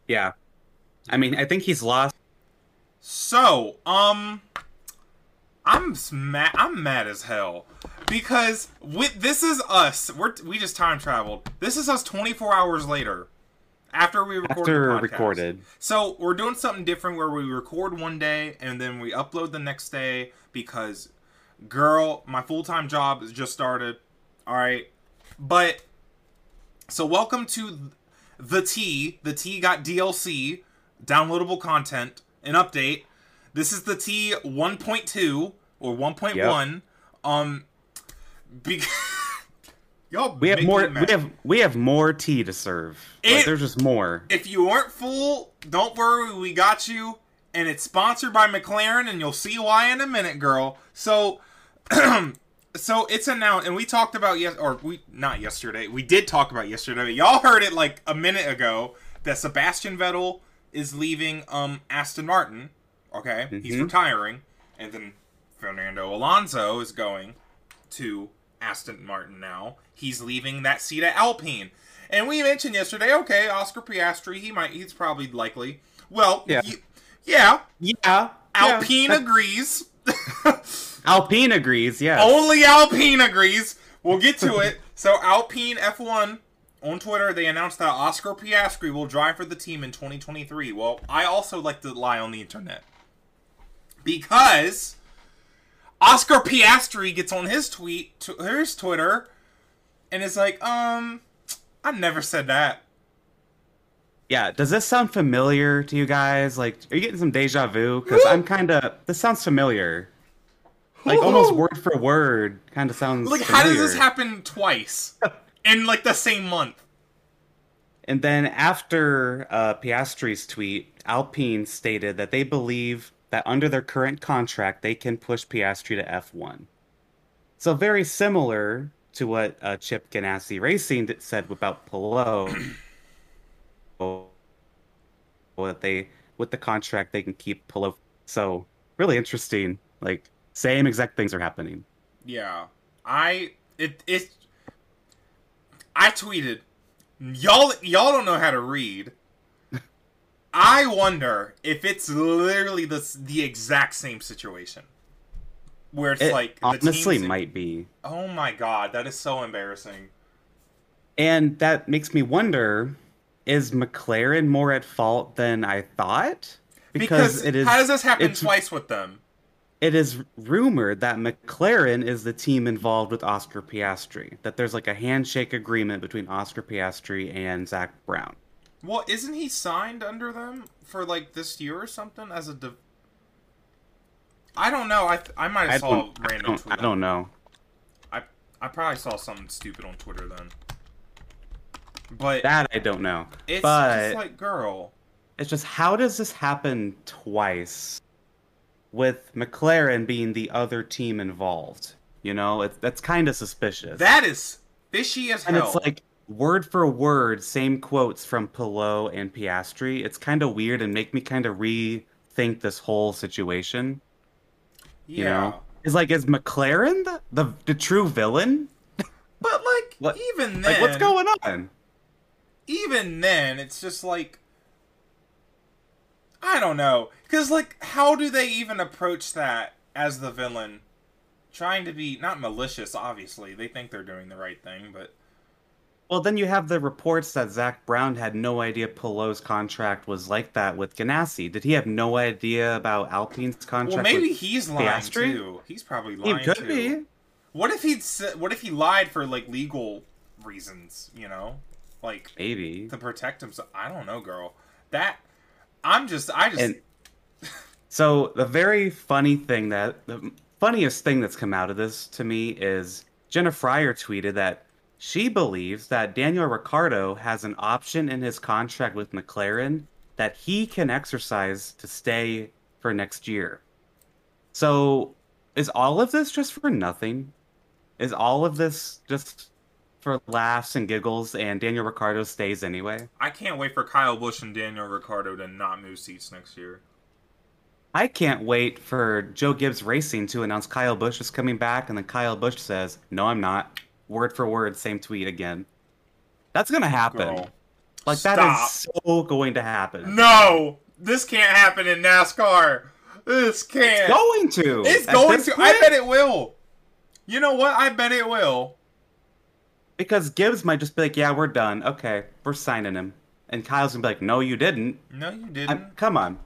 Speaker 2: Yeah. I mean, I think he's lost.
Speaker 1: So, um, I'm mad. I'm mad as hell because with this is us. We're we just time traveled. This is us 24 hours later after we recorded.
Speaker 2: After recorded.
Speaker 1: So we're doing something different where we record one day and then we upload the next day because, girl, my full time job has just started. All right, but so welcome to the T. The T got DLC, downloadable content, an update. This is the T 1.2 or 1.1. Um, be- y'all
Speaker 2: We have more. We have we have more tea to serve. Like, there's just more.
Speaker 1: if you aren't full, don't worry, we got you. And it's sponsored by McLaren, and you'll see why in a minute, girl. So, so it's announced, and we talked about yes, or we not yesterday. We did talk about yesterday. Y'all heard it like a minute ago that Sebastian Vettel is leaving um Aston Martin. Okay, he's
Speaker 2: Mhm.
Speaker 1: retiring, and then Fernando Alonso is going to Aston Martin now. He's leaving that seat at Alpine. And we mentioned yesterday, okay, Oscar Piastri, he might he's probably likely. Well,
Speaker 2: Yeah.
Speaker 1: y- yeah,
Speaker 2: Yeah.
Speaker 1: Alpine agrees.
Speaker 2: Alpine agrees. Yeah.
Speaker 1: Only Alpine agrees. We'll get to it. So Alpine F1 on Twitter, they announced that Oscar Piastri will drive for the team in 2023. Well, I also like to lie on the internet. because Oscar Piastri gets on his tweet, to his Twitter, and it's like, um, I never said that.
Speaker 2: Yeah, does this sound familiar to you guys? Like, are you getting some deja vu? Because I'm kind of. This sounds familiar. Like almost word for word, kind of sounds.
Speaker 1: Like,
Speaker 2: familiar.
Speaker 1: how does this happen twice in like the same month?
Speaker 2: And then after uh, Piastri's tweet, Alpine stated that they believe that under their current contract, they can push Piastri to F1. So very similar to what uh, Chip Ganassi Racing said about Palou. that they, with the contract, they can keep Palou. So really interesting. Like same exact things are happening.
Speaker 1: Yeah, I it it. I tweeted, y'all y'all don't know how to read. I wonder if it's literally the the exact same situation, where it's
Speaker 2: It
Speaker 1: like
Speaker 2: honestly might be.
Speaker 1: Oh my god, that is so embarrassing.
Speaker 2: And that makes me wonder is McLaren more at fault than I thought?
Speaker 1: Because,
Speaker 2: it is
Speaker 1: how does this happen twice with them?
Speaker 2: it is rumored that McLaren is the team involved with Oscar Piastri. That there's like a handshake agreement between Oscar Piastri and Zak Brown.
Speaker 1: Well, isn't he signed under them for like this year or something as a? Div- I don't know. I I might
Speaker 2: I
Speaker 1: have saw
Speaker 2: don't,
Speaker 1: a
Speaker 2: I
Speaker 1: random
Speaker 2: don't,
Speaker 1: tweet.
Speaker 2: I don't know.
Speaker 1: I I probably saw something stupid on Twitter then. But
Speaker 2: That I don't know.
Speaker 1: it's
Speaker 2: but
Speaker 1: just like, girl,
Speaker 2: it's just how does this happen twice with McLaren being the other team involved? You know, it's that's kind of suspicious.
Speaker 1: that is fishy as
Speaker 2: and
Speaker 1: hell.
Speaker 2: it's like word for word, same quotes from Palou and Piastri. It's kind of weird and make me kind of rethink this whole situation.
Speaker 1: yeah,
Speaker 2: You know, it's like is McLaren the the, the true villain?
Speaker 1: but like
Speaker 2: What-
Speaker 1: even then,
Speaker 2: Like, what's going on?
Speaker 1: even then, it's just like I don't know, because like, how do they even approach that as the villain? Trying to be not malicious, obviously. They think they're doing the right thing, but
Speaker 2: Well, then you have the reports that Zak Brown had no idea Palou's contract was like that with Ganassi. Did he have no idea about Alpine's contract?
Speaker 1: well, maybe he's lying
Speaker 2: Piastri?
Speaker 1: too. He's probably lying.
Speaker 2: he could
Speaker 1: too.
Speaker 2: be.
Speaker 1: What if he'd what if he lied for like legal reasons? You know, like
Speaker 2: Maybe.
Speaker 1: to protect himself. I don't know, girl. That I'm just I just
Speaker 2: And so the very funny thing that the funniest thing that's come out of this to me is Jenna Fryer tweeted that she believes that Daniel Ricciardo has an option in his contract with McLaren that he can exercise to stay for next year. So is all of this just for nothing? Is all of this just for laughs and giggles and Daniel Ricciardo stays anyway?
Speaker 1: I can't wait for Kyle Busch and Daniel Ricciardo to not move seats next year.
Speaker 2: I can't wait for Joe Gibbs Racing to announce Kyle Busch is coming back, and then Kyle Busch says, "No, I'm not." Word for word, same tweet again. That's gonna happen.
Speaker 1: Girl.
Speaker 2: like that
Speaker 1: stop.
Speaker 2: is so going to happen.
Speaker 1: No, this can't happen in NASCAR. This can't.
Speaker 2: Going to.
Speaker 1: It's going to. I bet it will. You know what? I bet it will.
Speaker 2: because Gibbs might just be like, "Yeah, we're done. Okay, we're signing him," and Kyle's gonna be like, "No, you didn't.
Speaker 1: No, you
Speaker 2: I'm,
Speaker 1: didn't.
Speaker 2: come on,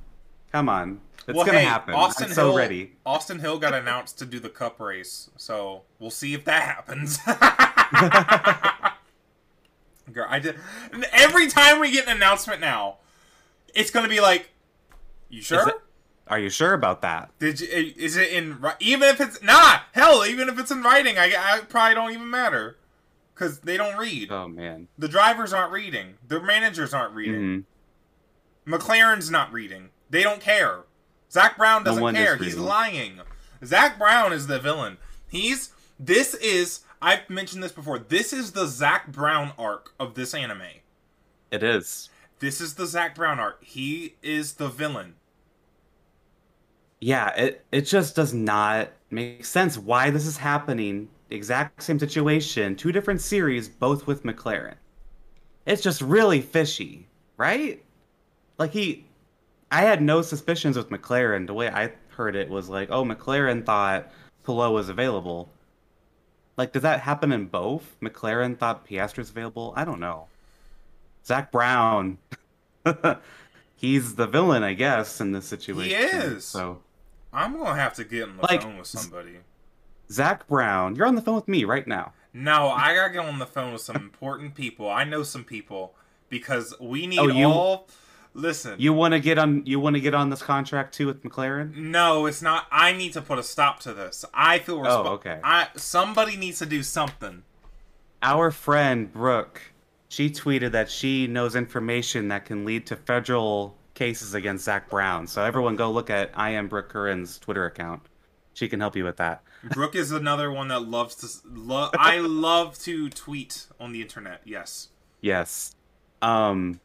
Speaker 2: come on. It's
Speaker 1: well,
Speaker 2: gonna
Speaker 1: hey,
Speaker 2: happen.
Speaker 1: Austin
Speaker 2: I'm so
Speaker 1: Hill,
Speaker 2: ready."
Speaker 1: Austin Hill got announced to do the Cup race, so we'll see if that happens. Girl, I did. Every time we get an announcement now, it's gonna be like, "You sure?
Speaker 2: it- Are you sure about that?
Speaker 1: Did you? Is it in? Even if it's nah, hell, even if it's in writing, I, I probably don't even matter, because they don't read.
Speaker 2: Oh man.
Speaker 1: The drivers aren't reading. The managers aren't reading.
Speaker 2: hmm
Speaker 1: McLaren's not reading. They don't care. Zak Brown doesn't
Speaker 2: is
Speaker 1: care. He's lying. Zak Brown is the villain. He's this is I've mentioned this before. This is the Zak Brown arc of this anime.
Speaker 2: It is.
Speaker 1: This is the Zak Brown arc. He is the villain.
Speaker 2: Yeah, it it just does not make sense why this is happening. Exact same situation, two different series, both with McLaren. It's just really fishy, right? Like he I had no suspicions with McLaren. The way I heard it was like, oh, McLaren thought Palou was available. Like, did that happen in both? McLaren thought Piastri was available? I don't know. Zak Brown. he's the villain, I guess, in this situation.
Speaker 1: He is.
Speaker 2: So
Speaker 1: I'm gonna have to get on the
Speaker 2: Like,
Speaker 1: phone with somebody.
Speaker 2: Zak Brown, you're on the phone with me right now.
Speaker 1: No, I gotta get on the phone with some important people. I know some people because we oh, need
Speaker 2: Oh, you-
Speaker 1: all. Listen,
Speaker 2: You want to get on? You want to get on this contract too with McLaren?
Speaker 1: no, it's not. I need to put a stop to this. I feel
Speaker 2: Oh, okay.
Speaker 1: I somebody needs to do something.
Speaker 2: Our friend Brooke, she tweeted that she knows information that can lead to federal cases against Zak Brown. So everyone, go look at I am Brooke Curran's Twitter account. She can help you with that.
Speaker 1: Brooke is another one that loves to. Lo- I love to tweet on the internet. Yes,
Speaker 2: Yes. Um,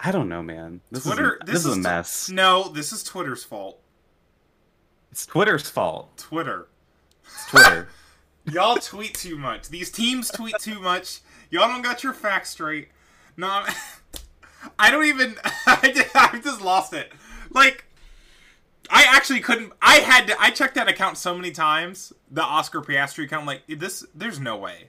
Speaker 2: I don't know, man. This
Speaker 1: Twitter.
Speaker 2: is a, this, is a
Speaker 1: t-
Speaker 2: mess.
Speaker 1: no, this is Twitter's fault.
Speaker 2: It's Twitter's fault.
Speaker 1: Twitter.
Speaker 2: It's Twitter.
Speaker 1: Y'all tweet too much. These teams tweet too much. Y'all don't got your facts straight. No, I don't even. I just, I just lost it. Like, I actually couldn't. I had to. I checked that account so many times. The Oscar Piastri account. Like this. There's no way.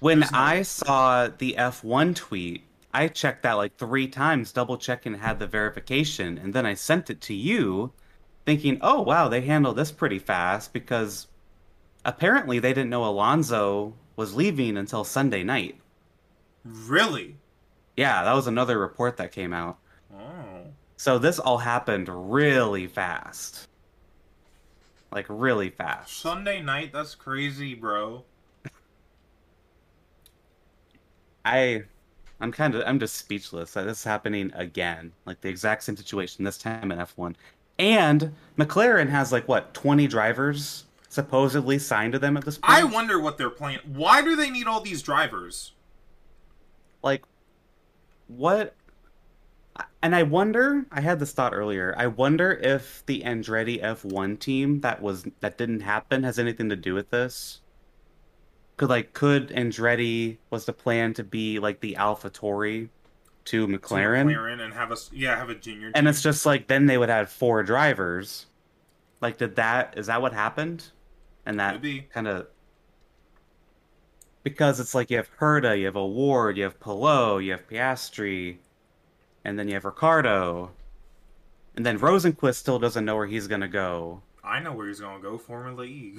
Speaker 2: When
Speaker 1: no-
Speaker 2: I saw the F1 tweet, I checked that like three times, double checking had the verification, and then I sent it to you, thinking, oh wow, they handled this pretty fast because apparently they didn't know Alonso was leaving until Sunday night.
Speaker 1: Really?
Speaker 2: Yeah, that was another report that came out.
Speaker 1: Oh.
Speaker 2: So this all happened really fast. Like really fast.
Speaker 1: Sunday night. That's crazy, bro.
Speaker 2: I I'm kind of I'm just speechless that this is happening again. Like the exact same situation this time in F1. And McLaren has like what 20 drivers supposedly signed to them at this point.
Speaker 1: I wonder what they're playing. Why do they need all these drivers?
Speaker 2: like what and I wonder I had this thought earlier. I wonder if the Andretti F1 team that was that didn't happen has anything to do with this. Could like could Andretti was the plan to be like the AlphaTauri To McLaren?
Speaker 1: McLaren and have a yeah have a junior.
Speaker 2: And
Speaker 1: team.
Speaker 2: it's just like then they would have four drivers. Like did that is that what happened? And that kind of because it's like you have Herta, you have O'Ward, you have Palou, you have Piastri, and then you have Ricciardo. And then Rosenqvist still doesn't know where he's gonna go.
Speaker 1: I know where he's gonna go. Formula E.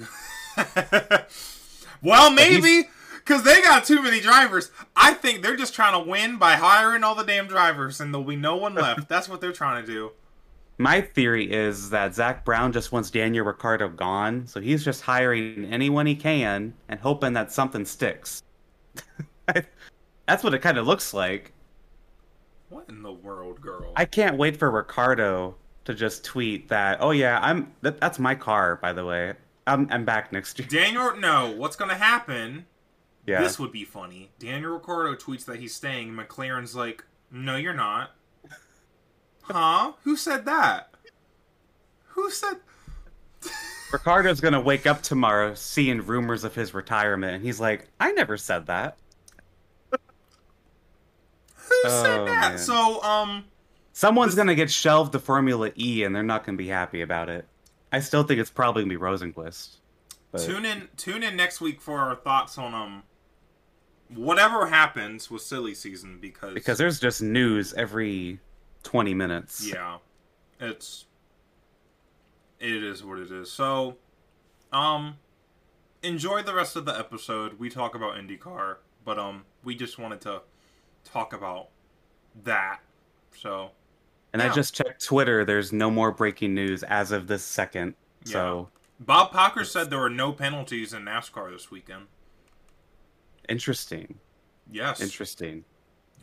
Speaker 1: well, maybe because they got too many drivers. I think they're just trying to win by hiring all the damn drivers, and there'll be no one left. That's what they're trying to do.
Speaker 2: My theory is that Zak Brown just wants Daniel Ricciardo gone, so he's just hiring anyone he can and hoping that something sticks. That's what it kind of looks like.
Speaker 1: What in the world, girl?
Speaker 2: I can't wait for Ricciardo to just tweet that. Oh yeah, I'm. That, that's my car, by the way. I'm I'm back next year.
Speaker 1: Daniel, no. What's gonna happen?
Speaker 2: Yeah.
Speaker 1: This would be funny. Daniel Ricciardo tweets that he's staying. McLaren's like, "No, you're not." Huh? Who said that? Who said?
Speaker 2: Ricciardo's gonna wake up tomorrow seeing rumors of his retirement, and he's like, "I never said that."
Speaker 1: Who said
Speaker 2: Oh,
Speaker 1: that?
Speaker 2: man.
Speaker 1: So, um,
Speaker 2: Someone's gonna get shelved to Formula E, and they're not gonna be happy about it. I still think it's probably gonna be Rosenqvist. But
Speaker 1: tune in. Tune in next week for our thoughts on um, whatever happens with silly season because
Speaker 2: because there's just news every twenty minutes.
Speaker 1: yeah, it's it is what it is. So, um, enjoy the rest of the episode. We talk about IndyCar, but um, we just wanted to talk about that. So,
Speaker 2: And
Speaker 1: Yeah.
Speaker 2: I just checked Twitter. There's no more breaking news as of this second. So
Speaker 1: Bob Pockrass said there were no penalties in NASCAR this weekend.
Speaker 2: interesting.
Speaker 1: Yes,
Speaker 2: Interesting.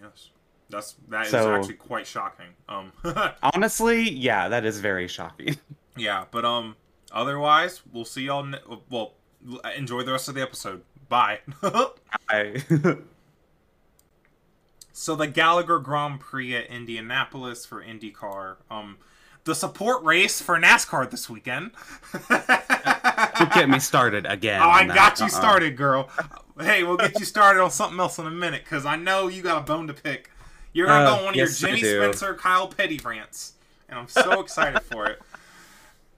Speaker 1: yes, that's that is
Speaker 2: So-
Speaker 1: actually quite shocking. Um,
Speaker 2: Honestly, yeah, that is very shocking.
Speaker 1: yeah, but um, otherwise, we'll see y'all. Ne- well, enjoy the rest of the episode. Bye.
Speaker 2: I
Speaker 1: So the Gallagher Grand Prix at Indianapolis for IndyCar. Um, the support race for NASCAR this weekend.
Speaker 2: don't get me started again.
Speaker 1: Oh, I
Speaker 2: on that.
Speaker 1: got you
Speaker 2: Uh-uh.
Speaker 1: started, girl. Hey, we'll get you started on something else in a minute because I know you got a bone to pick. You're gonna
Speaker 2: Uh,
Speaker 1: go on one
Speaker 2: yes,
Speaker 1: of your Jimmy. Spencer, Kyle Petty rants, and I'm so excited for it.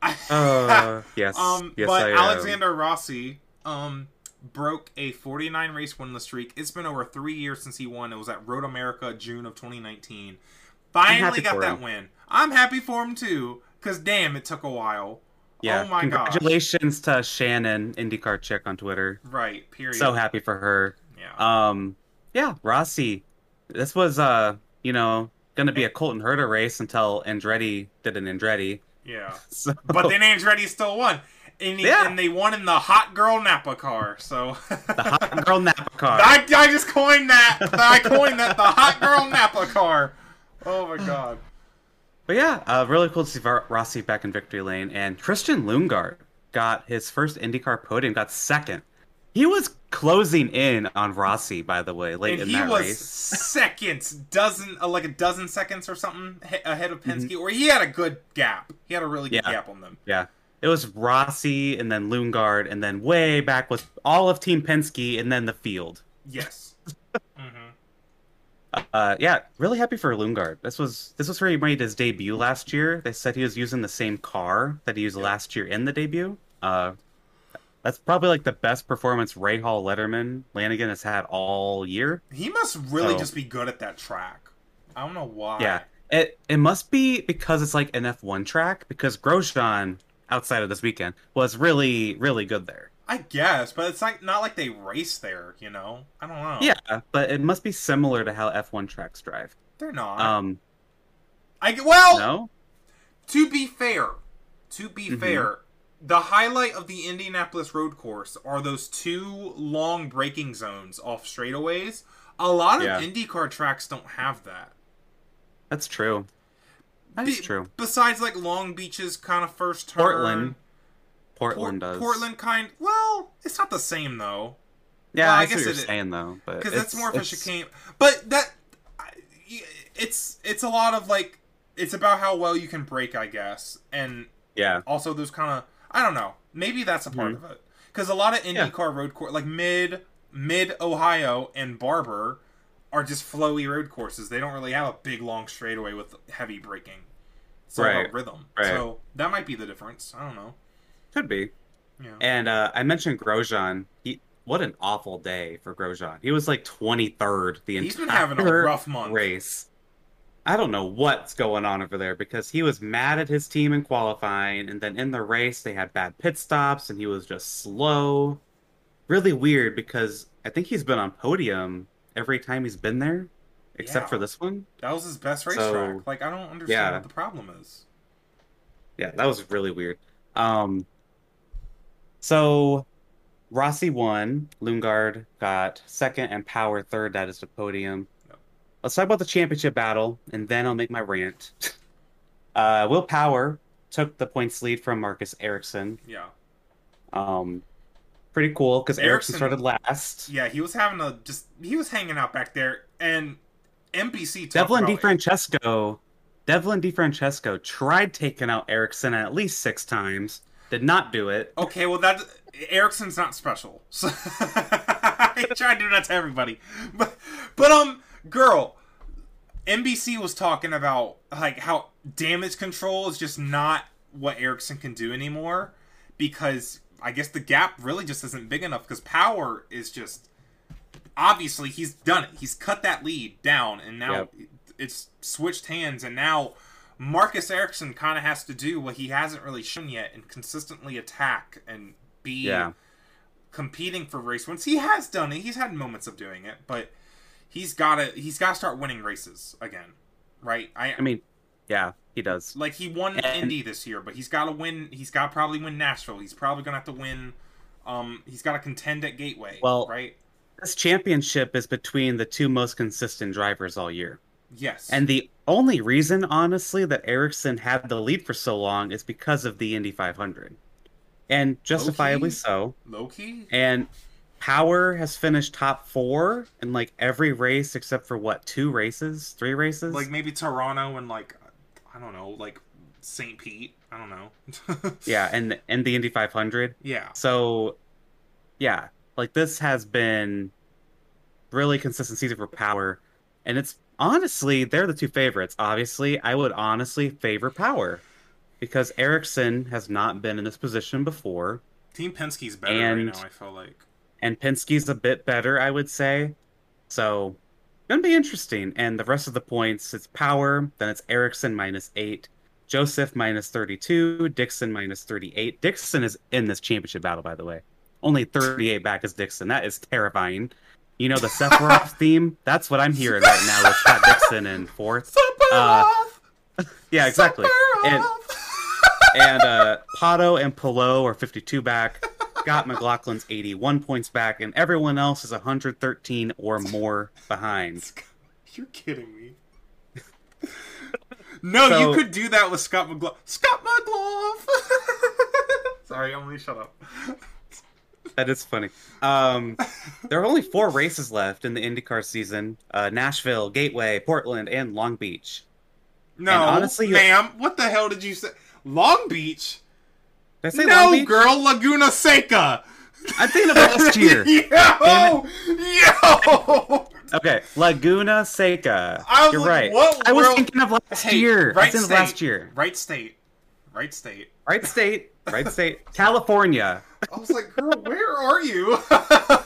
Speaker 2: Uh, yes,
Speaker 1: Um,
Speaker 2: yes,
Speaker 1: but
Speaker 2: I am.
Speaker 1: Alexander Rossi um broke a 49 race winless streak. It's been over three years since he won. It was at Road America, June of 2019. Finally got that
Speaker 2: him.
Speaker 1: win. I'm happy for him too. Cause damn, it took a while.
Speaker 2: Yeah.
Speaker 1: Oh my gosh.
Speaker 2: Congratulations to Shannon, IndyCar chick on Twitter.
Speaker 1: Right. Period.
Speaker 2: So happy for her.
Speaker 1: yeah.
Speaker 2: Um, yeah, Rossi. This was uh, you know, gonna be a Colton Herta race until Andretti did an Andretti.
Speaker 1: yeah.
Speaker 2: So,
Speaker 1: But then Andretti still won. And, he,
Speaker 2: Yeah.
Speaker 1: and they won in the hot girl Napa car. So
Speaker 2: the hot girl Napa car.
Speaker 1: I, I just coined that. I coined that the hot girl Napa car. Oh my god.
Speaker 2: But yeah, uh, really cool to see Rossi back in victory lane. And Christian Lundgaard got his first IndyCar podium, got second. He was closing in on Rossi, by the way, late
Speaker 1: And
Speaker 2: in
Speaker 1: he
Speaker 2: that
Speaker 1: was
Speaker 2: race.
Speaker 1: seconds, dozen, uh, like a dozen seconds or something ahead of Penske,
Speaker 2: Mm-hmm.
Speaker 1: or he had a good gap. He had a really good
Speaker 2: Yeah.
Speaker 1: gap on them.
Speaker 2: Yeah. It was Rossi and then Lundgaard and then way back with all of Team Penske and then the field.
Speaker 1: Yes. hmm
Speaker 2: Uh, yeah, really happy for Lundgaard. This was this was where he made his debut last year. They said he was using the same car that he used last year in the debut. Uh, that's probably like the best performance Rahal Letterman Lanigan has had all year.
Speaker 1: He must really
Speaker 2: So-
Speaker 1: just be good at that track. I don't know why.
Speaker 2: Yeah, it it must be because it's like an F1 track because Grosjean outside of this weekend was really really good there.
Speaker 1: I guess, but it's like not like they race there. You know, I don't know.
Speaker 2: Yeah, but it must be similar to how F1 tracks drive.
Speaker 1: they're not.
Speaker 2: Um,
Speaker 1: I well,
Speaker 2: no,
Speaker 1: to be fair, to be
Speaker 2: Mhm.
Speaker 1: fair, the highlight of the Indianapolis road course are those two long braking zones off straightaways. A lot of
Speaker 2: Yeah.
Speaker 1: IndyCar tracks don't have that.
Speaker 2: that's true. That's
Speaker 1: Be-
Speaker 2: true.
Speaker 1: Besides, like Long Beach's kind of first turn.
Speaker 2: Portland,
Speaker 1: Por-
Speaker 2: Portland does.
Speaker 1: Portland kind. Well, it's not the same though.
Speaker 2: Yeah,
Speaker 1: Well, I
Speaker 2: I,
Speaker 1: guess
Speaker 2: you're
Speaker 1: it-
Speaker 2: saying though, but
Speaker 1: because that's
Speaker 2: it's-
Speaker 1: more of a chicane. But that, it's it's a lot of like it's about how well you can break, I guess, and
Speaker 2: Yeah,
Speaker 1: also those kind of I don't know. Maybe that's a part
Speaker 2: Mhm.
Speaker 1: of it because a lot of
Speaker 2: Yeah.
Speaker 1: IndyCar road course, like mid mid Ohio and Barber, are just flowy road courses. They don't really have a big long straightaway with heavy braking. It's all
Speaker 2: Right.
Speaker 1: about rhythm.
Speaker 2: Right.
Speaker 1: So that might be the difference. I don't know.
Speaker 2: could be.
Speaker 1: Yeah.
Speaker 2: And uh, I mentioned Grosjean. He, what an awful day for Grosjean. He was like 23rd the
Speaker 1: He's
Speaker 2: entire
Speaker 1: been having a rough month.
Speaker 2: race. I don't know what's going on over there because he was mad at his team in qualifying, and then in the race they had bad pit stops, and he was just slow. Really weird because I think he's been on podium every time he's been there, except
Speaker 1: Yeah.
Speaker 2: for this one.
Speaker 1: That was his best racetrack.
Speaker 2: So,
Speaker 1: like I don't understand
Speaker 2: yeah.
Speaker 1: what the problem is.
Speaker 2: Yeah, that was really weird. Um, so Rossi won. Lundgaard got second, and Power third. That is the podium. Let's talk about the championship battle, and then I'll make my rant. uh, Will Power took the points lead from Marcus Ericsson.
Speaker 1: Yeah.
Speaker 2: Um, pretty cool because Ericsson
Speaker 1: Ericsson-
Speaker 2: started last.
Speaker 1: Yeah, he was having a just he was hanging out back there and Talked
Speaker 2: Devlin DiFrancesco, Devlin DiFrancesco tried taking out Ericsson at least six times. Did not do it.
Speaker 1: Okay, well that Ericsson's not special. So I try to do that to everybody. But but um girl, NBC was talking about like how damage control is just not what Ericsson can do anymore because I guess the gap really just isn't big enough because power is just obviously he's done it. He's cut that lead down and now
Speaker 2: Yep.
Speaker 1: it's switched hands and now Marcus Ericsson kind of has to do what he hasn't really shown yet and consistently attack and be
Speaker 2: Yeah.
Speaker 1: competing for race wins. He has done it. He's had moments of doing it, but he's got to he's got to start winning races again. Right? I,
Speaker 2: I mean, yeah, he does.
Speaker 1: like he won
Speaker 2: And-
Speaker 1: Indy this year, but he's got to win. He's got to probably win Nashville. He's probably gonna have to win. Um, he's got to contend at Gateway.
Speaker 2: Well-
Speaker 1: right?
Speaker 2: This championship is between the two most consistent drivers all year.
Speaker 1: Yes.
Speaker 2: And the only reason, honestly, that Ericsson had the lead for so long is because of the Indy 500. And justifiably
Speaker 1: Okay.
Speaker 2: so.
Speaker 1: low key.
Speaker 2: And Power has finished top four in like every race except for what, two races? Three races?
Speaker 1: Like maybe Toronto and like I don't know, like St. Pete. I don't know.
Speaker 2: yeah, and, and the Indy 500.
Speaker 1: yeah.
Speaker 2: So, yeah, like this has been really consistent season for Power, and it's honestly they're the two favorites. Obviously, I would honestly favor Power because Ericsson has not been in this position before,
Speaker 1: Team Penske's better
Speaker 2: And-
Speaker 1: right now. I feel like.
Speaker 2: and Penske's a bit better, I would say. So, gonna be interesting. And the rest of the points, it's Power, then it's Ericsson minus eight, Josef minus 32, Dixon minus 38. Dixon is in this championship battle, by the way. Only 38 back is Dixon. That is terrifying. You know the Sephiroth theme? That's what I'm hearing right now with Scott Dixon in fourth. Uh, yeah, exactly. And and uh, Pato and Palou are 52 back. Scott McLaughlin's 81 points back, and everyone else is 113 or more behind.
Speaker 1: You're kidding me. no,
Speaker 2: So-
Speaker 1: you could do that with Scott McGlove. Scott McGlove. Sorry, Emily, shut up.
Speaker 2: That is funny. Um, there are only four races left in the IndyCar season: uh, Nashville, Gateway, Portland, and Long Beach.
Speaker 1: No,
Speaker 2: And honestly,
Speaker 1: ma'am, what the hell did you say? Long Beach?
Speaker 2: Did I say
Speaker 1: no,
Speaker 2: Long Beach?
Speaker 1: girl, Laguna Seca.
Speaker 2: I'm thinking of last year.
Speaker 1: yo, yo.
Speaker 2: Okay, Laguna Seca. You're
Speaker 1: like,
Speaker 2: right.
Speaker 1: what
Speaker 2: I was
Speaker 1: world-
Speaker 2: thinking of last
Speaker 1: Hey,
Speaker 2: year.
Speaker 1: Right state.
Speaker 2: last year.
Speaker 1: Right state. Right state.
Speaker 2: Right state. Right state. California.
Speaker 1: I was like, girl, where are you?
Speaker 2: I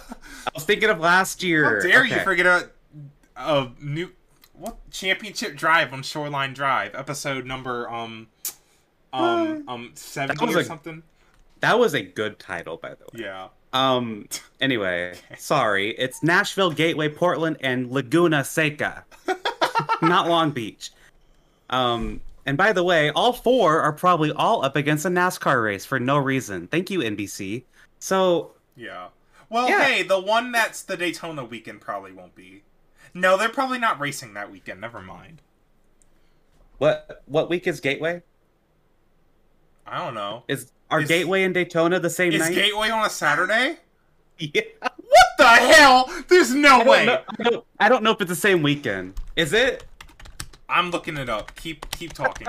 Speaker 2: was thinking of last year.
Speaker 1: How dare you
Speaker 2: Okay.
Speaker 1: forget a, a new what championship drive on Shoreline Drive episode number um um um seventy or
Speaker 2: a-
Speaker 1: something?
Speaker 2: That was a good title, by the way.
Speaker 1: Yeah.
Speaker 2: Um. Anyway, sorry. It's Nashville, Gateway, Portland, and Laguna Seca, not Long Beach. Um. And by the way, all four are probably all up against a NASCAR race for no reason. Thank you, NBC. So
Speaker 1: Yeah. Well,
Speaker 2: Yeah.
Speaker 1: hey, the one that's the Daytona weekend probably won't be. No, they're probably not racing that weekend. Never mind.
Speaker 2: what? What week is Gateway?
Speaker 1: I don't know.
Speaker 2: Is are
Speaker 1: Is-
Speaker 2: Gateway and Daytona the same
Speaker 1: Is
Speaker 2: night?
Speaker 1: Gateway on a Saturday?
Speaker 2: yeah.
Speaker 1: What the hell? There's no
Speaker 2: I
Speaker 1: way.
Speaker 2: know, I, don't, I don't know if it's the same weekend. Is it?
Speaker 1: I'm looking it up. Keep keep talking.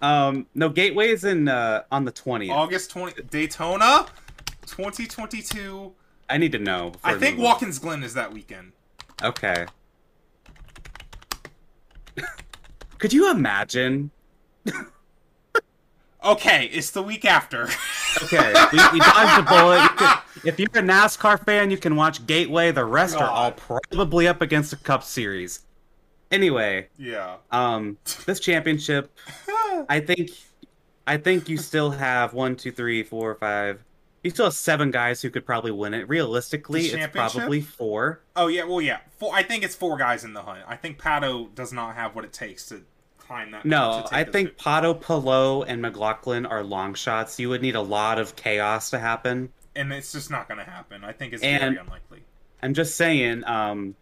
Speaker 2: Um. No, Gateway is in uh on the twentieth.
Speaker 1: August 20 Daytona 2022.
Speaker 2: I need to know.
Speaker 1: I think. Watkins Glen is that weekend.
Speaker 2: Okay. Could you imagine?
Speaker 1: Okay, it's the week after.
Speaker 2: Okay, we, we dodged a bullet. You could, if you're a NASCAR fan, you can watch Gateway. The rest are all probably up against the Cup Series. Anyway,
Speaker 1: yeah.
Speaker 2: um, this championship, I think, I think you still have one, two, three, four, five. You still have seven guys who could probably win it. Realistically, it's probably four.
Speaker 1: Oh yeah, well yeah. Four, I think it's four guys in the hunt. I think Pato does not have what it takes to climb that.
Speaker 2: No, I think Pato, Palou, and McLaughlin are long shots. You would need a lot of chaos to happen.
Speaker 1: and it's just not going to happen. I think it's
Speaker 2: And-
Speaker 1: very unlikely.
Speaker 2: I'm just saying, um,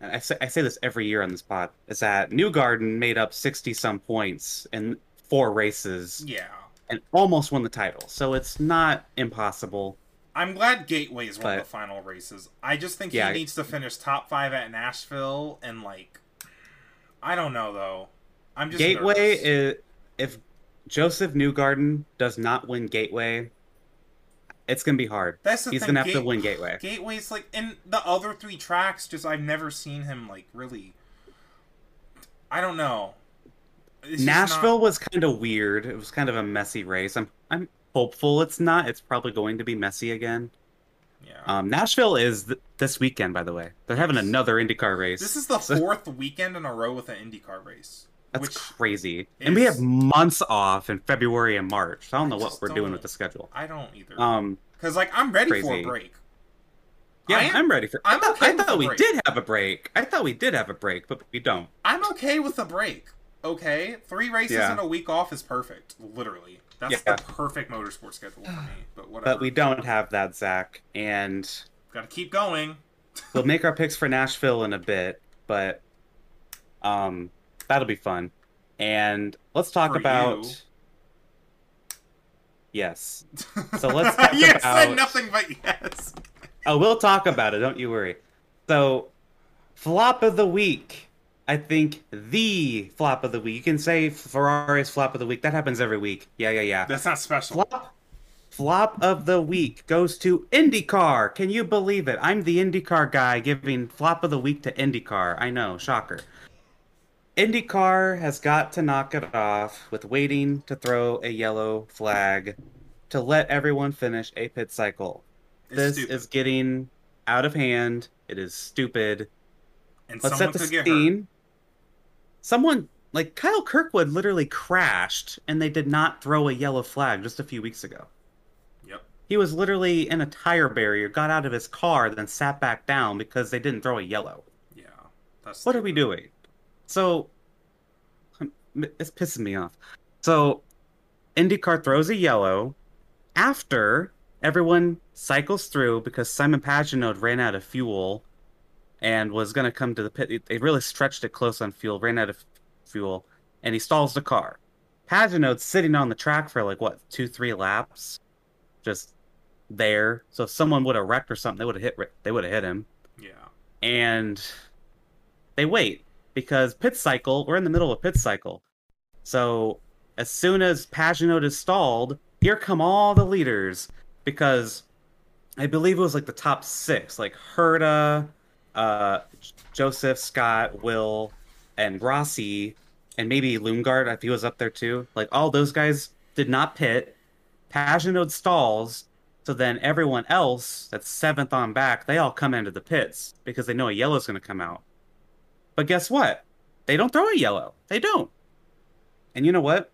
Speaker 2: and I say, I say this every year on this pod, is that Newgarden made up 60 some points in four races
Speaker 1: Yeah.
Speaker 2: and almost won the title. So it's not impossible.
Speaker 1: I'm glad Gateway is one of the final races. I just think
Speaker 2: Yeah.
Speaker 1: he needs to finish top five at Nashville and like, I don't know though. I'm just
Speaker 2: Gateway
Speaker 1: nervous.
Speaker 2: is if Josef Newgarden does not win Gateway, it's gonna be hard.
Speaker 1: That's the
Speaker 2: He's
Speaker 1: thing,
Speaker 2: gonna have to win Gateway.
Speaker 1: Gateway's like in the other three tracks. Just I've never seen him like really. I don't know. It's just
Speaker 2: Nashville
Speaker 1: not-
Speaker 2: was kind of weird. It was kind of a messy race. I'm I'm hopeful it's not. It's probably going to be messy again.
Speaker 1: yeah.
Speaker 2: Um, Nashville is th- this weekend, by the way. They're having another IndyCar race.
Speaker 1: this is the fourth weekend in a row with an IndyCar race.
Speaker 2: That's
Speaker 1: which
Speaker 2: crazy. And we have months off in February and March. I don't know
Speaker 1: I
Speaker 2: what we're doing with the schedule.
Speaker 1: I don't either.
Speaker 2: Um,
Speaker 1: Because like I'm ready for a break.
Speaker 2: yeah,
Speaker 1: I am-
Speaker 2: I'm ready for.
Speaker 1: I'm
Speaker 2: I thought,
Speaker 1: okay
Speaker 2: I thought we
Speaker 1: break.
Speaker 2: did have a break. I thought we did have a break, but we don't.
Speaker 1: I'm okay with a break. Okay, three races
Speaker 2: Yeah.
Speaker 1: in a week off is perfect. Literally, that's
Speaker 2: Yeah.
Speaker 1: the perfect motorsport schedule for me. But whatever.
Speaker 2: But we don't have that, Zack. And
Speaker 1: got to keep going.
Speaker 2: we'll make our picks for Nashville in a bit, but um, that'll be fun. And let's talk
Speaker 1: For
Speaker 2: about.
Speaker 1: you.
Speaker 2: Yes. So let's talk
Speaker 1: said
Speaker 2: about-
Speaker 1: nothing but yes.
Speaker 2: Oh, we'll talk about it. Don't you worry. So, flop of the week. I think the flop of the week. You can say Ferrari's flop of the week. That happens every week. Yeah, yeah, yeah.
Speaker 1: That's not special.
Speaker 2: Flop. Flop of the week goes to IndyCar. Can you believe it? I'm the IndyCar guy giving flop of the week to IndyCar. I know, shocker. IndyCar has got to knock it off with waiting to throw a yellow flag to let everyone finish a pit cycle
Speaker 1: It's
Speaker 2: this
Speaker 1: stupid.
Speaker 2: is getting out of hand. It is stupid.
Speaker 1: and
Speaker 2: Let's
Speaker 1: someone
Speaker 2: set the scene. Someone like Kyle Kirkwood literally crashed and they did not throw a yellow flag just a few weeks ago.
Speaker 1: Yep.
Speaker 2: He was literally in a tire barrier, got out of his car, then sat back down because they didn't throw a yellow.
Speaker 1: Yeah. That's
Speaker 2: What are we doing? So it's pissing me off. So IndyCar throws a yellow after everyone cycles through because Simon Pagenaud ran out of fuel and was going to come to the pit. They really stretched it close on fuel, ran out of fuel, and he stalls the car. Pagenaud's sitting on the track for like what two, three laps, just there. So if someone would have wrecked or something, they would have hit. They would have hit him
Speaker 1: Yeah.
Speaker 2: and they wait because pit cycle we're in the middle of pit cycle. So as soon as Pagenaud is stalled here come all the leaders because i believe it was like the top six like herta uh josef scott will and rossi and maybe Lundgaard, if he was up there too. Like all those guys did not pit. Pagenaud stalls so then everyone else that's seventh on back, they all come into the pits because they know a yellow's going to come out. But guess what? They don't throw a yellow. They don't. And you know what?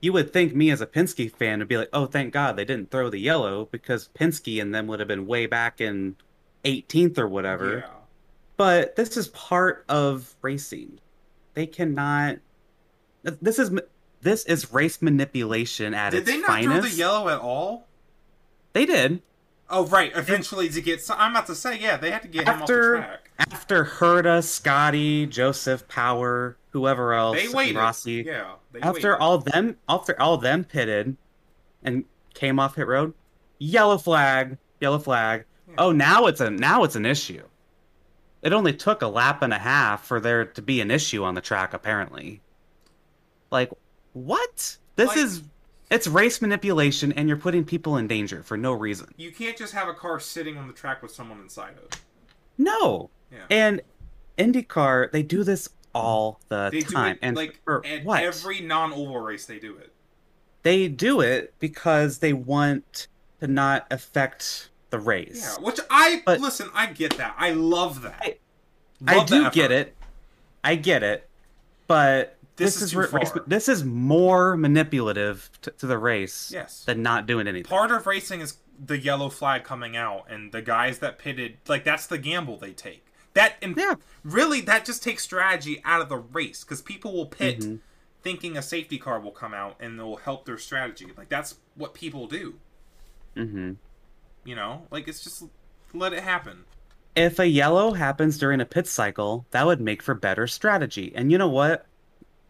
Speaker 2: You would think me as a Penske fan would be like, oh, thank God they didn't throw the yellow because Penske and them would have been way back in 18th or whatever.
Speaker 1: Yeah.
Speaker 2: But this is part of racing. They cannot. This is this is race manipulation at
Speaker 1: Did
Speaker 2: its finest.
Speaker 1: Did they not
Speaker 2: finest.
Speaker 1: throw the yellow at all?
Speaker 2: They did.
Speaker 1: Oh right, eventually to get. So I'm about to say, yeah, they had to get him off the track.
Speaker 2: after Herta, Scotty, Josef, Power, whoever else,
Speaker 1: They waited.
Speaker 2: Rossi.
Speaker 1: Yeah. They
Speaker 2: after
Speaker 1: waited.
Speaker 2: all them, after all them pitted, and came off hit road, yellow flag, yellow flag.
Speaker 1: Yeah.
Speaker 2: Oh, now it's a now it's an issue. It only took a lap and a half for there to be an issue on the track, apparently. Like, what? This
Speaker 1: Like-
Speaker 2: is it's race manipulation, and you're putting people in danger for no reason.
Speaker 1: You can't just have a car sitting on the track with someone inside of it.
Speaker 2: No.
Speaker 1: Yeah.
Speaker 2: And IndyCar, they do this all the
Speaker 1: They
Speaker 2: time.
Speaker 1: do it
Speaker 2: and
Speaker 1: like
Speaker 2: for
Speaker 1: at
Speaker 2: what?
Speaker 1: every non-oval race. They do it.
Speaker 2: They do it because they want to not affect the race.
Speaker 1: Yeah, which I
Speaker 2: But-
Speaker 1: listen. I get that. I love that.
Speaker 2: I- I
Speaker 1: Love the
Speaker 2: do get it. I get it. But
Speaker 1: This
Speaker 2: this,
Speaker 1: is
Speaker 2: is, race, this is more manipulative to, to the race
Speaker 1: Yes.
Speaker 2: than not doing anything.
Speaker 1: Part of racing is the yellow flag coming out, and the guys that pitted, like that's the gamble they take. That and
Speaker 2: Yeah.
Speaker 1: really, that just takes strategy out of the race because people will pit
Speaker 2: Mhm.
Speaker 1: thinking a safety car will come out and they'll help their strategy. Like that's what people do.
Speaker 2: hmm
Speaker 1: You know, like it's just let it happen.
Speaker 2: If a yellow happens during a pit cycle, that would make for better strategy. And you know what?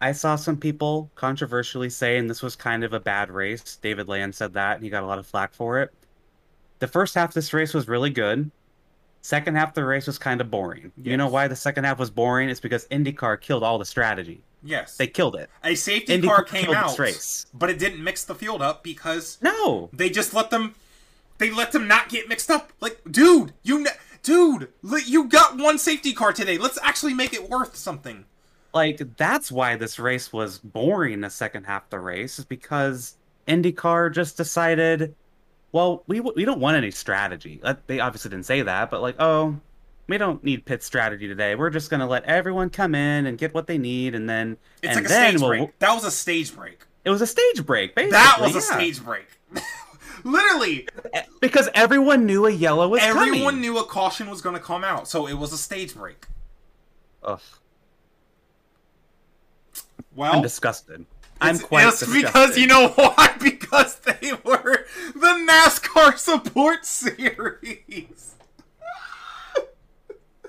Speaker 2: I saw some people controversially saying this was kind of a bad race. David Land said that, and he got a lot of flack for it. The first half of this race was really good. Second half of the race was kind of boring. You know why the second half was boring? It's because IndyCar killed all the strategy.
Speaker 1: Yes,
Speaker 2: They killed it.
Speaker 1: a safety
Speaker 2: IndyCar
Speaker 1: car came out,
Speaker 2: race.
Speaker 1: but it didn't mix the field up because
Speaker 2: No.
Speaker 1: they just let them they let them not get mixed up like dude you dude you got one safety car today let's actually make it worth something
Speaker 2: Like that's why this race was boring the second half of the race is because IndyCar just decided, well, we we don't want any strategy. They obviously didn't say that, but like, oh, we don't need pit strategy today. We're just gonna let everyone come in and get what they need, and then
Speaker 1: it's
Speaker 2: and
Speaker 1: like a
Speaker 2: then
Speaker 1: stage
Speaker 2: we'll.
Speaker 1: break that was a stage break
Speaker 2: It was a stage break, basically.
Speaker 1: that was a
Speaker 2: yeah.
Speaker 1: stage break literally
Speaker 2: because everyone knew a yellow was
Speaker 1: everyone
Speaker 2: coming.
Speaker 1: knew a caution was going to come out so it was a stage break
Speaker 2: Ugh,
Speaker 1: well
Speaker 2: I'm disgusted. I'm quite
Speaker 1: it's
Speaker 2: disgusted.
Speaker 1: because you know why because they were the nascar support series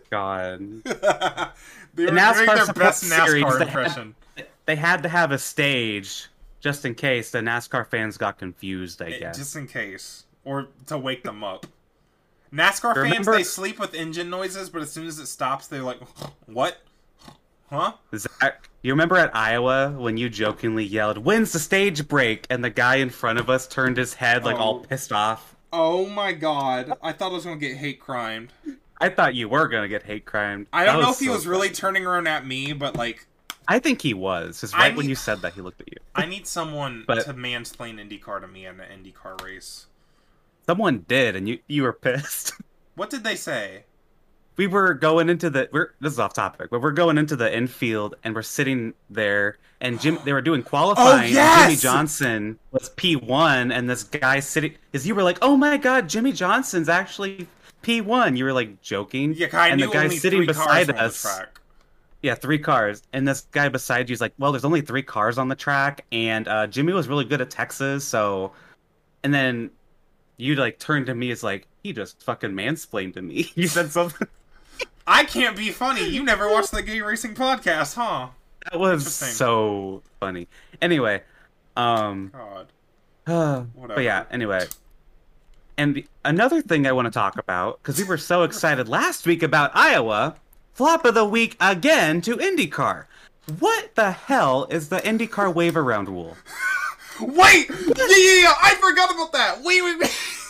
Speaker 2: God.
Speaker 1: they were
Speaker 2: The
Speaker 1: doing
Speaker 2: NASCAR
Speaker 1: their best
Speaker 2: series,
Speaker 1: NASCAR
Speaker 2: they had-
Speaker 1: impression.
Speaker 2: They had to have a stage just in case the NASCAR fans got confused, I
Speaker 1: Eh,
Speaker 2: guess.
Speaker 1: Just in case. Or to wake them up. NASCAR fans they sleep with engine noises, but as soon as it stops, they're like, what? Huh?
Speaker 2: Zack, you remember at Iowa when you jokingly yelled, "When's the stage break?" and the guy in front of us turned his head like all
Speaker 1: Oh.
Speaker 2: pissed off.
Speaker 1: Oh my god. I thought I was going to get hate crimed.
Speaker 2: I thought you were gonna get hate crimed.
Speaker 1: I don't know if he
Speaker 2: so
Speaker 1: was really turning around at me, but like,
Speaker 2: I think he was. Because right when you said that, he looked at you.
Speaker 1: I need someone
Speaker 2: But-
Speaker 1: to mansplain IndyCar to me in an IndyCar race.
Speaker 2: Someone did, and you you were pissed.
Speaker 1: What did they say?
Speaker 2: We were going into the we're this is off topic, but we're going into the infield and we're sitting there and Jim they were doing qualifying. and
Speaker 1: yes!
Speaker 2: Jimmie Johnson was P one and this guy sitting is you were like, Oh my god, Jimmie Johnson's actually P one. You were like joking.
Speaker 1: Yeah, I
Speaker 2: and the guy sitting beside
Speaker 1: cars were on the
Speaker 2: us yeah, three cars. And this guy beside you is like, well, there's only three cars on the track, and uh, Jimmie was really good at Texas, so. And then you like turned to me as like, he just fucking mansplained to me. you said something
Speaker 1: I can't be funny. You never watched the gay racing podcast, huh?
Speaker 2: that was so funny. Anyway, um,
Speaker 1: God.
Speaker 2: uh, but yeah, anyway. And the, another thing I want to talk about because we were so excited last week about Iowa, flop of the week again to IndyCar. What the hell is the IndyCar wave around rule?
Speaker 1: Wait! Yeah, yeah, yeah! I forgot about that! Wait, wait, wait!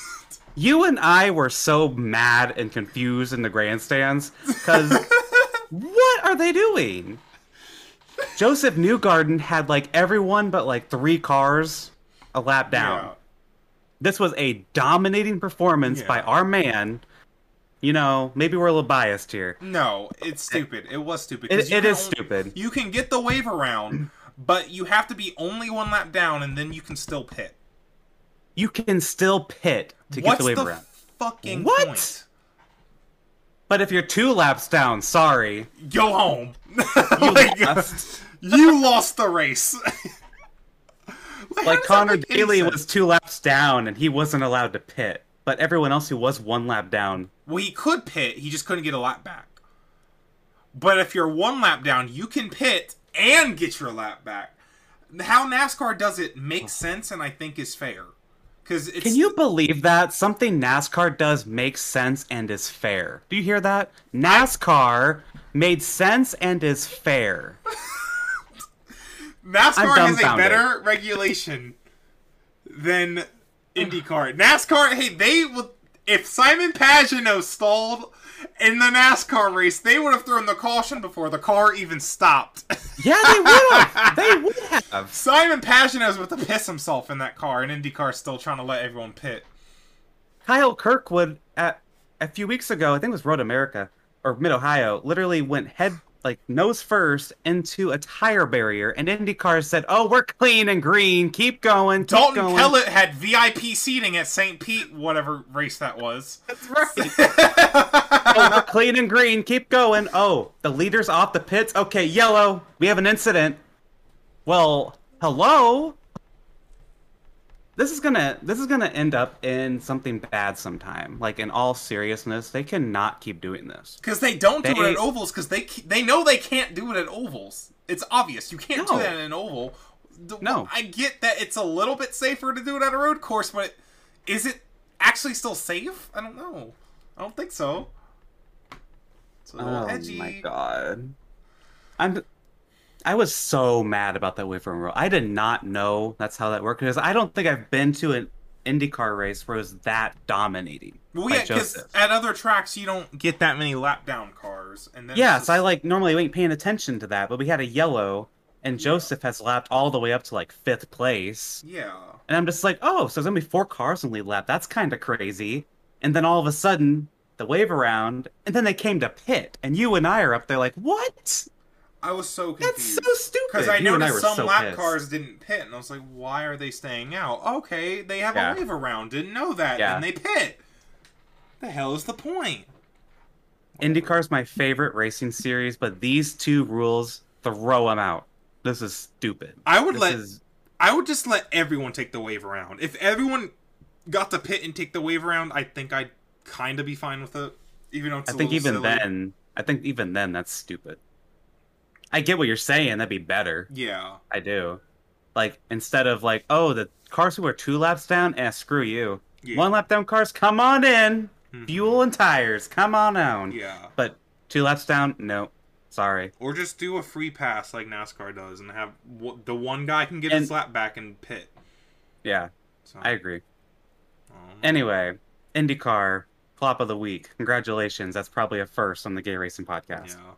Speaker 2: You and I were so mad and confused in the grandstands because what are they doing? Josef Newgarden had like everyone but like three cars a lap down.
Speaker 1: Yeah.
Speaker 2: This was a dominating performance
Speaker 1: Yeah.
Speaker 2: by our man. You know, maybe we're a little biased here.
Speaker 1: No, it's stupid. It was stupid.
Speaker 2: It, it is
Speaker 1: only-
Speaker 2: stupid.
Speaker 1: You can get the wave around, but you have to be only one lap down, and then you can still pit.
Speaker 2: You can still pit to get
Speaker 1: What's
Speaker 2: the wave
Speaker 1: the fucking
Speaker 2: What?
Speaker 1: point?
Speaker 2: But if you're two laps down, sorry.
Speaker 1: Go home.
Speaker 2: You
Speaker 1: Like,
Speaker 2: lost.
Speaker 1: you lost the race. How
Speaker 2: Like
Speaker 1: Conor
Speaker 2: Daly was two laps down and he wasn't allowed to pit. But everyone else who was one lap down
Speaker 1: Well, he could pit. He just couldn't get a lap back. But if you're one lap down, you can pit and get your lap back. How NASCAR does it makes sense, and I think is fair. Because
Speaker 2: Can you believe that something NASCAR does makes sense and is fair? Do you hear that? NASCAR made sense and is fair.
Speaker 1: NASCAR has a better regulation than IndyCar. NASCAR, hey, they would if Simon Pagenaud stalled in the NASCAR race, they would have thrown the caution before the car even stopped.
Speaker 2: Yeah, they would have. they would have.
Speaker 1: Simon Pagenaud's about to piss himself in that car, and IndyCar's still trying to let everyone pit.
Speaker 2: Kyle Kirkwood at a few weeks ago, I think it was Road America or Mid Ohio, literally went head like nose first into a tire barrier, and IndyCar said, "Oh, we're clean and green. Keep going. Keep
Speaker 1: Dalton
Speaker 2: going."
Speaker 1: Kellett had VIP seating at St. Pete, whatever race that was.
Speaker 2: That's right. oh, we're clean and green. Keep going. Oh, the leader's off the pits. Okay, yellow. We have an incident. Well, hello. This is gonna this is gonna end up in something bad sometime. Like in all seriousness, they cannot keep doing this.
Speaker 1: Because they don't do it at ovals because they they know they can't do it at ovals. It's obvious you can't
Speaker 2: No.
Speaker 1: do that in an oval.
Speaker 2: No.
Speaker 1: I get that it's a little bit safer to do it at a road course, but is it actually still safe? I don't know. I don't think so. It's a little
Speaker 2: Oh
Speaker 1: edgy.
Speaker 2: my god. I'm I was so mad about that wave from row. I did not know that's how that worked because I don't think I've been to an IndyCar race where it was that dominating.
Speaker 1: Well, yeah, because at other tracks you don't get that many lap down cars, and then
Speaker 2: Yes,
Speaker 1: it's
Speaker 2: I like normally ain't paying attention to that, but we had a yellow, and Josef has lapped all the way up to like fifth place,
Speaker 1: Yeah.
Speaker 2: and I'm just like, oh, so there's gonna be four cars in lead lap. That's kind of crazy. And then all of a sudden, the wave around, and then they came to pit, and you and I are up there like, what?
Speaker 1: I was so confused.
Speaker 2: That's so stupid.
Speaker 1: Because I
Speaker 2: You and
Speaker 1: noticed
Speaker 2: were
Speaker 1: some
Speaker 2: so
Speaker 1: lap
Speaker 2: pissed.
Speaker 1: cars didn't pit, and I was like, why are they staying out? Okay, they have
Speaker 2: Yeah.
Speaker 1: a wave around. Didn't know that.
Speaker 2: Yeah.
Speaker 1: And they pit. The hell is the point?
Speaker 2: IndyCar is my favorite racing series, but these two rules throw them out. This is stupid.
Speaker 1: I would
Speaker 2: This
Speaker 1: let
Speaker 2: is
Speaker 1: I would just let everyone take the wave around. If everyone got to pit and take the wave around, I think I'd kind of be fine with it. Even though it's
Speaker 2: I
Speaker 1: a
Speaker 2: think even
Speaker 1: silly.
Speaker 2: then, I think even then that's stupid. I get what you're saying. That'd be better.
Speaker 1: Yeah.
Speaker 2: I do. Like instead of like, oh, the cars who are two laps down, eh, screw you.
Speaker 1: Yeah.
Speaker 2: One lap down cars, come on in.
Speaker 1: Mhm.
Speaker 2: Fuel and tires, come on down.
Speaker 1: Yeah.
Speaker 2: But two laps down, no. Sorry.
Speaker 1: Or just do a free pass like NASCAR does, and have w- the one guy can get
Speaker 2: And-
Speaker 1: his lap back and pit.
Speaker 2: Yeah,
Speaker 1: So,
Speaker 2: I agree.
Speaker 1: um,
Speaker 2: Anyway, IndyCar flop of the week. Congratulations. That's probably a first on the Gay Racing Podcast.
Speaker 1: yeah.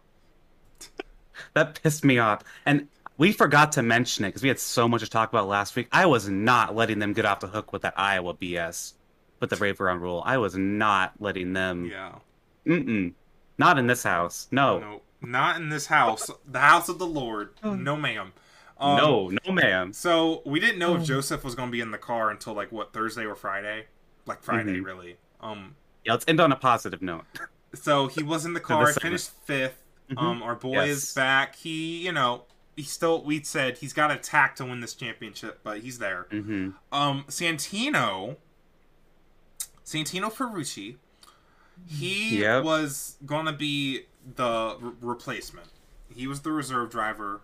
Speaker 2: That pissed me off. And we forgot to mention it because we had so much to talk about last week. I was not letting them get off the hook with that Iowa BS with the Brave Around rule. I was not letting them.
Speaker 1: Yeah.
Speaker 2: Mm-mm. Not in this house. No.
Speaker 1: No, not in this house. the house of the Lord. No, ma'am. Um,
Speaker 2: no, no, ma'am.
Speaker 1: So we didn't know if Josef was going to be in the car until like what Thursday or Friday, like Friday,
Speaker 2: Mhm.
Speaker 1: really. Um,
Speaker 2: Yeah, let's end on a positive note.
Speaker 1: so he was in the car.
Speaker 2: this
Speaker 1: finished 5th
Speaker 2: Mhm.
Speaker 1: Um, our boy is back. He, you know, he still. We said he's got to attack to win this championship, but he's there.
Speaker 2: hmm
Speaker 1: Um, Santino, Santino Ferrucci, he
Speaker 2: Yep.
Speaker 1: was gonna be the re- replacement. He was the reserve driver.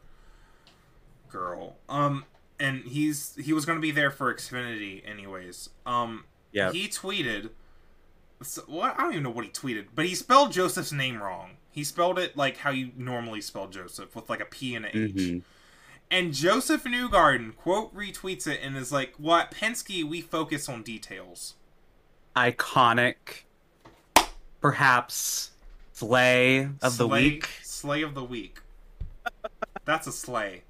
Speaker 1: Girl, um, and he's he was gonna be there for Xfinity anyways. Um,
Speaker 2: Yeah.
Speaker 1: he tweeted. So, what I don't even know what he tweeted, but he spelled Josef's name wrong. He spelled it like how you normally spell Josef, with like a P and a H.
Speaker 2: Mhm.
Speaker 1: And Josef Newgarden quote retweets it and is like, "Well, at Penske, we focus on details."
Speaker 2: Iconic. Perhaps slay of the week.
Speaker 1: Slay of the week. That's a slay.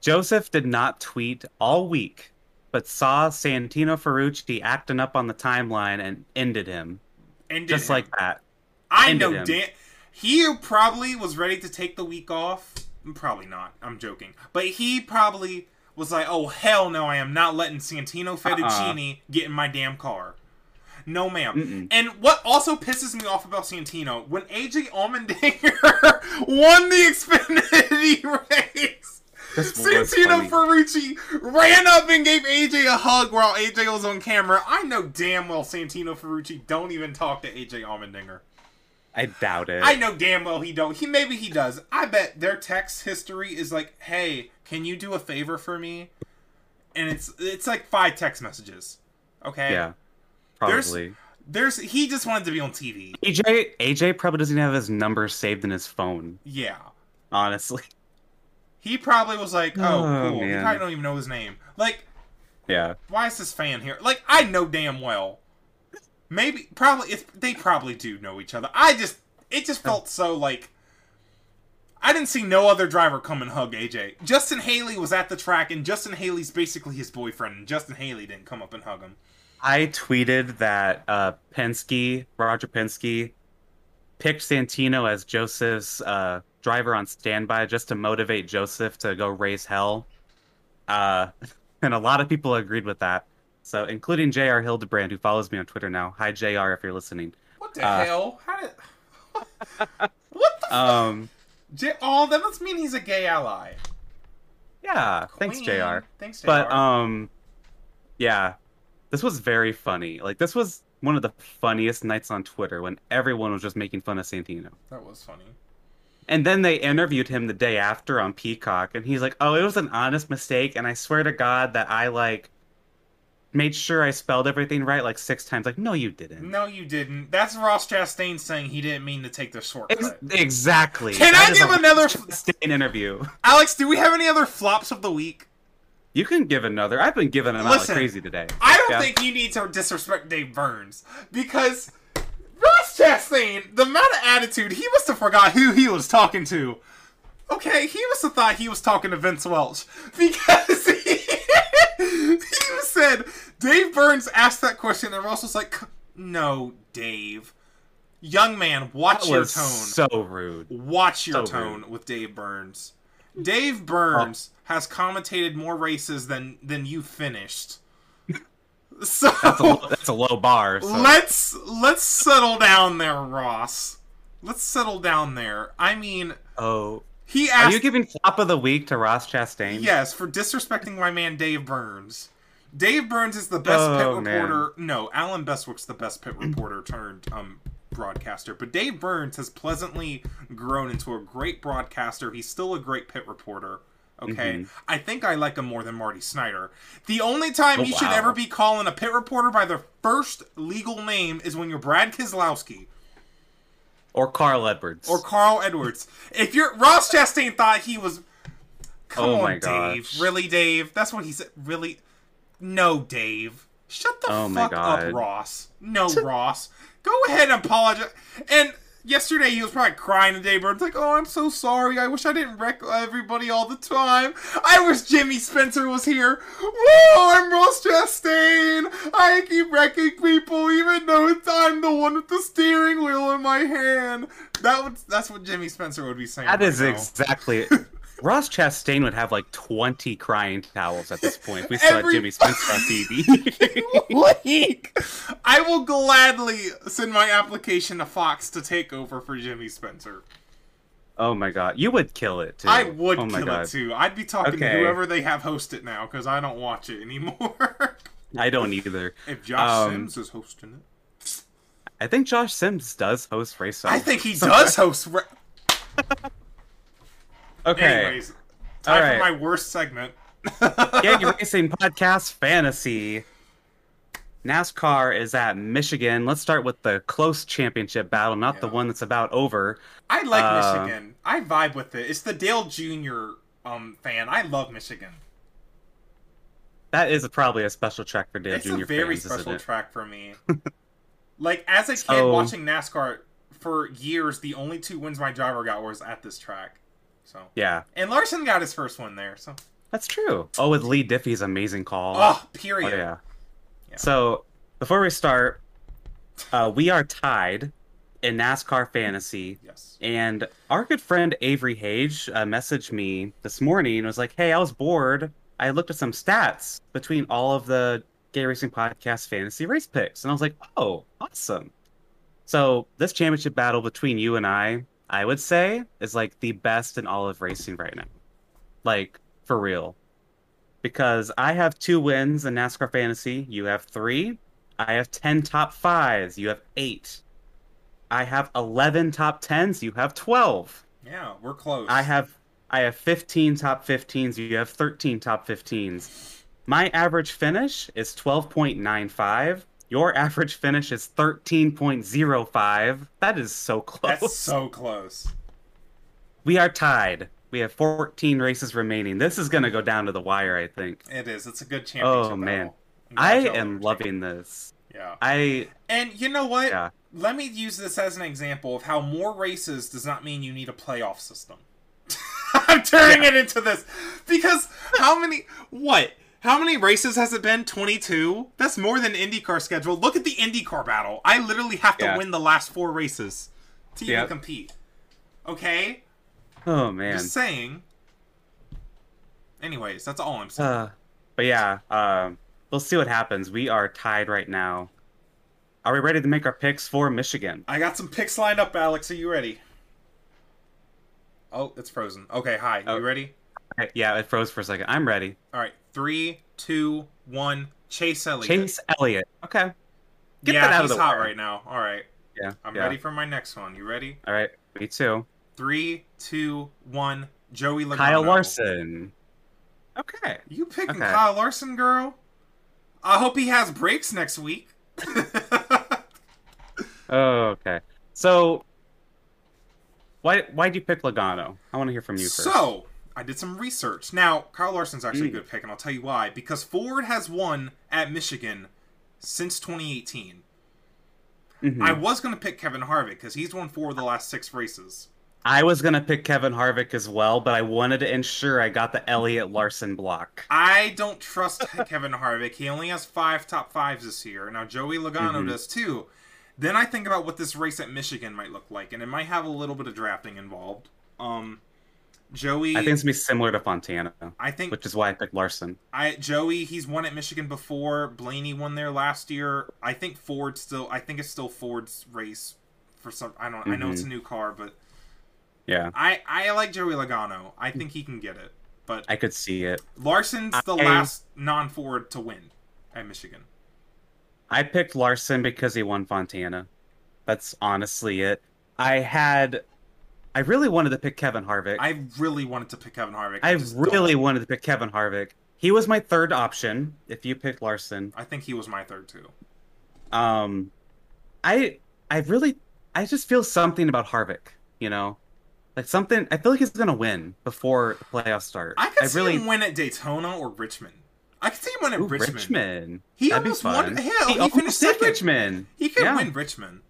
Speaker 2: Joseph did not tweet all week, but saw Santino Ferrucci acting up on the timeline and ended him.
Speaker 1: And
Speaker 2: Just like that.
Speaker 1: I
Speaker 2: ended
Speaker 1: know,
Speaker 2: him.
Speaker 1: Dan. He probably was ready to take the week off. Mm, probably not. I'm joking. But he probably was like, "Oh hell no, I am not letting Santino Fettuccini get in my damn car." No, ma'am.
Speaker 2: Mm-mm.
Speaker 1: And what also pisses me off about Santino when AJ Allmendinger won the Xfinity race. Santino. Ferrucci ran up and gave AJ a hug while AJ was on camera. I know damn well Santino Ferrucci don't even talk to AJ Allmendinger.
Speaker 2: I doubt it.
Speaker 1: I know damn well he don't. He maybe he does. I bet their text history is like, "Hey, can you do a favor for me?" And it's it's like five text messages. Okay.
Speaker 2: yeah.
Speaker 1: There's-
Speaker 2: Probably.
Speaker 1: There's he just wanted to be on TV.
Speaker 2: AJ AJ probably doesn't even have his number saved in his phone,
Speaker 1: Yeah.
Speaker 2: honestly.
Speaker 1: He probably was like, "Oh,
Speaker 2: Oh,
Speaker 1: cool." He probably don't even know his name. Like,
Speaker 2: Yeah.
Speaker 1: why is this fan here? Like, I know damn well. Maybe, probably, it's, they probably do know each other. I just, it just felt so like. I didn't see no other driver come and hug AJ. Justin Haley was at the track, and Justin Haley's basically his boyfriend, and Justin Haley didn't come up and hug him.
Speaker 2: I tweeted that uh, Penske, Roger Penske, picked Santino as Josef's uh, driver on standby just to motivate Josef to go raise hell. Uh, and a lot of people agreed with that. So, including J.R. Hildebrand, who follows me on Twitter now. Hi, J.R., if you're listening.
Speaker 1: What the
Speaker 2: Uh,
Speaker 1: hell? How did. what the
Speaker 2: Um,
Speaker 1: J- oh, that must mean he's a gay ally.
Speaker 2: yeah, thanks,
Speaker 1: Queen.
Speaker 2: J.R.
Speaker 1: Thanks, JR.
Speaker 2: But um, yeah, this was very funny. Like this was one of the funniest nights on Twitter when everyone was just making fun of Santino.
Speaker 1: that was funny.
Speaker 2: And then they interviewed him the day after on Peacock, and he's like, "Oh, it was an honest mistake, and I swear to God that I like made sure I spelled everything right like six times." Like, no, you didn't.
Speaker 1: No, you didn't. That's Ross Chastain saying he didn't mean to take the shortcut.
Speaker 2: Ex- exactly.
Speaker 1: Can
Speaker 2: That
Speaker 1: I give another-
Speaker 2: Chastain interview?
Speaker 1: Alex, do we have any other flops of the week?
Speaker 2: You can give another. I've been giving them out like crazy today.
Speaker 1: I don't
Speaker 2: Yeah.
Speaker 1: think you need to disrespect Dave Burns because Ross Chastain, the amount of attitude, he must have forgot who he was talking to. Okay, he must have thought he was talking to Vince Welch because he, he said Dave Burns asked that question and Ross was like, "No, Dave, young man, watch your tone."
Speaker 2: so rude.
Speaker 1: Watch your
Speaker 2: So
Speaker 1: tone with Dave Burns. Dave Burns uh, has commentated more races than than you finished. So
Speaker 2: That's a, that's a low bar. So.
Speaker 1: let's let's settle down there, Ross. Let's settle down there. I mean,
Speaker 2: Oh,
Speaker 1: he
Speaker 2: are
Speaker 1: asked
Speaker 2: you giving flop of the week to Ross Chastain?
Speaker 1: yes for disrespecting my man Dave Burns. Dave Burns is the best pit
Speaker 2: Oh, man.
Speaker 1: reporter. No, Allen Bestwick's the best pit reporter turned um broadcaster. But Dave Burns has pleasantly grown into a great broadcaster. He's still a great pit reporter. Okay,
Speaker 2: Mhm.
Speaker 1: I think I like him more than Marty Snider. The only time
Speaker 2: Oh,
Speaker 1: you should ever be calling a pit reporter by their first legal name is when you're Brad Keselowski
Speaker 2: Or Carl Edwards.
Speaker 1: or Carl Edwards. If you're Ross Chastain thought he was Come
Speaker 2: Oh
Speaker 1: on,
Speaker 2: my
Speaker 1: Dave.
Speaker 2: gosh.
Speaker 1: Really, Dave? That's what he said. Really? No, Dave. Shut the
Speaker 2: Oh
Speaker 1: fuck up, Ross. No, Ross. Go ahead and apologize. And yesterday he was probably crying to Dave Burns like, "Oh, I'm so sorry. I wish I didn't wreck everybody all the time. I wish Jimmy Spencer was here. Whoa, I'm Ross Chastain. I keep wrecking people, even though I'm the one with the steering wheel in my hand." That would that's what Jimmy Spencer would be saying.
Speaker 2: That
Speaker 1: right
Speaker 2: is
Speaker 1: now.
Speaker 2: exactly. Ross Chastain would have like 20 crying towels at this point. We saw
Speaker 1: Every-
Speaker 2: Jimmy Spencer on TV.
Speaker 1: week. I will gladly send my application to Fox to take over for Jimmy Spencer.
Speaker 2: oh my god, you would kill it too.
Speaker 1: I would
Speaker 2: Oh my
Speaker 1: kill
Speaker 2: god,
Speaker 1: it too. I'd be talking to whoever they have host it now because I don't watch it anymore.
Speaker 2: I don't either.
Speaker 1: if Josh
Speaker 2: Um,
Speaker 1: Sims is hosting it,
Speaker 2: I think Josh Sims does host Race
Speaker 1: I think he does host. Re-
Speaker 2: Okay,
Speaker 1: Anyways, time
Speaker 2: All right.
Speaker 1: for my worst segment.
Speaker 2: Gag Racing Podcast Fantasy. NASCAR is at Michigan. Let's start with the close championship battle, not the one that's about over.
Speaker 1: I like
Speaker 2: Uh,
Speaker 1: Michigan. I vibe with it. It's the Dale Jr. um fan. I love Michigan.
Speaker 2: That is probably a special track for Dale Jr.
Speaker 1: it's a very
Speaker 2: fans,
Speaker 1: special track for me. like as a kid
Speaker 2: So-
Speaker 1: watching NASCAR for years, the only two wins my driver got was at this track. So
Speaker 2: Yeah,
Speaker 1: and Larson got his first one there. So
Speaker 2: that's true. Oh, with Leigh Diffey's amazing call.
Speaker 1: oh,
Speaker 2: Oh,
Speaker 1: period.
Speaker 2: yeah.
Speaker 1: Yeah.
Speaker 2: So before we start, uh, we are tied in NASCAR fantasy.
Speaker 1: Yes.
Speaker 2: And our good friend Avery Hage uh, messaged me this morning and was like, Hey, I was bored. I looked at some stats between all of the Gay Racing Podcast fantasy race picks. And I was like, Oh, awesome. So, this championship battle between you and I, I would say, is like the best in all of racing right now. Like, for real. Because I have two wins in NASCAR fantasy. You have three. I have 10 top fives. You have eight. I have 11 top 10s, you have 12.
Speaker 1: Yeah, we're close.
Speaker 2: I have I have 15 top 15s, you have 13 top 15s. My average finish is 12.95. Your average finish is 13.05. That is so close.
Speaker 1: That's so close.
Speaker 2: We are tied. We have 14 races remaining. This is going to go down to the wire, I think.
Speaker 1: It is. It's a good championship.
Speaker 2: Oh, man. I am loving this.
Speaker 1: Yeah.
Speaker 2: I
Speaker 1: And you know what?
Speaker 2: yeah.
Speaker 1: Let me use this as an example of how more races does not mean you need a playoff system. I'm turning it into this because how many what? How many races has it been? 22? That's more than IndyCar schedule. Look at the IndyCar battle. I literally have to
Speaker 2: Yeah.
Speaker 1: win the last 4 races to even
Speaker 2: Yep.
Speaker 1: compete. Okay?
Speaker 2: Oh man.
Speaker 1: Just saying. Anyways, that's all I'm saying.
Speaker 2: Uh, but yeah, um, we'll see what happens. We are tied right now. Are we ready to make our picks for Michigan?
Speaker 1: I got some picks lined up, Alex. Are you ready? Oh, it's frozen. Okay, hi.
Speaker 2: Oh.
Speaker 1: You ready?
Speaker 2: Yeah, it froze for a second. I'm ready.
Speaker 1: All right, three, two, one. Chase Elliott.
Speaker 2: Chase Elliott. Okay. Get
Speaker 1: yeah,
Speaker 2: that out
Speaker 1: he's
Speaker 2: of the
Speaker 1: hot
Speaker 2: way.
Speaker 1: right now. All right,
Speaker 2: Yeah.
Speaker 1: I'm
Speaker 2: yeah.
Speaker 1: ready for my next one. You ready?
Speaker 2: All right. Me too.
Speaker 1: Three, two, one. Joey Logano.
Speaker 2: Kyle Larson. Okay.
Speaker 1: You picking
Speaker 2: Okay.
Speaker 1: Kyle Larson, girl? I hope he has brakes next week.
Speaker 2: Oh, okay. So, why why would you pick Logano? I want to hear from you first.
Speaker 1: So, I did some research. Now, Kyle Larson's actually a
Speaker 2: Mm.
Speaker 1: good pick, and I'll tell you why. Because Ford has won at Michigan since 2018.
Speaker 2: Mhm.
Speaker 1: I was going to pick Kevin Harvick because he's won four of the last six races.
Speaker 2: I was gonna pick Kevin Harvick as well, but I wanted to ensure I got the Elliott Larson block.
Speaker 1: I don't trust Kevin Harvick. He only has five top fives this year. Now, Joey Logano
Speaker 2: Mhm.
Speaker 1: does too. Then I think about what this race at Michigan might look like, and it might have a little bit of drafting involved. Um, Joey,
Speaker 2: I think it's gonna be similar to Fontana,
Speaker 1: I think
Speaker 2: which is why I picked Larson.
Speaker 1: I Joey, he's won at Michigan before. Blaney won there last year. I think Ford still. I think it's still Ford's race for some. I don't. I know it's a mm-hmm. new car, but
Speaker 2: Yeah,
Speaker 1: I I like Joey Logano. I think he can get it. But
Speaker 2: I could see it.
Speaker 1: Larson's the
Speaker 2: I-
Speaker 1: last non-Ford to win at Michigan.
Speaker 2: I picked Larson because he won Fontana. That's honestly it. I had, I really wanted to pick Kevin Harvick. I,
Speaker 1: I really wanted to pick Kevin Harvick. I
Speaker 2: really
Speaker 1: don't.
Speaker 2: wanted to pick Kevin Harvick. He was my third option. If you picked Larson,
Speaker 1: I think he was my third too.
Speaker 2: um, I, I really, I just feel something about Harvick. You know, like something. I feel like he's gonna win before the playoffs start.
Speaker 1: I could see
Speaker 2: really.
Speaker 1: him win at Daytona or Richmond. I could see him win at
Speaker 2: Ooh,
Speaker 1: Richmond.
Speaker 2: Richmond.
Speaker 1: He
Speaker 2: That'd be
Speaker 1: almost
Speaker 2: fun.
Speaker 1: won. Hell,
Speaker 2: he
Speaker 1: he finished second.
Speaker 2: Richmond.
Speaker 1: He could
Speaker 2: Yeah.
Speaker 1: win Richmond.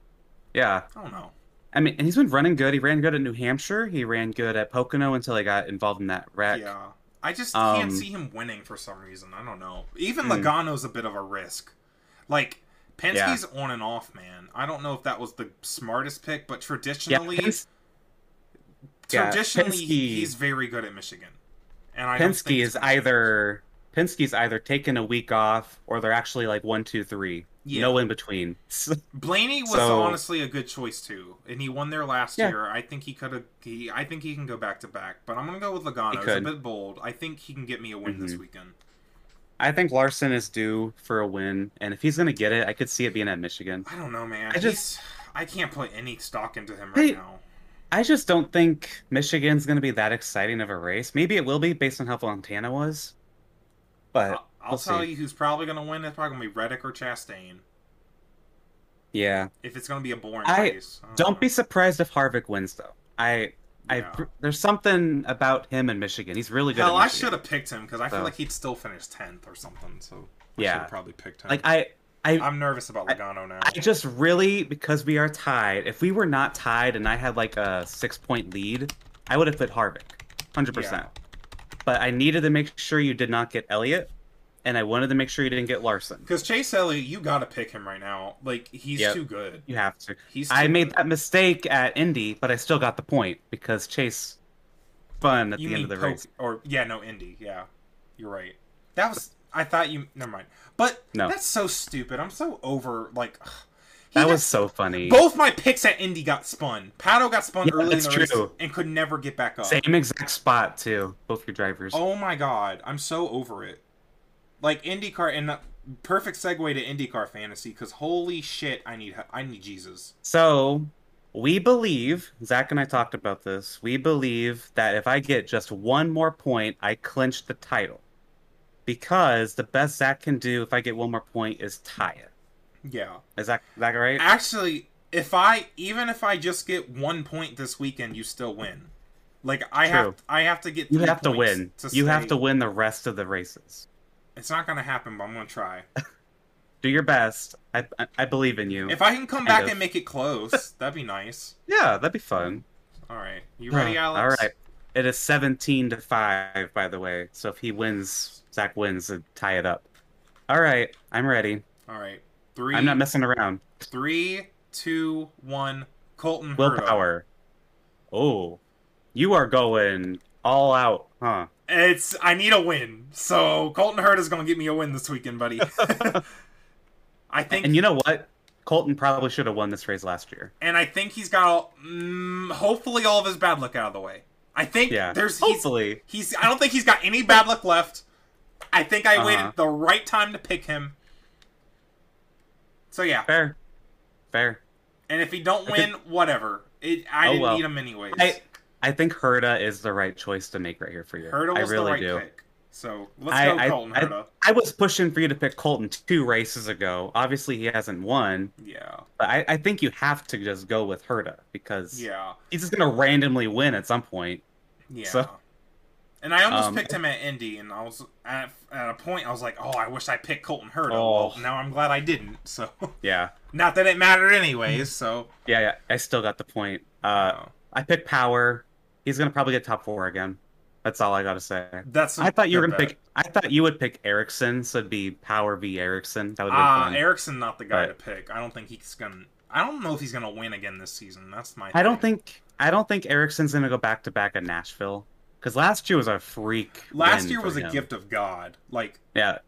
Speaker 2: Yeah.
Speaker 1: I don't know.
Speaker 2: I mean, and he's been running good. He ran good at New Hampshire. He ran good at Pocono until he got involved in that wreck.
Speaker 1: Yeah. I just
Speaker 2: Um,
Speaker 1: can't see him winning for some reason. I don't know. Even
Speaker 2: Hmm.
Speaker 1: Logano's a bit of a risk. Like Penske's on and off, man. I don't know if that was the smartest pick, but
Speaker 2: Yeah,
Speaker 1: traditionally,
Speaker 2: yeah,
Speaker 1: traditionally
Speaker 2: Penske-
Speaker 1: he's very good at Michigan. And I don't think
Speaker 2: Penske is either Penske's either taking a week off or they're actually like one, two, three.
Speaker 1: Yeah.
Speaker 2: No in between.
Speaker 1: Blaney was
Speaker 2: So-
Speaker 1: honestly a good choice too, and he won there last
Speaker 2: Yeah.
Speaker 1: year. I think he could have. He, I think he can go back to back, but I'm gonna go with Logano. It's a bit bold. I think he can get me a win this
Speaker 2: Mhm.
Speaker 1: weekend.
Speaker 2: I think Larson is due for a win, and if he's gonna get it, I could see it being at Michigan.
Speaker 1: I don't know, man.
Speaker 2: I just-
Speaker 1: He's, I can't put any stock into him right
Speaker 2: Hey,
Speaker 1: now.
Speaker 2: I just don't think Michigan's gonna be that exciting of a race. Maybe it will be based on how Fontana was, but
Speaker 1: I'll, I'll
Speaker 2: we'll
Speaker 1: tell
Speaker 2: see.
Speaker 1: you who's probably gonna win. It's probably gonna be Reddick or Chastain.
Speaker 2: yeah.
Speaker 1: If it's gonna be a boring
Speaker 2: I-
Speaker 1: race, I
Speaker 2: Don't
Speaker 1: know.
Speaker 2: be surprised if Harvick wins, though. I, I,
Speaker 1: Yeah.
Speaker 2: there's something about him in Michigan. He's really good.
Speaker 1: Hell, I should have picked him because I feel like he'd still finish tenth or something. So I
Speaker 2: Yeah.
Speaker 1: should have probably picked him.
Speaker 2: Like I, I,
Speaker 1: I'm nervous about
Speaker 2: I-
Speaker 1: Logano now.
Speaker 2: I just really because we are tied. If we were not tied and I had like a six point lead, I would have put Harvick, hundred percent. But I needed to make sure you did not get Elliott, and I wanted to make sure you didn't get Larson.
Speaker 1: Because Chase Elliott, you gotta pick him right now. Like he's
Speaker 2: Yep.
Speaker 1: too good.
Speaker 2: You have to.
Speaker 1: He's.
Speaker 2: I made
Speaker 1: good.
Speaker 2: that mistake at Indy, but I still got the point because Chase fun at
Speaker 1: You
Speaker 2: the end of the
Speaker 1: poke,
Speaker 2: race.
Speaker 1: or yeah, no, Indy. Yeah, you're right. That was. I thought you. Never mind. But
Speaker 2: No.
Speaker 1: that's so stupid. I'm so over. Like ugh.
Speaker 2: That was so funny.
Speaker 1: Both my picks at Indy got spun. Pato got spun
Speaker 2: Yeah,
Speaker 1: early in the race and could never get back up.
Speaker 2: Same exact spot too. Both your drivers.
Speaker 1: Oh my god, I'm so over it. Like IndyCar and the perfect segue to IndyCar fantasy because holy shit, I need I need Jesus.
Speaker 2: So we believe Zach and I talked about this. We believe that if I get just one more point, I clinch the title. Because the best Zach can do if I get one more point is tie it.
Speaker 1: Yeah.
Speaker 2: Is that is that right?
Speaker 1: Actually, if I even if I just get one point this weekend, you still win. Like I
Speaker 2: True.
Speaker 1: have I have to get
Speaker 2: You have to win.
Speaker 1: to
Speaker 2: you have to win the rest of the races.
Speaker 1: It's not gonna happen, but I'm gonna try.
Speaker 2: Do your best. I I, I believe in you.
Speaker 1: If I can come
Speaker 2: Kind
Speaker 1: back
Speaker 2: of.
Speaker 1: and make it close, that'd be nice.
Speaker 2: Yeah, that'd be fun.
Speaker 1: All right, you ready, Alex?
Speaker 2: All right. It is 17 to 5, by the way. So if he wins, Zach wins and tie it up. All right. I'm ready.
Speaker 1: All right. Three.
Speaker 2: I'm not messing around.
Speaker 1: Three, two, one. Colton Herta.
Speaker 2: Will Power. Oh. You are going all out, huh?
Speaker 1: It's I need a win. So Colton Herta is gonna get me a win this weekend, buddy. I think,
Speaker 2: And you know what? Colton probably should have won this race last year.
Speaker 1: and I think he's got all, mm, hopefully all of his bad luck out of the way. I think
Speaker 2: Yeah.
Speaker 1: there's he's,
Speaker 2: Hopefully.
Speaker 1: he's I don't think he's got any bad luck left. I think I
Speaker 2: Uh-huh.
Speaker 1: waited the right time to pick him. So yeah,
Speaker 2: Fair. Fair.
Speaker 1: and if he don't
Speaker 2: I could-
Speaker 1: win, whatever. It, I
Speaker 2: Oh,
Speaker 1: didn't
Speaker 2: well.
Speaker 1: need him anyways.
Speaker 2: I I think Herta is the right choice to make right here for you.
Speaker 1: Herta
Speaker 2: I
Speaker 1: was
Speaker 2: really
Speaker 1: the right
Speaker 2: do.
Speaker 1: pick. So let's
Speaker 2: I,
Speaker 1: go,
Speaker 2: I,
Speaker 1: Colton
Speaker 2: I,
Speaker 1: Herta.
Speaker 2: I was pushing for you to pick Colton two races ago. Obviously, he hasn't won,
Speaker 1: Yeah,
Speaker 2: but I, I think you have to just go with Herta because
Speaker 1: yeah,
Speaker 2: he's just going to randomly win at some point.
Speaker 1: yeah.
Speaker 2: So-
Speaker 1: and I almost
Speaker 2: Um,
Speaker 1: picked him at Indy, and I was at, at a point I was like, "Oh, I wish I picked Colton Herta."
Speaker 2: Oh.
Speaker 1: Well, now I'm glad I didn't. So,
Speaker 2: Yeah,
Speaker 1: not that it mattered anyways. So,
Speaker 2: yeah, yeah. I still got the point. Uh,
Speaker 1: uh,
Speaker 2: I picked Power. He's going to probably get top four again. That's all I got to say.
Speaker 1: that's.
Speaker 2: I thought you were to
Speaker 1: bet.
Speaker 2: pick. I thought you would pick Ericsson, so it'd be Power v Ericsson. That would
Speaker 1: Uh. Ericsson not the guy
Speaker 2: But-
Speaker 1: to pick. I don't think he's gonna. I don't know if he's gonna win again this season. That's my.
Speaker 2: I don't think. I don't think Ericsson's going to go back to back at Nashville because last year was a freak.
Speaker 1: Last year was a gift of God. Like
Speaker 2: Yeah,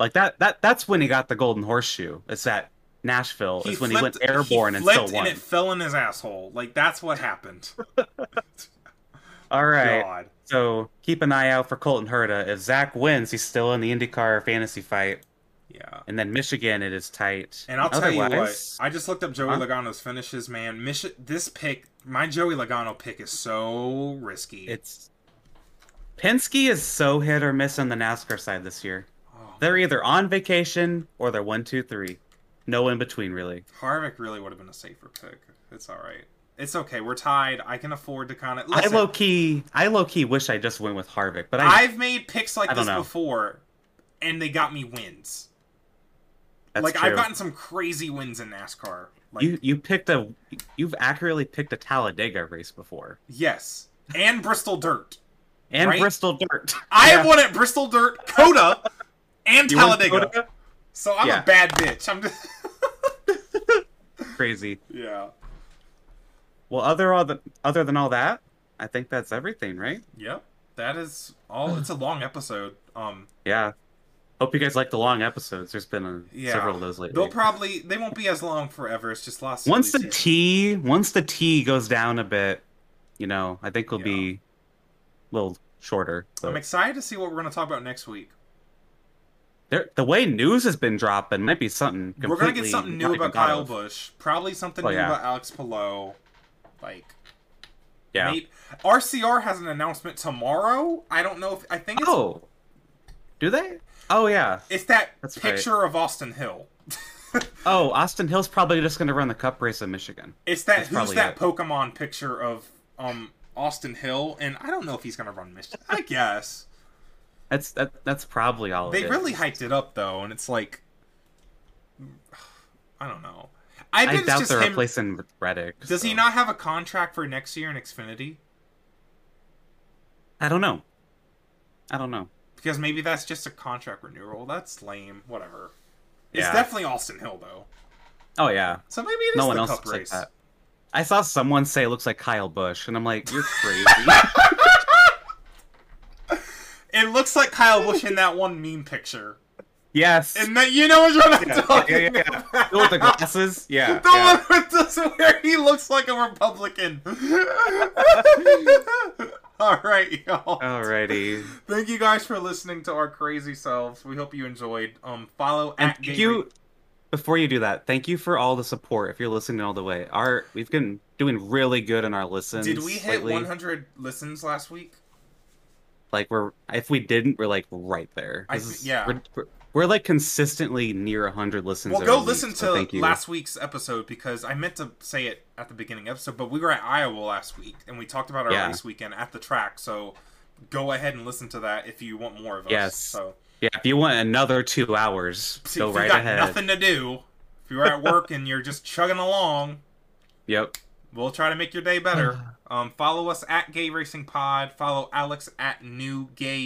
Speaker 2: like that. That that's when he got the golden horseshoe. It's at Nashville. Is when he went airborne
Speaker 1: he
Speaker 2: and still won.
Speaker 1: and it fell in his asshole. Like that's what happened.
Speaker 2: All right.
Speaker 1: God.
Speaker 2: So keep an eye out for Colton Herta. If Zach wins, he's still in the IndyCar fantasy fight.
Speaker 1: Yeah.
Speaker 2: And then Michigan, it is tight.
Speaker 1: And I'll tell you what, I just looked up Joey
Speaker 2: Huh?
Speaker 1: Logano's finishes, man. Michi- this pick, my Joey Logano pick is so risky.
Speaker 2: it's Penske is so hit or miss on the NASCAR side this year.
Speaker 1: oh,
Speaker 2: They're either on vacation or they're one, two, three. No in between, really.
Speaker 1: Harvick really would have been a safer pick. It's all right. It's okay. We're tied. I can afford to kind of.
Speaker 2: I low key, I low key wish I just went with Harvick, but I
Speaker 1: I've made picks like this
Speaker 2: know.
Speaker 1: before, and they got me wins.
Speaker 2: That's
Speaker 1: like
Speaker 2: true.
Speaker 1: I've gotten some crazy wins in NASCAR. Like
Speaker 2: you you picked a you've accurately picked a Talladega race before
Speaker 1: yes, and Bristol Dirt.
Speaker 2: And
Speaker 1: Right?
Speaker 2: Bristol Dirt.
Speaker 1: I
Speaker 2: Yeah.
Speaker 1: have won at Bristol Dirt, COTA, and
Speaker 2: You
Speaker 1: Talladega.
Speaker 2: COTA?
Speaker 1: So I'm
Speaker 2: Yeah.
Speaker 1: a bad bitch. I'm just
Speaker 2: Crazy.
Speaker 1: yeah.
Speaker 2: Well, other other other than all that, I think that's everything, right?
Speaker 1: Yep. That is all. It's a long episode. Um.
Speaker 2: Yeah. Hope you guys like the long episodes. There's been a,
Speaker 1: Yeah.
Speaker 2: several of those lately.
Speaker 1: They'll probably they won't be as long forever. It's just lost.
Speaker 2: once the
Speaker 1: silly seasons.
Speaker 2: T once the T goes down a bit, you know, I think it'll
Speaker 1: Yeah.
Speaker 2: be a little shorter.
Speaker 1: I'm excited to see what we're going to talk about next week.
Speaker 2: there, the way news has been dropping might be something.
Speaker 1: we're going to get something new about Kyle
Speaker 2: of.
Speaker 1: Busch. Probably something
Speaker 2: Oh,
Speaker 1: new
Speaker 2: yeah.
Speaker 1: about Alex Palou. Like
Speaker 2: Yeah.
Speaker 1: maybe- RCR has an announcement tomorrow. I don't know if I think it's
Speaker 2: Oh, do they? Oh yeah.
Speaker 1: it's that
Speaker 2: That's right.
Speaker 1: picture of Austin Hill.
Speaker 2: Oh, Austin Hill's probably just going to run the Cup race in Michigan.
Speaker 1: It's that
Speaker 2: That's
Speaker 1: who's that
Speaker 2: it.
Speaker 1: Pokemon picture of um Austin Hill, and I don't know if he's gonna run Michigan. I guess
Speaker 2: That's that. That's probably all.
Speaker 1: they really hyped it up though, and it's like I don't know. I,
Speaker 2: I doubt they're
Speaker 1: him.
Speaker 2: replacing Reddick.
Speaker 1: Does he not have a contract for next year in Xfinity?
Speaker 2: I don't know. I don't know.
Speaker 1: Because maybe that's just a contract renewal. That's lame. Whatever. It's definitely Austin Hill though.
Speaker 2: Oh yeah.
Speaker 1: So maybe it is
Speaker 2: No one
Speaker 1: the
Speaker 2: else
Speaker 1: Cup race.
Speaker 2: like that. I saw someone say it looks like Kyle Busch, and I'm like, you're crazy.
Speaker 1: It looks like Kyle Busch in that one meme picture.
Speaker 2: yes.
Speaker 1: And that you know what I'm
Speaker 2: yeah,
Speaker 1: talking
Speaker 2: yeah, yeah,
Speaker 1: about.
Speaker 2: yeah. The one with the glasses. Yeah.
Speaker 1: The
Speaker 2: yeah.
Speaker 1: one with the where he looks like a Republican. All right, y'all.
Speaker 2: Alrighty.
Speaker 1: Thank you guys for listening to our crazy selves. We hope you enjoyed. Um, follow
Speaker 2: And
Speaker 1: at
Speaker 2: thank
Speaker 1: Gay
Speaker 2: you. Before you do that, thank you for all the support. If you're listening all the way, our we've been doing really good in our listens.
Speaker 1: Did we hit
Speaker 2: lately.
Speaker 1: 100 listens last week?
Speaker 2: Like we're if we didn't, we're like right there.
Speaker 1: I
Speaker 2: This
Speaker 1: thi-
Speaker 2: is-
Speaker 1: yeah.
Speaker 2: We're, we're, we're like consistently near 100 listens.
Speaker 1: Well, go
Speaker 2: week,
Speaker 1: listen
Speaker 2: so
Speaker 1: to
Speaker 2: thank you.
Speaker 1: last week's episode because I meant to say it at the beginning of the episode, but we were at Iowa last week and we talked about our
Speaker 2: Yeah.
Speaker 1: race weekend at the track. So go ahead and listen to that if you want more of us.
Speaker 2: Yes.
Speaker 1: So
Speaker 2: Yeah, if you want another two hours,
Speaker 1: see,
Speaker 2: go
Speaker 1: if
Speaker 2: right
Speaker 1: you got
Speaker 2: ahead.
Speaker 1: nothing to do, if you're at work and you're just chugging along,
Speaker 2: Yep.
Speaker 1: we'll try to make your day better. Um, follow us at Gay Racing Pod. Follow Alex at New Gay